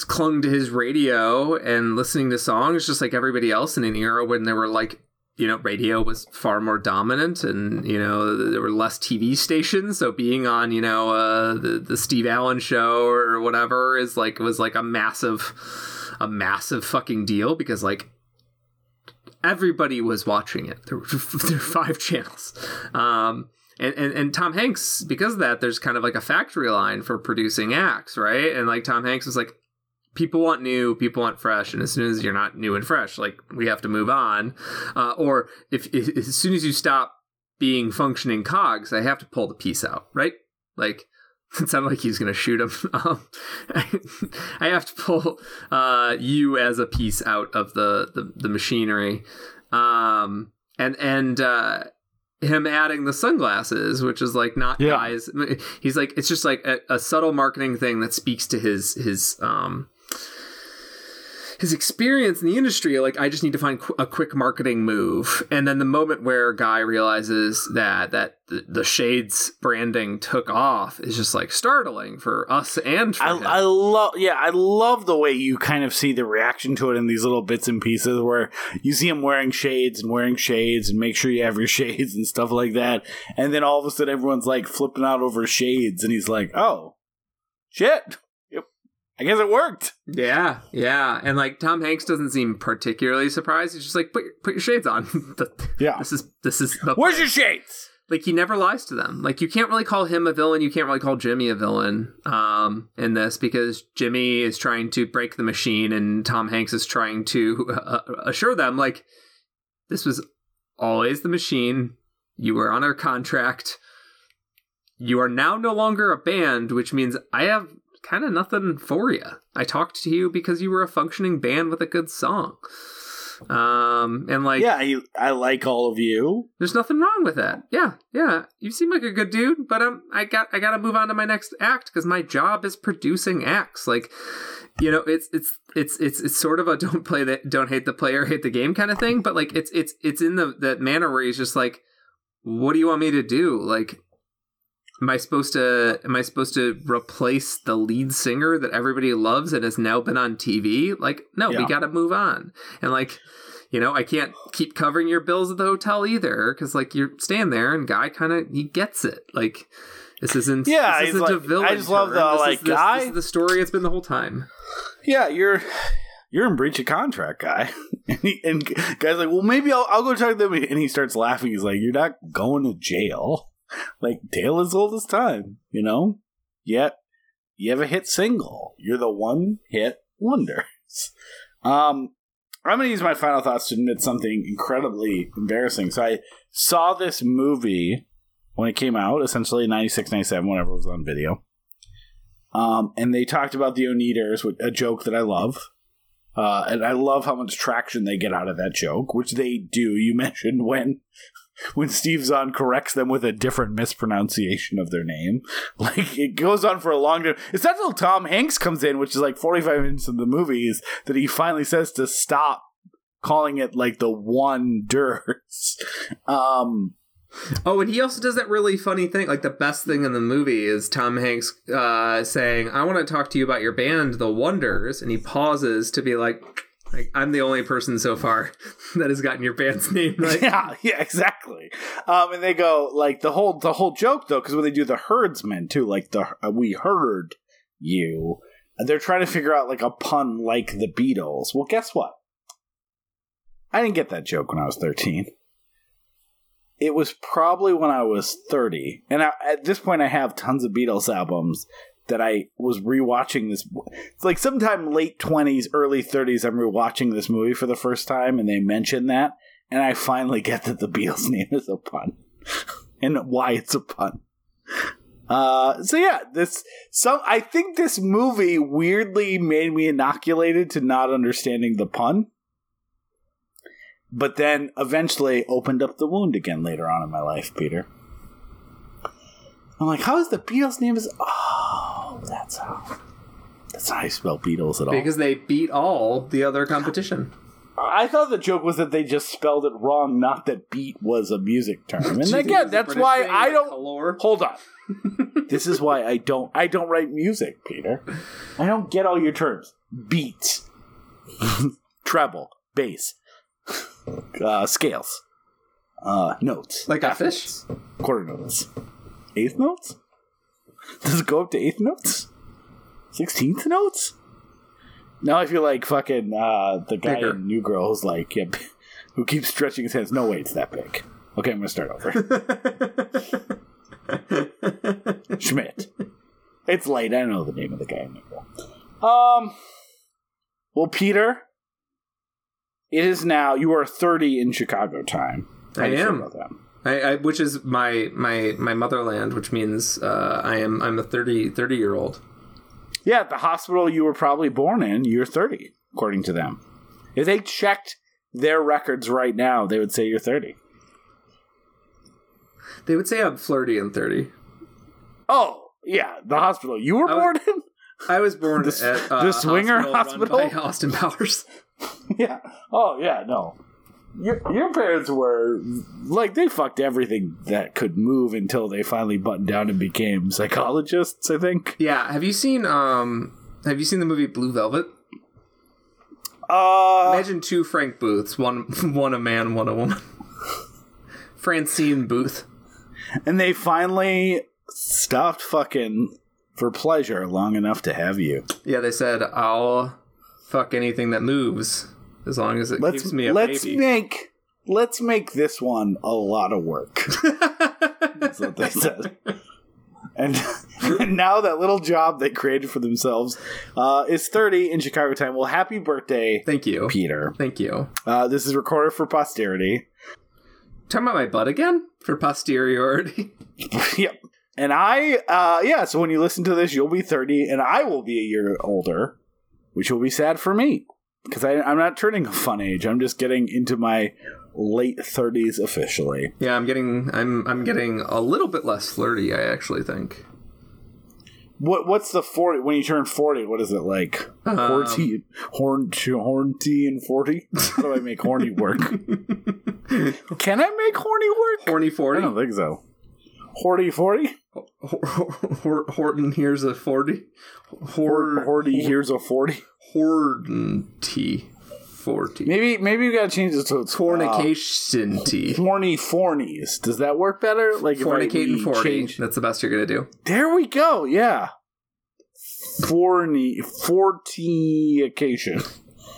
clung to his radio and listening to songs just like everybody else in an era when there were like you know radio was far more dominant and you know there were less tv stations so being on you know uh the, the steve allen show or whatever is like it was like a massive a massive fucking deal because like everybody was watching it there were, there were five channels um and, and and Tom Hanks, because of that, there's kind of like a factory line for producing acts, right? And like Tom Hanks was like, people want new, people want fresh, and as soon as you're not new and fresh, like we have to move on. Uh, or if, if as soon as you stop being functioning cogs, I have to pull the piece out, right? Like it sounded like he's gonna shoot him. Um, I have to pull uh, you as a piece out of the the, the machinery, um, and and. Uh, him adding the sunglasses, which is like not Yeah. guys. He's like it's just like a, a subtle marketing thing that speaks to his his um his experience in the industry. Like I just need to find qu- a quick marketing move, and then the moment where Guy realizes that that the, the Shades branding took off is just like startling for us and for I. I love, yeah, I love the way you kind of see the reaction to it in these little bits and pieces where you see him wearing shades and wearing shades and make sure you have your shades and stuff like that. And then all of a sudden everyone's like flipping out over shades and he's like, oh, shit. I guess it worked. Yeah, yeah, and like Tom Hanks doesn't seem particularly surprised. He's just like, put your, put your shades on. Yeah. this is this is the Where's your shades? like he never lies to them. Like you can't really call him a villain. You can't really call Jimmy a villain um, in this because Jimmy is trying to break the machine and Tom Hanks is trying to uh, assure them like this was always the machine. You were on our contract. You are now no longer a band, which means I have kind of nothing for you. I talked to you because you were a functioning band with a good song. Um, and like, yeah, I, I like all of you. there's nothing wrong with that. Yeah, yeah. You seem like a good dude, but um, I got I got to move on to my next act because my job is producing acts. Like, you know, it's it's it's it's it's sort of a don't play that don't hate the player, hate the game kind of thing. But like, it's it's it's in the that manner where he's just like, what do you want me to do? Like, am I supposed to am I supposed to replace the lead singer that everybody loves and has now been on TV? Like, no, we got to move on. And like, you know, I can't keep covering your bills at the hotel either because like you're staying there and guy kind of he gets it. Like, this isn't Yeah, this isn't a like- villain. I just love the, This is- like, this- guy- This is the story it's been the whole time. Yeah, you're you're in breach of contract, guy. And, he, and guy's like, well, maybe I'll, I'll go talk to them. And he starts laughing. He's like, you're not going to jail. Like, Dale is old as time, you know? Yet, you have a hit single. You're the one hit wonders. Um, I'm going to use my final thoughts to admit something incredibly embarrassing. So I saw this movie when it came out, essentially 96, 97, whenever it was on video. Um, and they talked about the Oneders, a joke that I love. Uh, and I love how much traction they get out of that joke, which they do. You mentioned when when Steve Zahn corrects them with a different mispronunciation of their name. Like it goes on for a long time. It's not until Tom Hanks comes in, which is like 45 minutes of the movies, that he finally says to stop calling it like the Wonders. Um, Oh, and he also does that really funny thing. Like the best thing in the movie is Tom Hanks uh, saying, "I want to talk to you about your band, The Wonders," and he pauses to be like, like "I'm the only person so far that has gotten your band's name right." yeah, yeah, exactly. Um, and they go like the whole the whole joke though, because when they do the herdsmen too, like the uh, we heard you, they're trying to figure out like a pun like the Beatles. Well, guess what? I didn't get that joke when I was thirteen. It was probably when I was thirty, and I, at this point, I have tons of Beatles albums that I was rewatching this. It's like sometime late twenties, early thirties. I'm rewatching this movie for the first time, and they mention that and I finally get that the Beatles name is a pun and why it's a pun. Uh, so yeah, this some I think this movie weirdly made me inoculated to not understanding the pun, but then eventually opened up the wound again later on in my life, Peter. I'm like, how is the Beatles name is? Oh, that's how. That's how I spell Beatles at all. Because they beat all the other competition. I thought the joke was that they just spelled it wrong, not that beat was a music term. And again, that's why I don't Color? hold on. this is why I don't I don't write music, Peter. I don't get all your terms. Beats, treble, bass, uh, scales, uh, notes, Like a fish? quarter notes, eighth notes. Does it go up to eighth notes? Sixteenth notes? Now I feel like fucking uh, the guy Bigger. in New Girl who's like, yeah, who keeps stretching his hands. No way, it's that big. Okay, I'm gonna start over. Schmidt. It's late. I don't know the name of the guy in New Girl. Um. Well, Peter, it is now. You are 30 in Chicago time. How I do you feel am. About that? I, I, which is my my my motherland, which means uh, I am I'm a 30, 30 year old. Yeah, the hospital you were probably born in, you're 30, according to them. If they checked their records right now, they would say you're 30. They would say I'm flirty and 30. Oh, yeah, the hospital you were was- born in? I was born The at uh, the swinger run hospital? by Austin Powers. yeah. Oh, yeah, no. Your, your parents were like they fucked everything that could move until they finally buttoned down and became psychologists. I think. Yeah, have you seen um have you seen the movie Blue Velvet? Uh, Imagine two Frank Booths, one one a man, one a woman. Francine Booth. and they finally stopped fucking for pleasure long enough to have you. Yeah, they said I'll fuck anything that moves as long as it Let's keeps me a let's baby. make let's make this one a lot of work. That's what they said. And, and now that little job they created for themselves uh, is 30 in Chicago time. Well, happy birthday, Thank you. Peter. Thank you. Uh, this is recorded for posterity. Talking about my butt again for posteriority. yep. And I, uh, yeah, so when you listen to this, you'll be 30, and I will be a year older, which will be sad for me. Because I'm not turning a fun age. I'm just getting into my late 30s officially. yeah, I'm getting I'm I'm getting a little bit less flirty, I actually think. What What's the 40? When you turn 40, what is it like? Um, horny, horn, horny and 40? How do I make horny work? Can I make horny work? Horny forty. I don't think so. Horty 40? Horton here's a 40. Hor- Horty, here's a 40. Hordenty 40. Maybe maybe you gotta change it to it's, uh, Fornication tea. Horny fornies. Does that work better? Like Fornicating 40. change- That's the best you're going to do. There we go. Yeah. Forny fortification.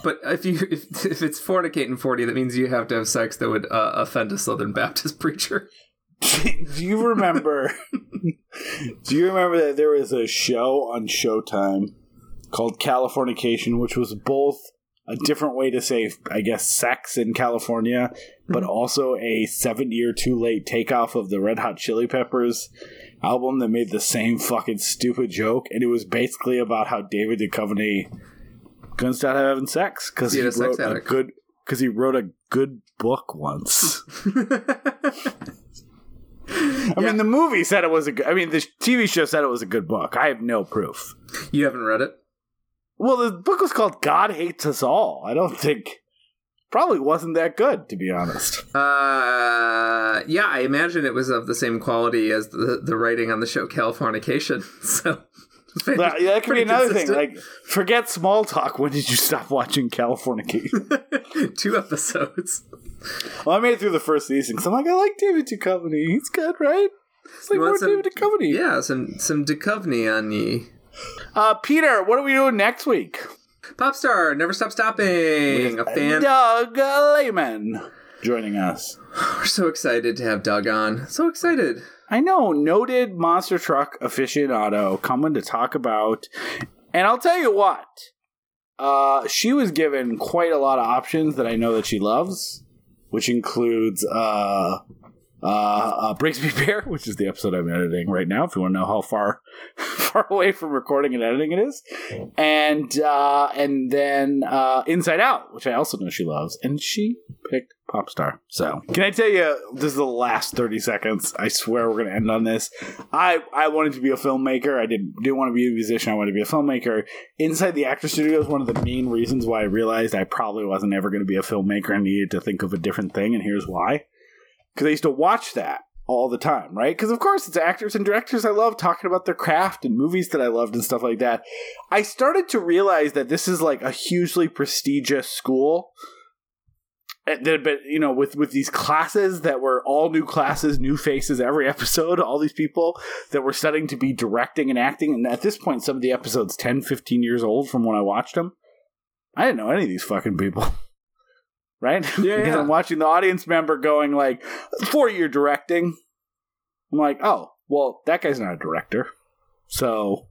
But if you if, if it's fornicating 40, that means you have to have sex that would uh, offend a Southern Baptist preacher. do you remember? do you remember that there was a show on Showtime called Californication, which was both a different way to say, I guess, sex in California, but mhm. also a seven year too late takeoff of the Red Hot Chili Peppers album that made the same fucking stupid joke, and it was basically about how David Duchovny couldn't stop having sex because He he, had a sex wrote a good because he wrote a good book once. I Yeah. mean, the movie said it was a good. I mean, the TV show said it was a good book. I have no proof. you haven't read it? Well, the book was called "God Hates Us All." I don't think probably wasn't that good, to be honest. Uh, yeah, I imagine it was of the same quality as the the writing on the show Californication. So That, that could be another thing. Like, forget small talk. When did you stop watching California? two episodes. well, I made it through the first season because I'm like, I like David Duchovny. He's good, right? It's like more some- David Duchovny. Yeah, some some Duchovny on ye. Uh, Peter, what are we doing next week? Popstar, never stop stopping. A fan. Doug Lehman joining us. We're so excited to have Doug on. So excited. I know, noted monster truck aficionado coming to talk about. And I'll tell you what, uh, she was given quite a lot of options that I know that she loves, which includes uh, uh, uh, Brigsby Bear, which is the episode I'm editing right now. If you want to know how far far away from recording and editing it is, and uh, and then uh, Inside Out, which I also know she loves, and she picked Popstar. So, can I tell you, this is the last thirty seconds. I swear we're going to end on this. I I wanted to be a filmmaker. I didn't didn't want to be a musician. I wanted to be a filmmaker. Inside the actor studio is one of the main reasons why I realized I probably wasn't ever going to be a filmmaker. I needed to think of a different thing, and here's why. Because I used to watch that all the time, right? Because of course it's actors and directors I love talking about their craft and movies that I loved and stuff like that. I started to realize that this is like a hugely prestigious school. But you know, with with these classes that were all new classes, new faces every episode, all these people that were studying to be directing and acting, and at this point, some of the episodes 10, 15 years old from when I watched them. I didn't know any of these fucking people. Right? Yeah, because yeah. I'm watching the audience member going like, four year directing. I'm like, oh, well, that guy's not a director. So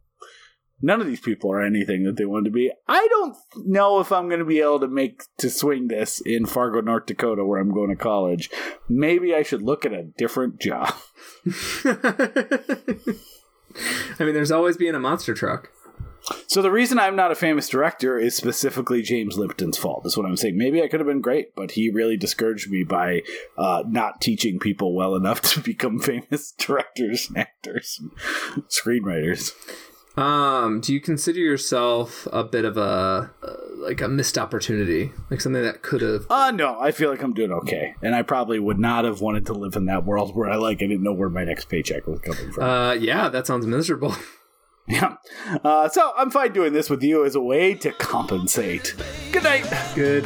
none of these people are anything that they want to be. I don't know if I'm going to be able to make to swing this in Fargo, North Dakota, where I'm going to college. Maybe I should look at a different job. I mean, there's always being a monster truck. So the reason I'm not a famous director is specifically James Lipton's fault. That's what I'm saying. Maybe I could have been great, but he really discouraged me by uh, not teaching people well enough to become famous directors and actors, and screenwriters. Um, do you consider yourself a bit of a uh, like a missed opportunity, like something that could have? Uh no, I feel like I'm doing okay, and I probably would not have wanted to live in that world where I like I didn't know where my next paycheck was coming from. Uh, yeah, that sounds miserable. yeah, uh, so I'm fine doing this with you as a way to compensate. Good night. Good.